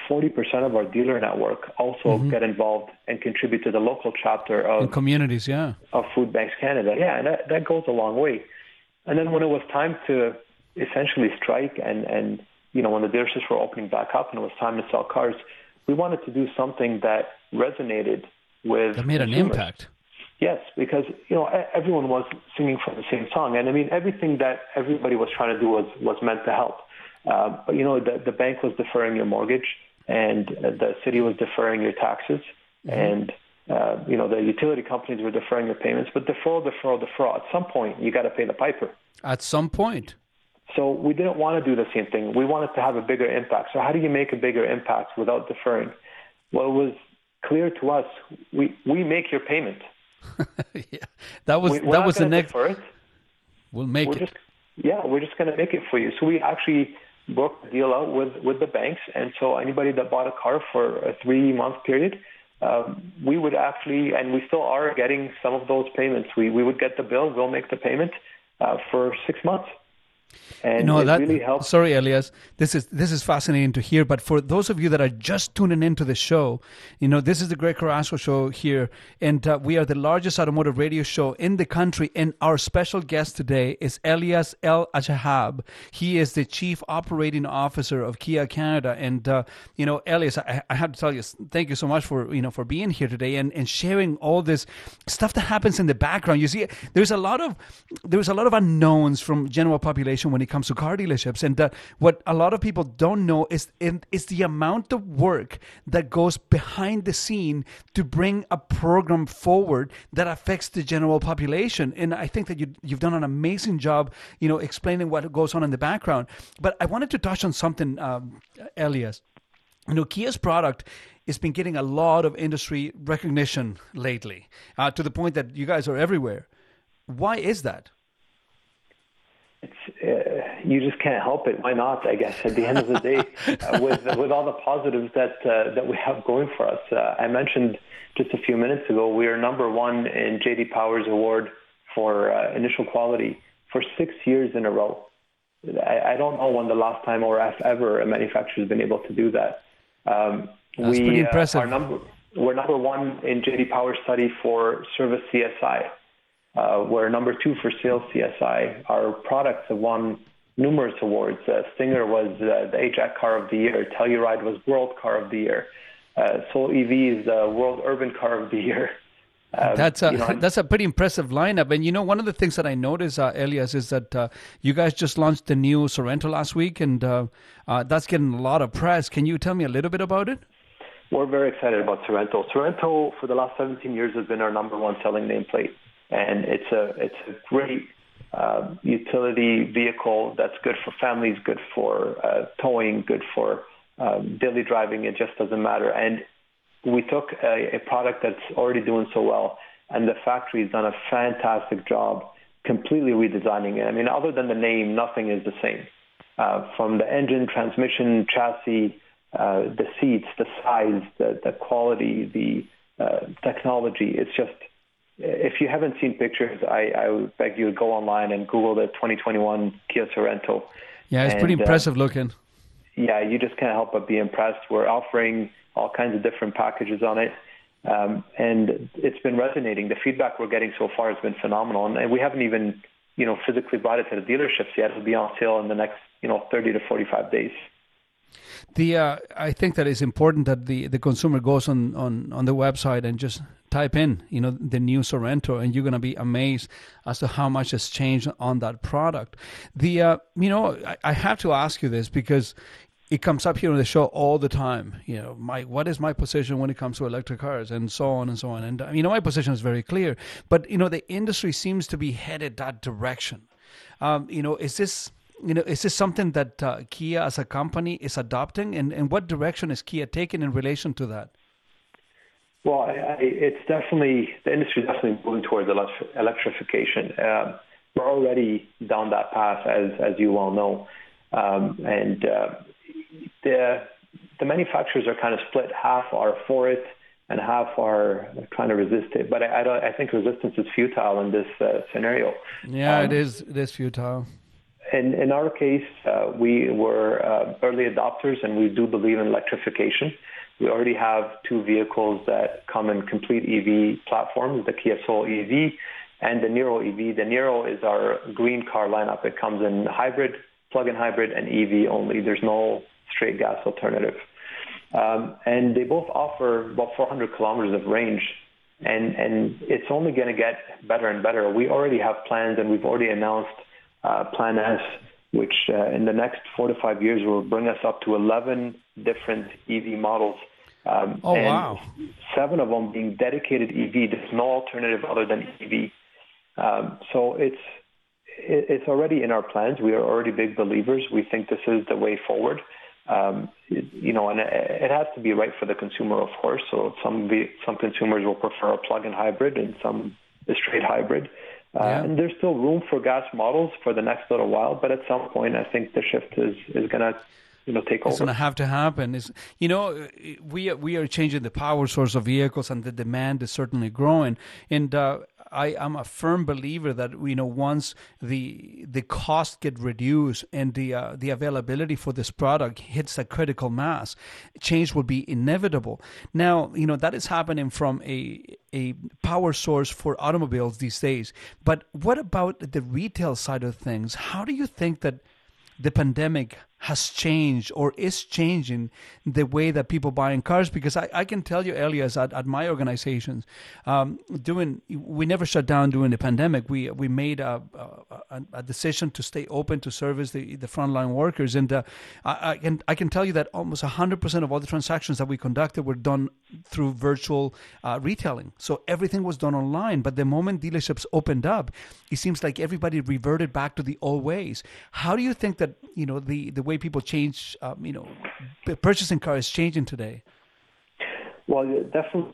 40% of our dealer network also mm-hmm. get involved and contribute to the local chapter of In communities, yeah, of Food Banks Canada. Yeah, and that, that goes a long way. And then when it was time to essentially strike, and and you know when the dealerships were opening back up, and it was time to sell cars, we wanted to do something that resonated with that made consumers. an impact. Yes, because you know everyone was singing from the same song, and I mean everything that everybody was trying to do was was meant to help. Uh, but you know the the bank was deferring your mortgage and the city was deferring your taxes, mm-hmm. and uh, you know the utility companies were deferring your payments. But deferral, deferral, deferral. At some point, you got to pay the piper. At some point. So we didn't want to do the same thing. We wanted to have a bigger impact. So how do you make a bigger impact without deferring? Well, it was clear to us. We we make your payment. yeah, that was we, that was the next. We'll make we're it. Just, yeah, we're just going to make it for you. So we actually work the deal out with, with the banks. And so anybody that bought a car for a three month period, um, we would actually, and we still are getting some of those payments. We, we would get the bill, we'll make the payment uh, for six months. And know, that, really helps. Sorry, Elias. This is this is fascinating to hear. But for those of you that are just tuning into the show, you know this is the Greg Carrasco show here, and uh, we are the largest automotive radio show in the country. And our special guest today is Elias El-Achahhab. He is the chief operating officer of Kia Canada. And uh, you know, Elias, I, I, have to tell you, thank you so much for you know for being here today and, and sharing all this stuff that happens in the background. You see, there's a lot of there's a lot of unknowns from general population when it comes to car dealerships. And uh, what a lot of people don't know is is the amount of work that goes behind the scene to bring a program forward that affects the general population. And I think that you you've done an amazing job, you know, explaining what goes on in the background. But I wanted to touch on something, um, Elias. You know, Kia's product has been getting a lot of industry recognition lately, uh, to the point that you guys are everywhere. Why is that? It's uh, you just can't help it. Why not? I guess at the end of the day, uh, with with all the positives that uh, that we have going for us. Uh, I mentioned just a few minutes ago we are number one in JD Power's award for uh, initial quality for six years in a row. I, I, don't know when the last time or if ever a manufacturer has been able to do that. Um, That's we, pretty uh, impressive. Are number, we're number one in JD Power study for service CSI. Uh, we're number two for sales CSI. Our products have won numerous awards. Uh, Stinger was uh, the AJAC Car of the Year. Telluride was World Car of the Year. Uh, Soul EV is the World Urban Car of the Year. Um, that's a you know, that's a pretty impressive lineup, and you know one of the things that I noticed, uh, Elias, is that uh, you guys just launched the new Sorento last week, and uh, uh, that's getting a lot of press. Can you tell me a little bit about it? We're very excited about Sorento. Sorento, for the last 17 years, has been our number one selling nameplate and it's a it's a great uh, utility vehicle that's good for families, good for uh, towing, good for um, daily driving. It just doesn't matter. And we took a, a product that's already doing so well, and the factory has done a fantastic job completely redesigning it. I mean, other than the name, nothing is the same. Uh, from the engine, transmission, chassis, uh, the seats, the size, the, the quality, the uh, technology, it's just if you haven't seen pictures, I, I would beg you to go online and Google the 2021 Kia Sorento. Yeah, it's and, pretty uh, impressive uh, looking. Yeah, you just can't help but be impressed. We're offering all kinds of different packages on it. Um, and it's been resonating. The feedback we're getting so far has been phenomenal, and we haven't even, you know, physically brought it to the dealerships yet. It'll be on sale in the next, you know, 30 to 45 days. The uh, I think that it's important that the, the consumer goes on, on, on the website and just type in, you know, the new Sorento, and you're gonna be amazed as to how much has changed on that product. The uh, you know, I, I have to ask you this because it comes up here on the show all the time. You know, my what is my position when it comes to electric cars, and so on and so on. And you know, my position is very clear. But you know, the industry seems to be headed that direction. Um, you know, is this you know is this something that uh, Kia as a company is adopting, and, and what direction is Kia taking in relation to that? Well, I, I, it's definitely the industry is definitely moving towards electrification. Uh, we're already down that path, as as you well know, um, and uh, the the manufacturers are kind of split. Half are for it, and half are trying to resist it. But I, I don't. I think resistance is futile in this uh, scenario. Yeah, um, it is. It is futile. In in our case, uh, we were uh, early adopters, and we do believe in electrification. We already have two vehicles that come in complete EV platforms: the Kia Soul EV and the Niro EV. The Niro is our green car lineup. It comes in hybrid, plug-in hybrid, and EV only. There's no straight gas alternative. Um, and they both offer about 400 kilometers of range. And, and it's only going to get better and better. We already have plans and we've already announced uh, Plan S, which uh, in the next four to five years will bring us up to 11 different EV models. Um, oh, wow. Seven of them being dedicated EV. There's no alternative other than EV. Um, so it's it's already in our plans. We are already big believers. We think this is the way forward. Um, you know, and it has to be right for the consumer, of course. So some some consumers will prefer a plug-in hybrid, and some a straight hybrid. Uh, yeah. And there's still room for gas models for the next little while, but at some point, I think the shift is is going to you know take over. It's going to have to happen. Is you know we we are changing the power source of vehicles, and the demand is certainly growing. And uh, I am a firm believer that you know once the the cost get reduced and the uh, the availability for this product hits a critical mass, change will be inevitable. Now you know that is happening from a a power source for automobiles these days. But what about the retail side of things? How do you think that the pandemic has changed or is changing the way that people buy in cars because I, I can tell you Elias at, at my organizations um, doing we never shut down during the pandemic. We we made a, a, a decision to stay open to service the, the frontline workers. And uh, I, I, can I can tell you that almost 100% of all the transactions that we conducted were done through virtual uh, retailing. So everything was done online. But the moment dealerships opened up it seems like everybody reverted back to the old ways. How do you think that you know the the way people change, um, you know, purchasing cars is changing today? Well, definitely.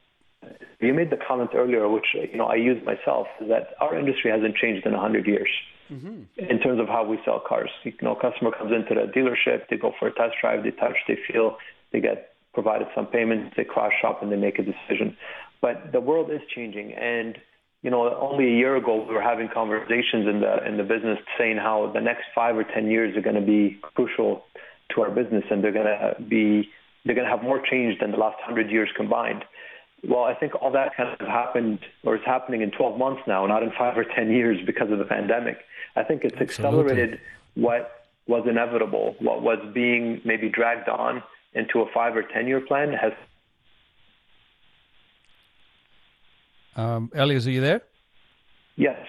You made the comment earlier, which you know I use myself, that our industry hasn't changed in hundred years mm-hmm. in terms of how we sell cars. You know, a customer comes into the dealership, they go for a test drive, they touch, they feel, they get provided some payments, they cross shop, and they make a decision. But the world is changing, and you know, only a year ago we were having conversations in the in the business saying how the next five or ten years are going to be crucial to our business, and they're going to be they're going to have more change than the last hundred years combined. Well, I think all that kind of happened or is happening in 12 months now, not in five or 10 years because of the pandemic. I think it's Absolutely. accelerated what was inevitable, what was being maybe dragged on into a five or 10 year plan has Um, Elias, are you there? Yes.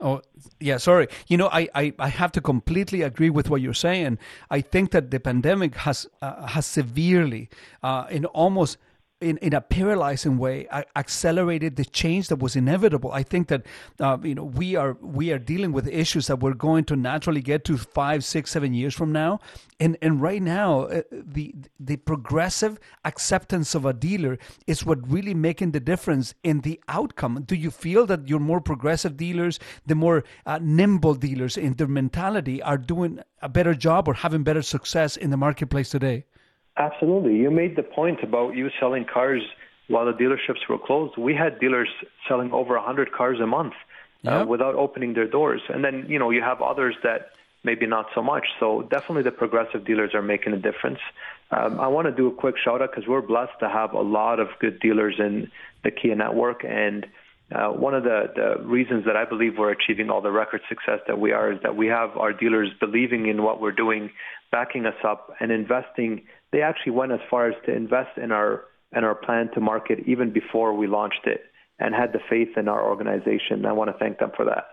Oh, yeah, sorry. You know, I, I, I have to completely agree with what you're saying. I think that the pandemic has uh, has severely, uh, in almost in, in a paralyzing way accelerated the change that was inevitable. I think that uh, you know we are we are dealing with issues that we're going to naturally get to five, six, seven years from now, and and right now uh, the the progressive acceptance of a dealer is what really making the difference in the outcome. Do you feel that your more progressive dealers, the more uh, nimble dealers in their mentality, are doing a better job or having better success in the marketplace today? Absolutely. You made the point about you selling cars while the dealerships were closed. We had dealers selling over 100 cars a month yeah. uh, without opening their doors. And then, you know, you have others that maybe not so much. So definitely the progressive dealers are making a difference. Um, I want to do a quick shout out because we're blessed to have a lot of good dealers in the Kia network. And uh, one of the, the reasons that I believe we're achieving all the record success that we are is that we have our dealers believing in what we're doing, backing us up, and investing. They actually went as far as to invest in our in our plan to market even before we launched it, and had the faith in our organization. I want to thank them for that.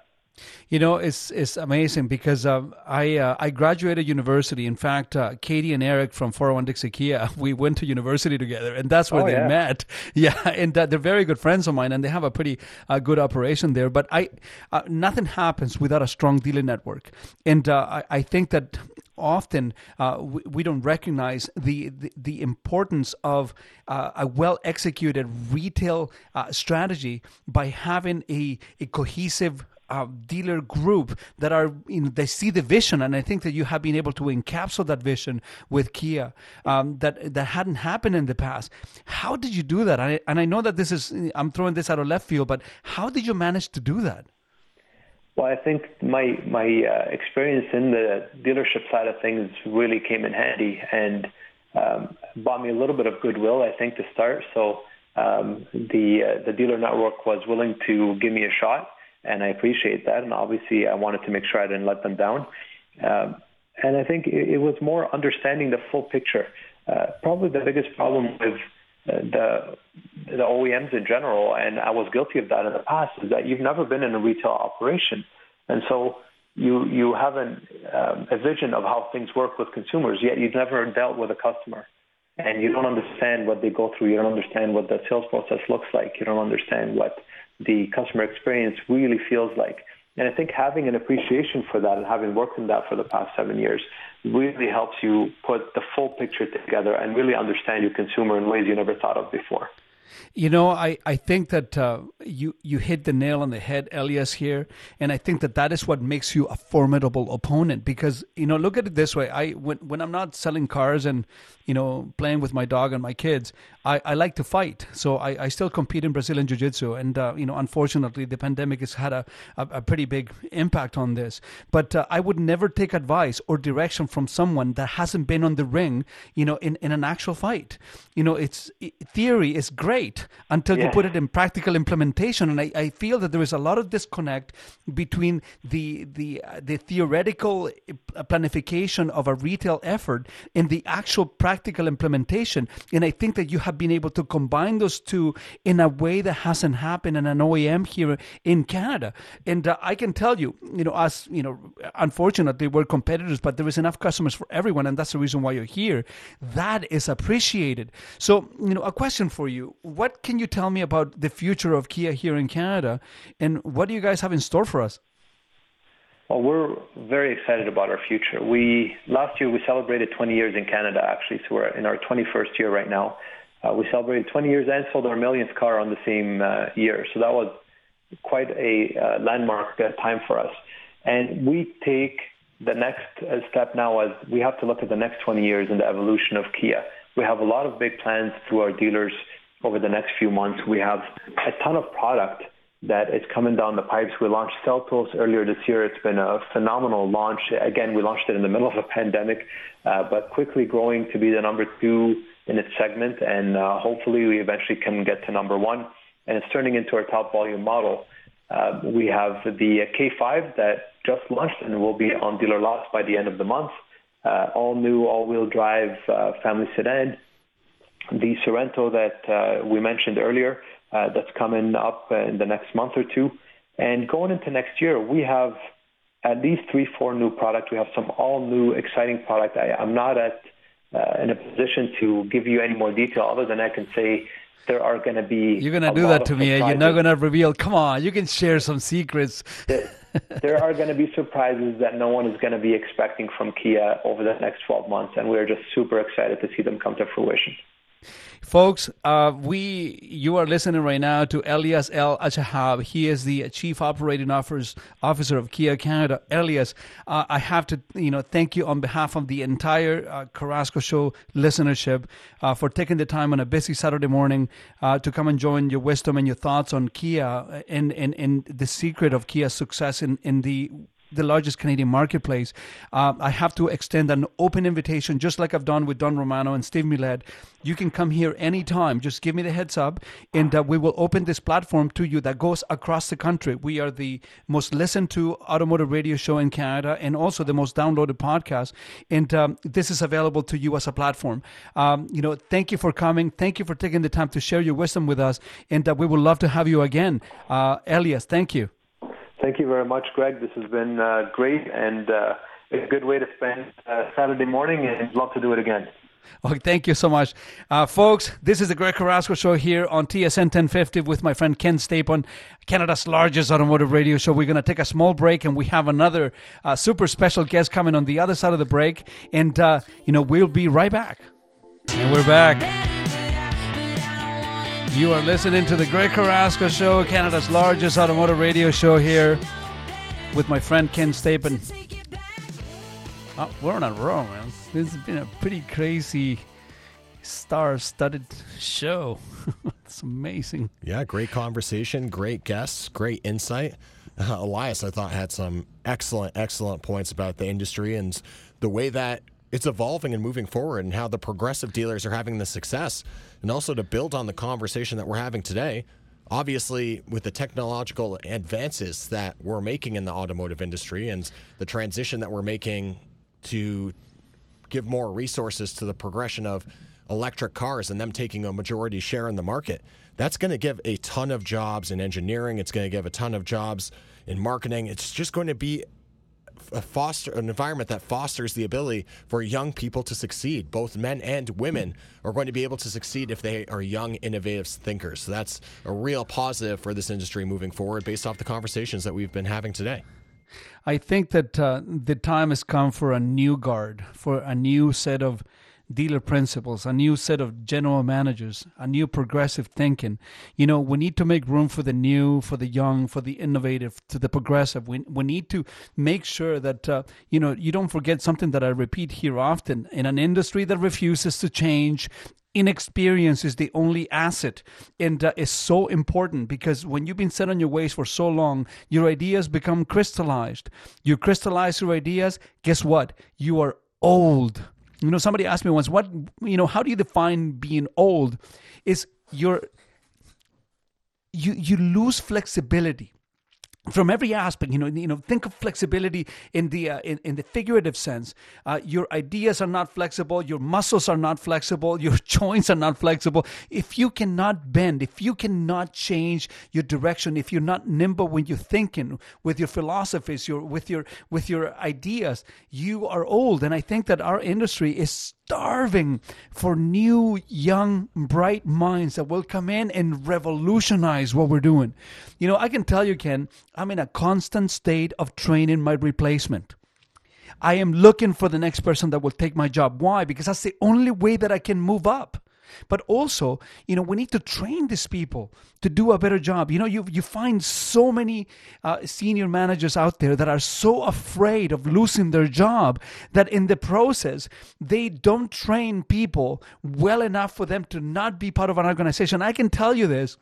You know, it's it's amazing because um, I uh, I graduated university. In fact, uh, Katie and Eric from 401 Dixie Kia, we went to university together, and that's where oh, they yeah. met. Yeah, and uh, they're very good friends of mine, and they have a pretty uh, good operation there. But I, uh, nothing happens without a strong dealer network, and uh, I, I think that often uh, we, we, don't recognize the, the, the importance of uh, a well executed retail uh, strategy by having a, a cohesive uh, dealer group that are know, they see the vision, and I think that you have been able to encapsulate that vision with Kia um, that that hadn't happened in the past. How did you do that? I, and I know that this is I'm throwing this out of left field, but how did you manage to do that? Well, I think my my uh, experience in the dealership side of things really came in handy and um, bought me a little bit of goodwill. I think to start, so um, the uh, the dealer network was willing to give me a shot and I appreciate that. And obviously, I wanted to make sure I didn't let them down. Um, and I think it, it, was more understanding the full picture. Uh, probably the biggest problem with the the OEMs in general, and I was guilty of that in the past, is that you've never been in a retail operation, and so you you have an, um, a vision of how things work with consumers, yet you've never dealt with a customer, and you don't understand what they go through. You don't understand what the sales process looks like. You don't understand what the customer experience really feels like. And I think having an appreciation for that and having worked in that for the past seven years really helps you put the full picture together and really understand your consumer in ways you never thought of before. You know, I, I think that uh, you you hit the nail on the head, Elias here, and I think that that is what makes you a formidable opponent. Because you know, look at it this way: I when when I'm not selling cars and you know playing with my dog and my kids, I, I like to fight. So I, I still compete in Brazilian Jiu Jitsu, and uh, you know, unfortunately, the pandemic has had a, a, a pretty big impact on this. But uh, I would never take advice or direction from someone that hasn't been on the ring, you know, in, in an actual fight. You know, it's theory is great until yeah. you put it in practical implementation. And I, I, feel that there is a lot of disconnect between the the uh, the theoretical uh, planification of a retail effort and the actual practical implementation. And I think that you have been able to combine those two in a way that hasn't happened in an OEM here in Canada. And uh, I can tell you, you know, us, you know, unfortunately we're competitors, but there is enough customers for everyone, and that's the reason why you're here. That is appreciated. So, you know, a question for you: what can you tell me about the future of Kia here in Canada, and what do you guys have in store for us? Well, we're very excited about our future. We last year we celebrated 20 years in Canada, actually, so we're in our 21st year right now. Uh, we celebrated 20 years and sold our millionth car on the same uh, year, so that was quite a uh, landmark uh, time for us. And we take the next uh, step now as we have to look at the next 20 years and the evolution of Kia. We have a lot of big plans through our dealers over the next few months. We have a ton of product that is coming down the pipes. We launched Seltos earlier this year. It's been a phenomenal launch. Again, we launched it in the middle of a pandemic, uh, but quickly growing to be the number two in its segment, and uh, hopefully we eventually can get to number one. And it's turning into our top volume model. Uh, we have the K5 that just launched and will be on dealer lots by the end of the month. Uh, all new all-wheel drive uh, family sedan the Sorento that uh, we mentioned earlier, uh, that's coming up in the next month or two. And going into next year, we have at least three, four new products. We have some all new, exciting product. I, I'm not at uh, in a position to give you any more detail other than I can say there are going to be. You're going to do that to me. You're not going to reveal. Come on, you can share some secrets. there are going to be surprises that no one is going to be expecting from Kia over the next 12 months, and we're just super excited to see them come to fruition. Folks, uh, we you are listening right now to Elias El-Achahhab. He is the chief operating officer of Kia Canada. Elias, uh, I have to you know thank you on behalf of the entire uh, Carrasco Show listenership uh, for taking the time on a busy Saturday morning uh, to come and join your wisdom and your thoughts on Kia and and, and the secret of Kia's success in in the the largest Canadian marketplace, uh, I have to extend an open invitation, just like I've done with Don Romano and Steve Milette. You can come here anytime. Just give me the heads up, and uh, we will open this platform to you that goes across the country. We are the most listened to automotive radio show in Canada and also the most downloaded podcast. And um, this is available to you as a platform. Um, you know, thank you for coming. Thank you for taking the time to share your wisdom with us. And uh, we would love to have you again. Uh, Elias, thank you. Thank you very much, Greg. This has been uh, great and uh, a good way to spend uh, Saturday morning, and love to do it again. Oh, thank you so much. Uh, folks, this is the Greg Carrasco Show here on TSN 1050 with my friend Ken Stapon, Canada's largest automotive radio show. We're going to take a small break and we have another uh, super special guest coming on the other side of the break. And, uh, you know, we'll be right back. And we're back. You are listening to the Greg Carrasco Show, Canada's largest automotive radio show here with my friend Ken Stapon. Oh, we're on a roll, man. This has been a pretty crazy, star-studded show. it's amazing. Yeah, great conversation, great guests, great insight. Uh, Elias, I thought, had some excellent, excellent points about the industry and the way that it's evolving and moving forward, and how the progressive dealers are having the success, and also to build on the conversation that we're having today. Obviously, with the technological advances that we're making in the automotive industry and the transition that we're making to give more resources to the progression of electric cars and them taking a majority share in the market. That's going to give a ton of jobs in engineering. It's going to give a ton of jobs in marketing. It's just going to be a foster an environment that fosters the ability for young people to succeed. Both men and women are going to be able to succeed if they are young, innovative thinkers. So that's a real positive for this industry moving forward, based off the conversations that we've been having today. I think that uh, the time has come for a new guard, for a new set of dealer principals, a new set of general managers, a new progressive thinking. You know, we need to make room for the new, for the young, for the innovative, to the progressive. We, we need to make sure that, uh, you know, you don't forget something that I repeat here often. In an industry that refuses to change, inexperience is the only asset and uh, is so important because when you've been set on your ways for so long your ideas become crystallized you crystallize your ideas guess what you are old you know somebody asked me once what you know how do you define being old? Is your you you lose flexibility from every aspect, you know, you know, think of flexibility in the uh, in, in the figurative sense. Uh, your ideas are not flexible. Your muscles are not flexible. Your joints are not flexible. If you cannot bend, if you cannot change your direction, if you're not nimble when you're thinking with your philosophies, your with your with your ideas, you are old. And I think that our industry is starving for new, young, bright minds that will come in and revolutionize what we're doing. You know, I can tell you, Ken, I'm in a constant state of training my replacement. I am looking for the next person that will take my job. Why? Because that's the only way that I can move up. But also, you know, we need to train these people to do a better job. You know, you you find so many uh, senior managers out there that are so afraid of losing their job that in the process they don't train people well enough for them to not be part of an organization. I can tell you this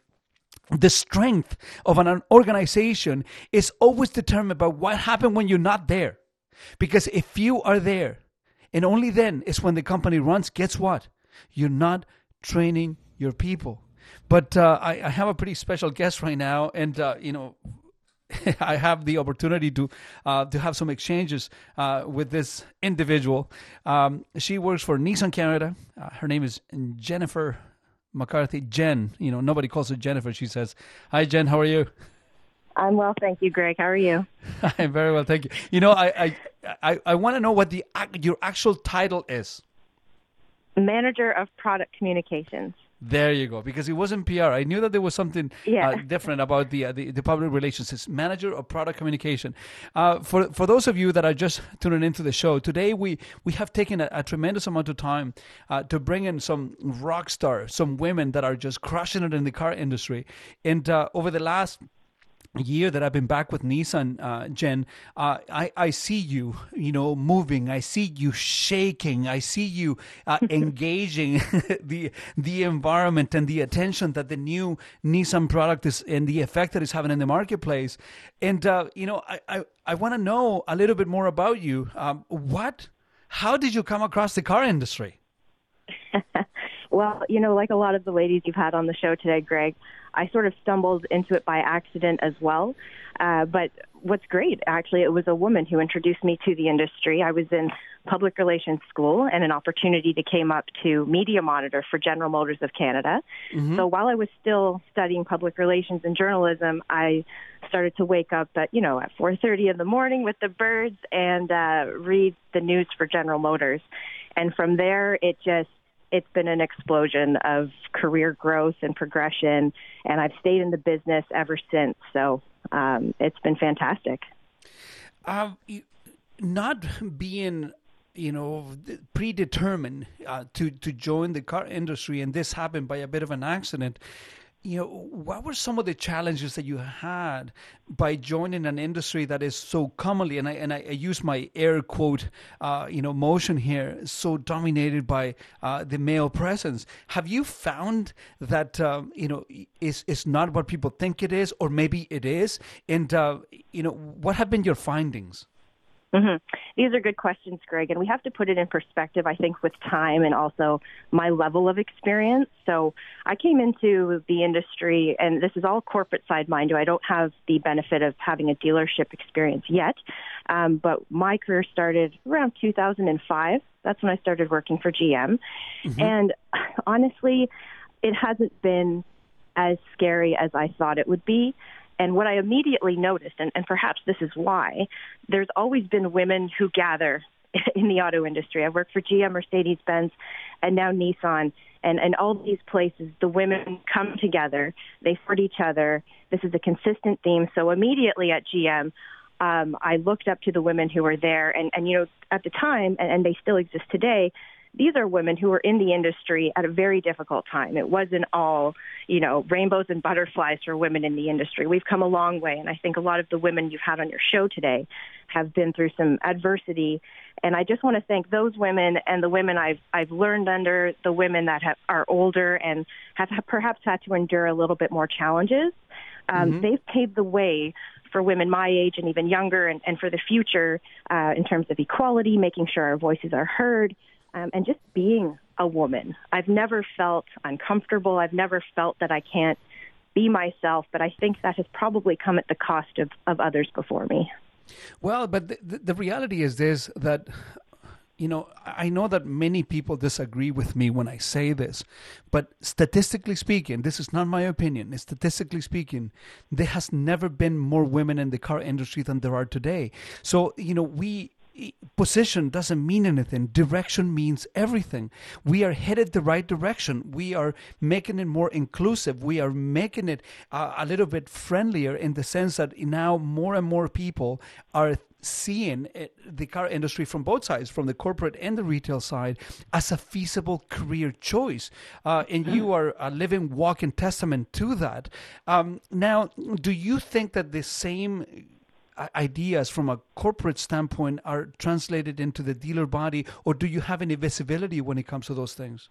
the strength of an organization is always determined by what happened when you're not there. Because if you are there, and only then is when the company runs, guess what? You're not training your people. But uh, I, I, have a pretty special guest right now, and uh, you know, I have the opportunity to uh, to have some exchanges uh, with this individual. Um, she works for Nissan Canada. Uh, her name is Jennifer McCarthy. Jen, you know, nobody calls her Jennifer. She says, "Hi, Jen. How are you?" I'm well, thank you, Greg. How are you? I'm very well, thank you. You know, I I I, I want to know what the your actual title is. Manager of Product Communications. There you go. Because it wasn't PR. I knew that there was something yeah. uh, different about the, uh, the, the public relations. It's manager of product communication. Uh, for for those of you that are just tuning into the show today, we we have taken a, a tremendous amount of time uh, to bring in some rock stars, some women that are just crushing it in the car industry. And uh, over the last year that I've been back with Nissan, uh, Jen, uh, I, I see you, you know, moving. I see you shaking. I see you uh, engaging the the environment and the attention that the new Nissan product is and the effect that it's having in the marketplace. And uh, you know, I I, I want to know a little bit more about you. Um, what? How did you come across the car industry? well, you know, like a lot of the ladies you've had on the show today, Greg, I sort of stumbled into it by accident as well. Uh, but what's great, actually, it was a woman who introduced me to the industry. I was in public relations school, and an opportunity to came up to media monitor for General Motors of Canada. Mm-hmm. So while I was still studying public relations and journalism, I started to wake up at you know at 4:30 in the morning with the birds and uh, read the news for General Motors. And from there, it just it's been an explosion of career growth and progression, and I've stayed in the business ever since. So um, it's been fantastic. Uh, not being you know predetermined uh, to to join the car industry and this happened by a bit of an accident you know, what were some of the challenges that you had by joining an industry that is so commonly, and I and I, use my air quote, uh, you know, motion here, so dominated by uh, the male presence? Have you found that um, you know is is not what people think it is, or maybe it is? And uh, you know, what have been your findings? Mm-hmm. These are good questions, Greg, and we have to put it in perspective, I think, with time and also my level of experience. So I came into the industry, and this is all corporate side, mind you. I don't have the benefit of having a dealership experience yet, um, but my career started around 2005. That's when I started working for GM. Mm-hmm. And honestly, it hasn't been as scary as I thought it would be. And what I immediately noticed, and, and perhaps this is why, there's always been women who gather in the auto industry. I've worked for GM, Mercedes Benz, and now Nissan. And, and all these places, the women come together, they support each other. This is a consistent theme. So immediately at GM, um, I looked up to the women who were there. And, and you know, at the time, and, and they still exist today, these are women who were in the industry at a very difficult time. It wasn't all, you know, rainbows and butterflies for women in the industry. We've come a long way, and I think a lot of the women you've had on your show today have been through some adversity. And I just want to thank those women and the women I've I've learned under, the women that have, are older and have perhaps had to endure a little bit more challenges. Um, mm-hmm. They've paved the way for women my age and even younger and, and for the future uh, in terms of equality, making sure our voices are heard, um, and just being a woman. I've never felt uncomfortable. I've never felt that I can't be myself, but I think that has probably come at the cost of, of others before me. Well, but the, the reality is this that you know, I know that many people disagree with me when I say this, but statistically speaking, this is not my opinion. Statistically speaking, there has never been more women in the car industry than there are today. So, you know, we position doesn't mean anything. Direction means everything. We are headed the right direction. We are making it more inclusive. We are making it uh, a little bit friendlier in the sense that now more and more people are seeing it, the car industry from both sides, from the corporate and the retail side, as a feasible career choice. Uh, and you are a living, walking testament to that. Um, now, do you think that the same ideas from a corporate standpoint are translated into the dealer body, or do you have any visibility when it comes to those things?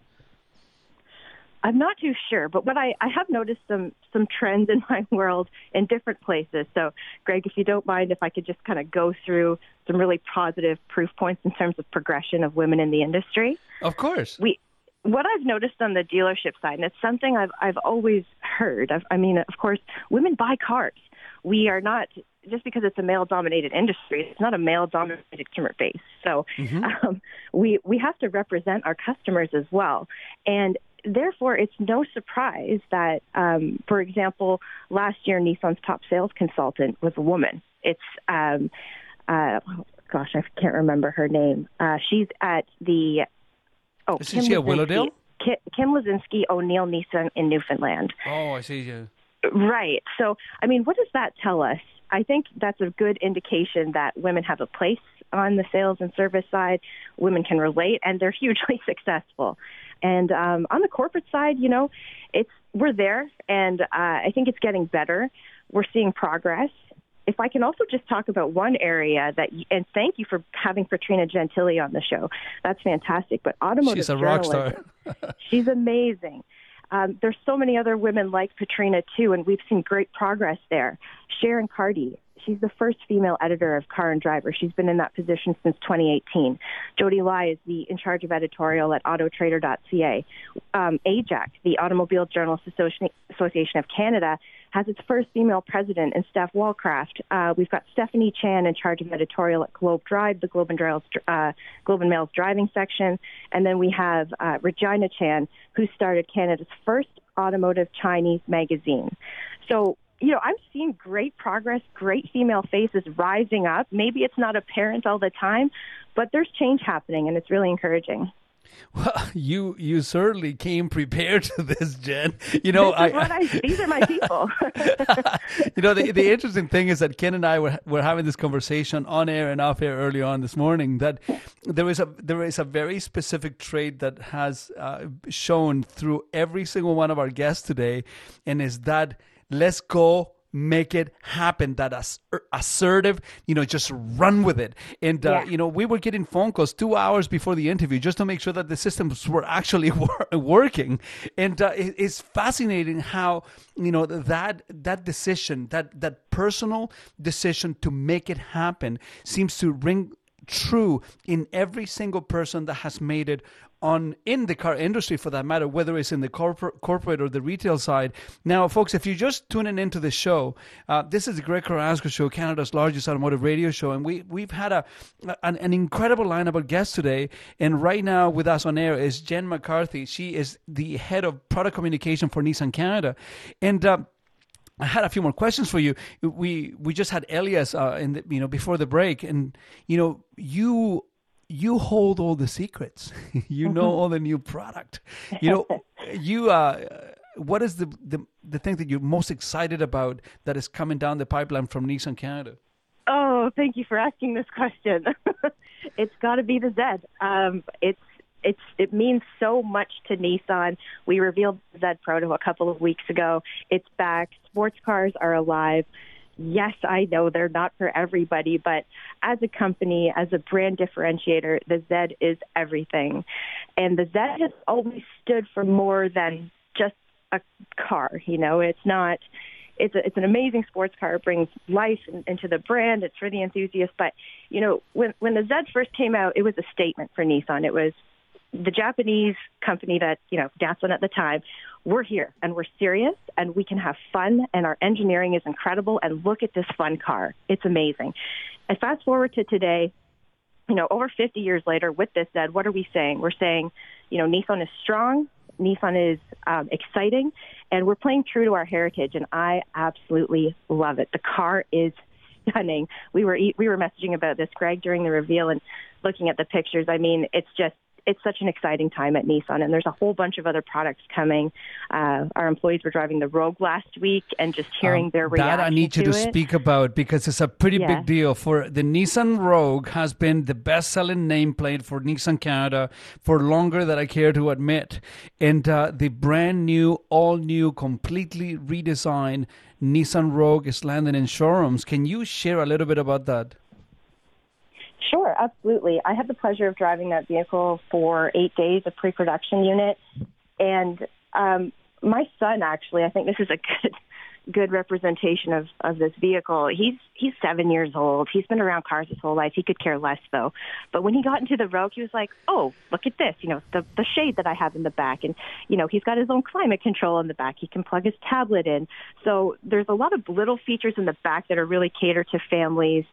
I'm not too sure, but what I, I have noticed some some trends in my world in different places. So, Greg, if you don't mind, if I could just kind of go through some really positive proof points in terms of progression of women in the industry. Of course. We what I've noticed on the dealership side, and it's something I've I've always heard. I've, I mean, of course, women buy cars. We are not just because it's a male dominated industry, it's not a male dominated consumer base. So mm-hmm. um, we we have to represent our customers as well, and therefore it's no surprise that, um, for example, last year Nissan's top sales consultant was a woman. It's um, uh, gosh, I can't remember her name. Uh, she's at the oh, Is Kim she at Willowdale? Kim, Kim Lazinski O'Neill Nissan in Newfoundland. Oh, I see. Yeah. Right. So, I mean, what does that tell us? I think that's a good indication that women have a place on the sales and service side. Women can relate, and they're hugely successful. And um, on the corporate side, you know, it's we're there, and uh, I think it's getting better. we're seeing progress. If I can also just talk about one area that, and thank you for having Petrina Gentile on the show. That's fantastic. But automotive She's a rock star. she's amazing. Um, there's so many other women like Petrina too, and we've seen great progress there. Sharon Carty, she's the first female editor of Car and Driver. She's been in that position since 2018. Jodi Lai is the in charge of editorial at Autotrader.ca. Um, AJAC, the Automobile Journalists Association of Canada, has its first female president in Steph Wallcraft. Uh, we've got Stephanie Chan in charge of editorial at Globe Drive, the Globe and, Mail's, uh, Globe and Mail's driving section. And then we have uh, Regina Chan, who started Canada's first automotive Chinese magazine. So you know, I'm seeing great progress, great female faces rising up. Maybe it's not apparent all the time, but there's change happening, and it's really encouraging. Well, you you certainly came prepared to this, Jen. You know, I, I, these are my people. you know, the, the interesting thing is that Ken and I were were having this conversation on air and off air early on this morning. That there is a there is a very specific trait that has uh, shown through every single one of our guests today, and is that let's go make it happen that ass- assertive you know just run with it and uh, yeah. you know we were getting phone calls two hours before the interview just to make sure that the systems were actually wor- working and uh, it, it's fascinating how you know that that decision that that personal decision to make it happen seems to ring true in every single person that has made it on in the car industry for that matter, whether it's in the corporate, corporate or the retail side. Now, folks, if you're just tuning into the show, uh, this is the Greg Carrasco Show, Canada's largest automotive radio show, and we we've had a an, an incredible lineup of guests today. And right now with us on air is Jen McCarthy. She is the head of product communication for Nissan Canada, and. Uh, I had a few more questions for you. We we just had Elias uh, in the, you know before the break, and you know you you hold all the secrets. you know all the new product. You know, you uh, what is the, the the thing that you're most excited about that is coming down the pipeline from Nissan Canada? Oh, thank you for asking this question. it's got to be the Z. Um, it's it's it means so much to Nissan. We revealed the Z Proto a couple of weeks ago. It's back. Sports cars are alive yes, I know they're not for everybody, but as a company, as a brand differentiator, the Z is everything. And the Z has always stood for more than just a car. You know, it's not. It's a, it's an amazing sports car. It brings life in, into the brand. It's for the enthusiast. But you know, when when the Z first came out, it was a statement for Nissan. It was the Japanese company that, you know, Datsun at the time, we're here and we're serious and we can have fun and our engineering is incredible and look at this fun car. It's amazing. And fast forward to today, you know, over 50 years later with this said, what are we saying? We're saying, you know, Nissan is strong, Nissan is um, exciting, and we're playing true to our heritage, and I absolutely love it. The car is stunning. We were we were messaging about this, Greg, during the reveal, and looking at the pictures. I mean, it's just it's such an exciting time at Nissan, and there's a whole bunch of other products coming. Uh, our employees were driving the Rogue last week, and just hearing um, their reaction that I need you to, to speak about because it's a pretty yeah. big deal. For the Nissan Rogue has been the best-selling nameplate for Nissan Canada for longer than I care to admit, and uh, the brand new, all-new, completely redesigned Nissan Rogue is landing in showrooms. Can you share a little bit about that? Sure, absolutely. I had the pleasure of driving that vehicle for eight days, a pre-production unit, and um, my son actually, I think this is a good good representation of of this vehicle. He's he's seven years old. He's been around cars his whole life. He could care less though. But when he got into the Rogue, he was like, "Oh, look at this! You know, the the shade that I have in the back, and you know, he's got his own climate control in the back. He can plug his tablet in. So there's a lot of little features in the back that are really catered to families.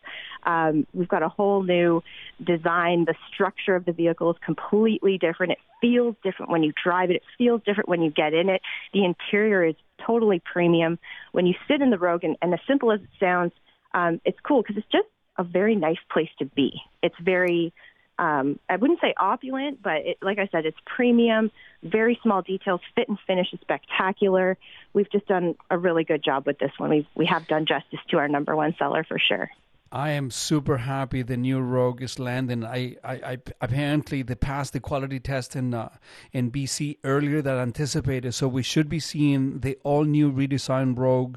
Um, we've got a whole new design. The structure of the vehicle is completely different. It feels different when you drive it. It feels different when you get in it. The interior is totally premium. When you sit in the Rogue, and, and as simple as it sounds, um, it's cool because it's just a very nice place to be. It's very, um, I wouldn't say opulent, but it, like I said, it's premium, very small details, fit and finish is spectacular. We've just done a really good job with this one. We've, we have done justice to our number one seller for sure. I am super happy the new Rogue is landing. I, I, I apparently they passed the quality test in uh, in BC earlier than anticipated, so we should be seeing the all new redesigned Rogue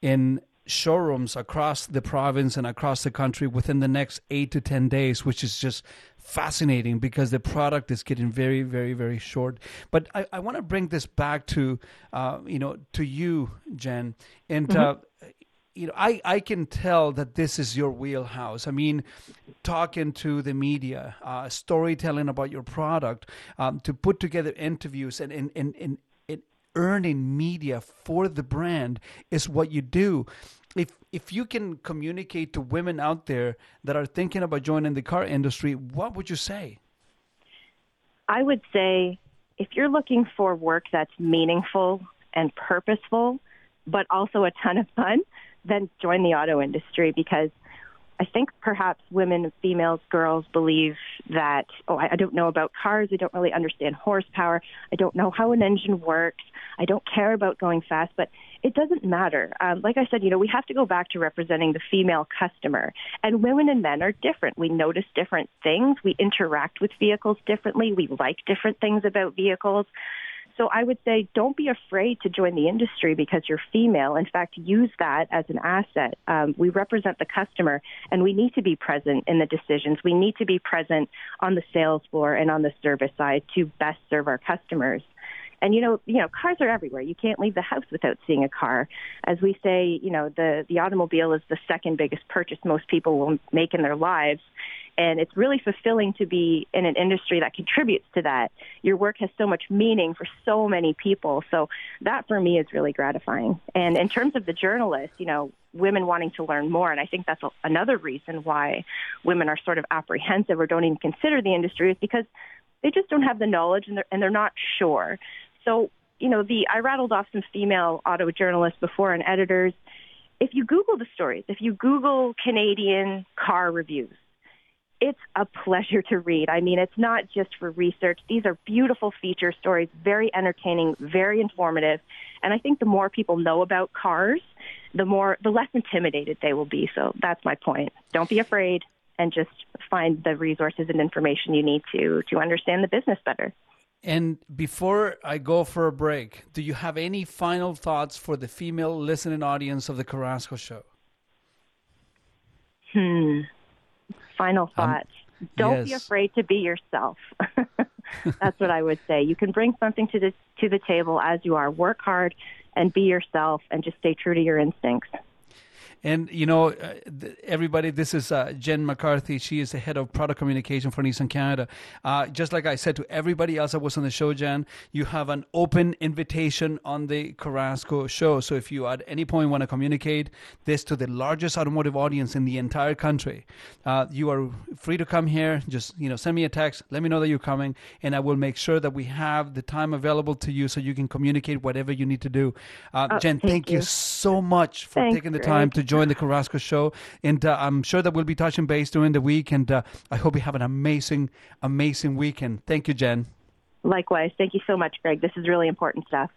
in showrooms across the province and across the country within the next eight to 10 days, which is just fascinating because the product is getting very, very, very short. But I, I want to bring this back to, uh, you know, to you, Jen. And, mm-hmm. uh, you know, I, I can tell that this is your wheelhouse. I mean, talking to the media, uh, storytelling about your product, um, to put together interviews and, and, and, and, and earning media for the brand is what you do if if you can communicate to women out there that are thinking about joining the car industry, what would you say? I would say if you're looking for work that's meaningful and purposeful, but also a ton of fun, then join the auto industry because I think perhaps women, females, girls believe that, oh, I, I don't know about cars. I don't really understand horsepower. I don't know how an engine works. I don't care about going fast. But it doesn't matter. Um, like I said, you know, we have to go back to representing the female customer. And women and men are different. We notice different things. We interact with vehicles differently. We like different things about vehicles. So I would say don't be afraid to join the industry because you're female. In fact, use that as an asset. Um, we represent the customer and we need to be present in the decisions. We need to be present on the sales floor and on the service side to best serve our customers. And you know, you know, cars are everywhere. You can't leave the house without seeing a car. As we say, you know, the the automobile is the second biggest purchase most people will make in their lives. And it's really fulfilling to be in an industry that contributes to that. Your work has so much meaning for so many people. So that for me is really gratifying. And in terms of the journalists, you know, women wanting to learn more. And I think that's another reason why women are sort of apprehensive or don't even consider the industry is because they just don't have the knowledge and they're, and they're not sure. So, you know, the I rattled off some female auto journalists before and editors. If you Google the stories, if you Google Canadian car reviews, it's a pleasure to read. I mean, it's not just for research. These are beautiful feature stories, very entertaining, very informative. And I think the more people know about cars, the more, the less intimidated they will be. So that's my point. Don't be afraid and just find the resources and information you need to, to understand the business better. And before I go for a break, do you have any final thoughts for the female listening audience of the Carrasco Show? Hmm. Final thoughts. Um, Don't yes. be afraid to be yourself. That's what I would say. You can bring something to the to the table as you are. Work hard and be yourself, and just stay true to your instincts. And you know, uh, everybody, this is uh, Jen McCarthy. She is the head of product communication for Nissan Canada. Uh, just like I said to everybody else that was on the show, Jen, you have an open invitation on the Carrasco show. So if you at any point want to communicate this to the largest automotive audience in the entire country, uh, you are free to come here. Just you know, send me a text. Let me know that you're coming, and I will make sure that we have the time available to you so you can communicate whatever you need to do. Uh, oh, Jen, thank, thank you. you. so much for Thanks, taking the time Greg. to join the Carrasco show. And uh, I'm sure that we'll be touching base during the week. And uh, I hope you have an amazing, amazing weekend. Thank you, Jen. Likewise. Thank you so much, Greg. This is really important stuff.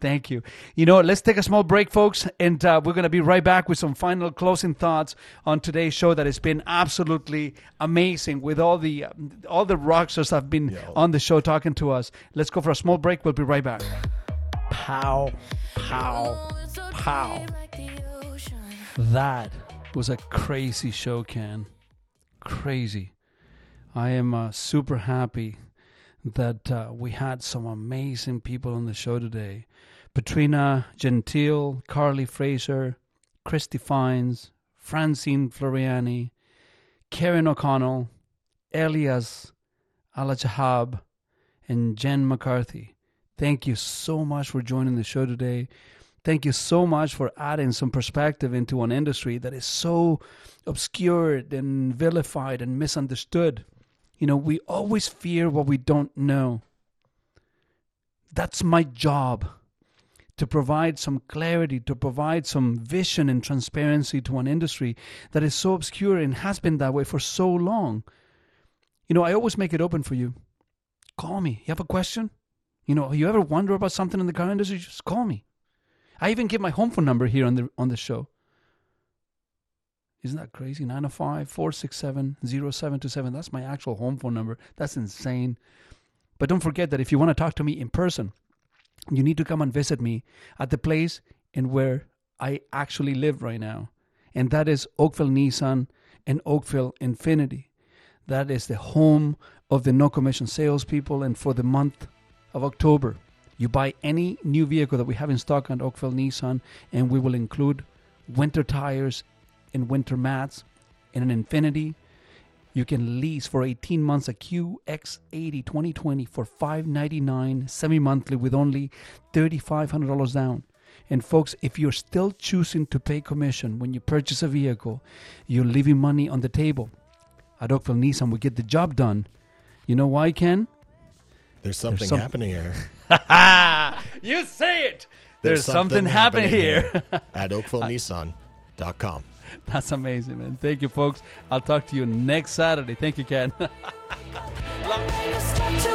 Thank you. You know, let's take a small break, folks, and uh, we're going to be right back with some final closing thoughts on today's show that has been absolutely amazing with all the uh, all the rockstars have been yeah. on the show talking to us. Let's go for a small break. We'll be right back. Pow, pow, pow. That was a crazy show, Ken. Crazy. I am uh, super happy that uh, we had some amazing people on the show today. Petrina Gentile, Carlee Fraser, Christy Fines, Francine Floreani, Karen O'Connell, Elias El-Achahhab, and Jen McCarthy. Thank you so much for joining the show today. Thank you so much for adding some perspective into an industry that is so obscured and vilified and misunderstood. You know, we always fear what we don't know. That's my job to provide some clarity, to provide some vision and transparency to an industry that is so obscure and has been that way for so long. You know, I always make it open for you. Call me. You have a question? You know, you ever wonder about something in the car industry? Just call me. I even give my home phone number here on the on the show. Isn't that crazy? 905 467 0727. That's my actual home phone number. That's insane. But don't forget that if you want to talk to me in person, you need to come and visit me at the place in where I actually live right now, and that is Oakville Nissan and Oakville Infiniti. That is the home of the no commission salespeople, and for the month of October, you buy any new vehicle that we have in stock on Oakville Nissan, and we will include winter tires and winter mats in an Infiniti. You can lease for 18 months a QX80 2020 for 599 semi monthly with only $3,500 down. And folks, if you're still choosing to pay commission when you purchase a vehicle, you're leaving money on the table. At Oakville Nissan, we get the job done. You know why, Ken? There's something some- happening here. you say it. There's, something, happening, here. at oakvillenissan.com. That's amazing, man. Thank you, folks. I'll talk to you next Saturday. Thank you, Ken.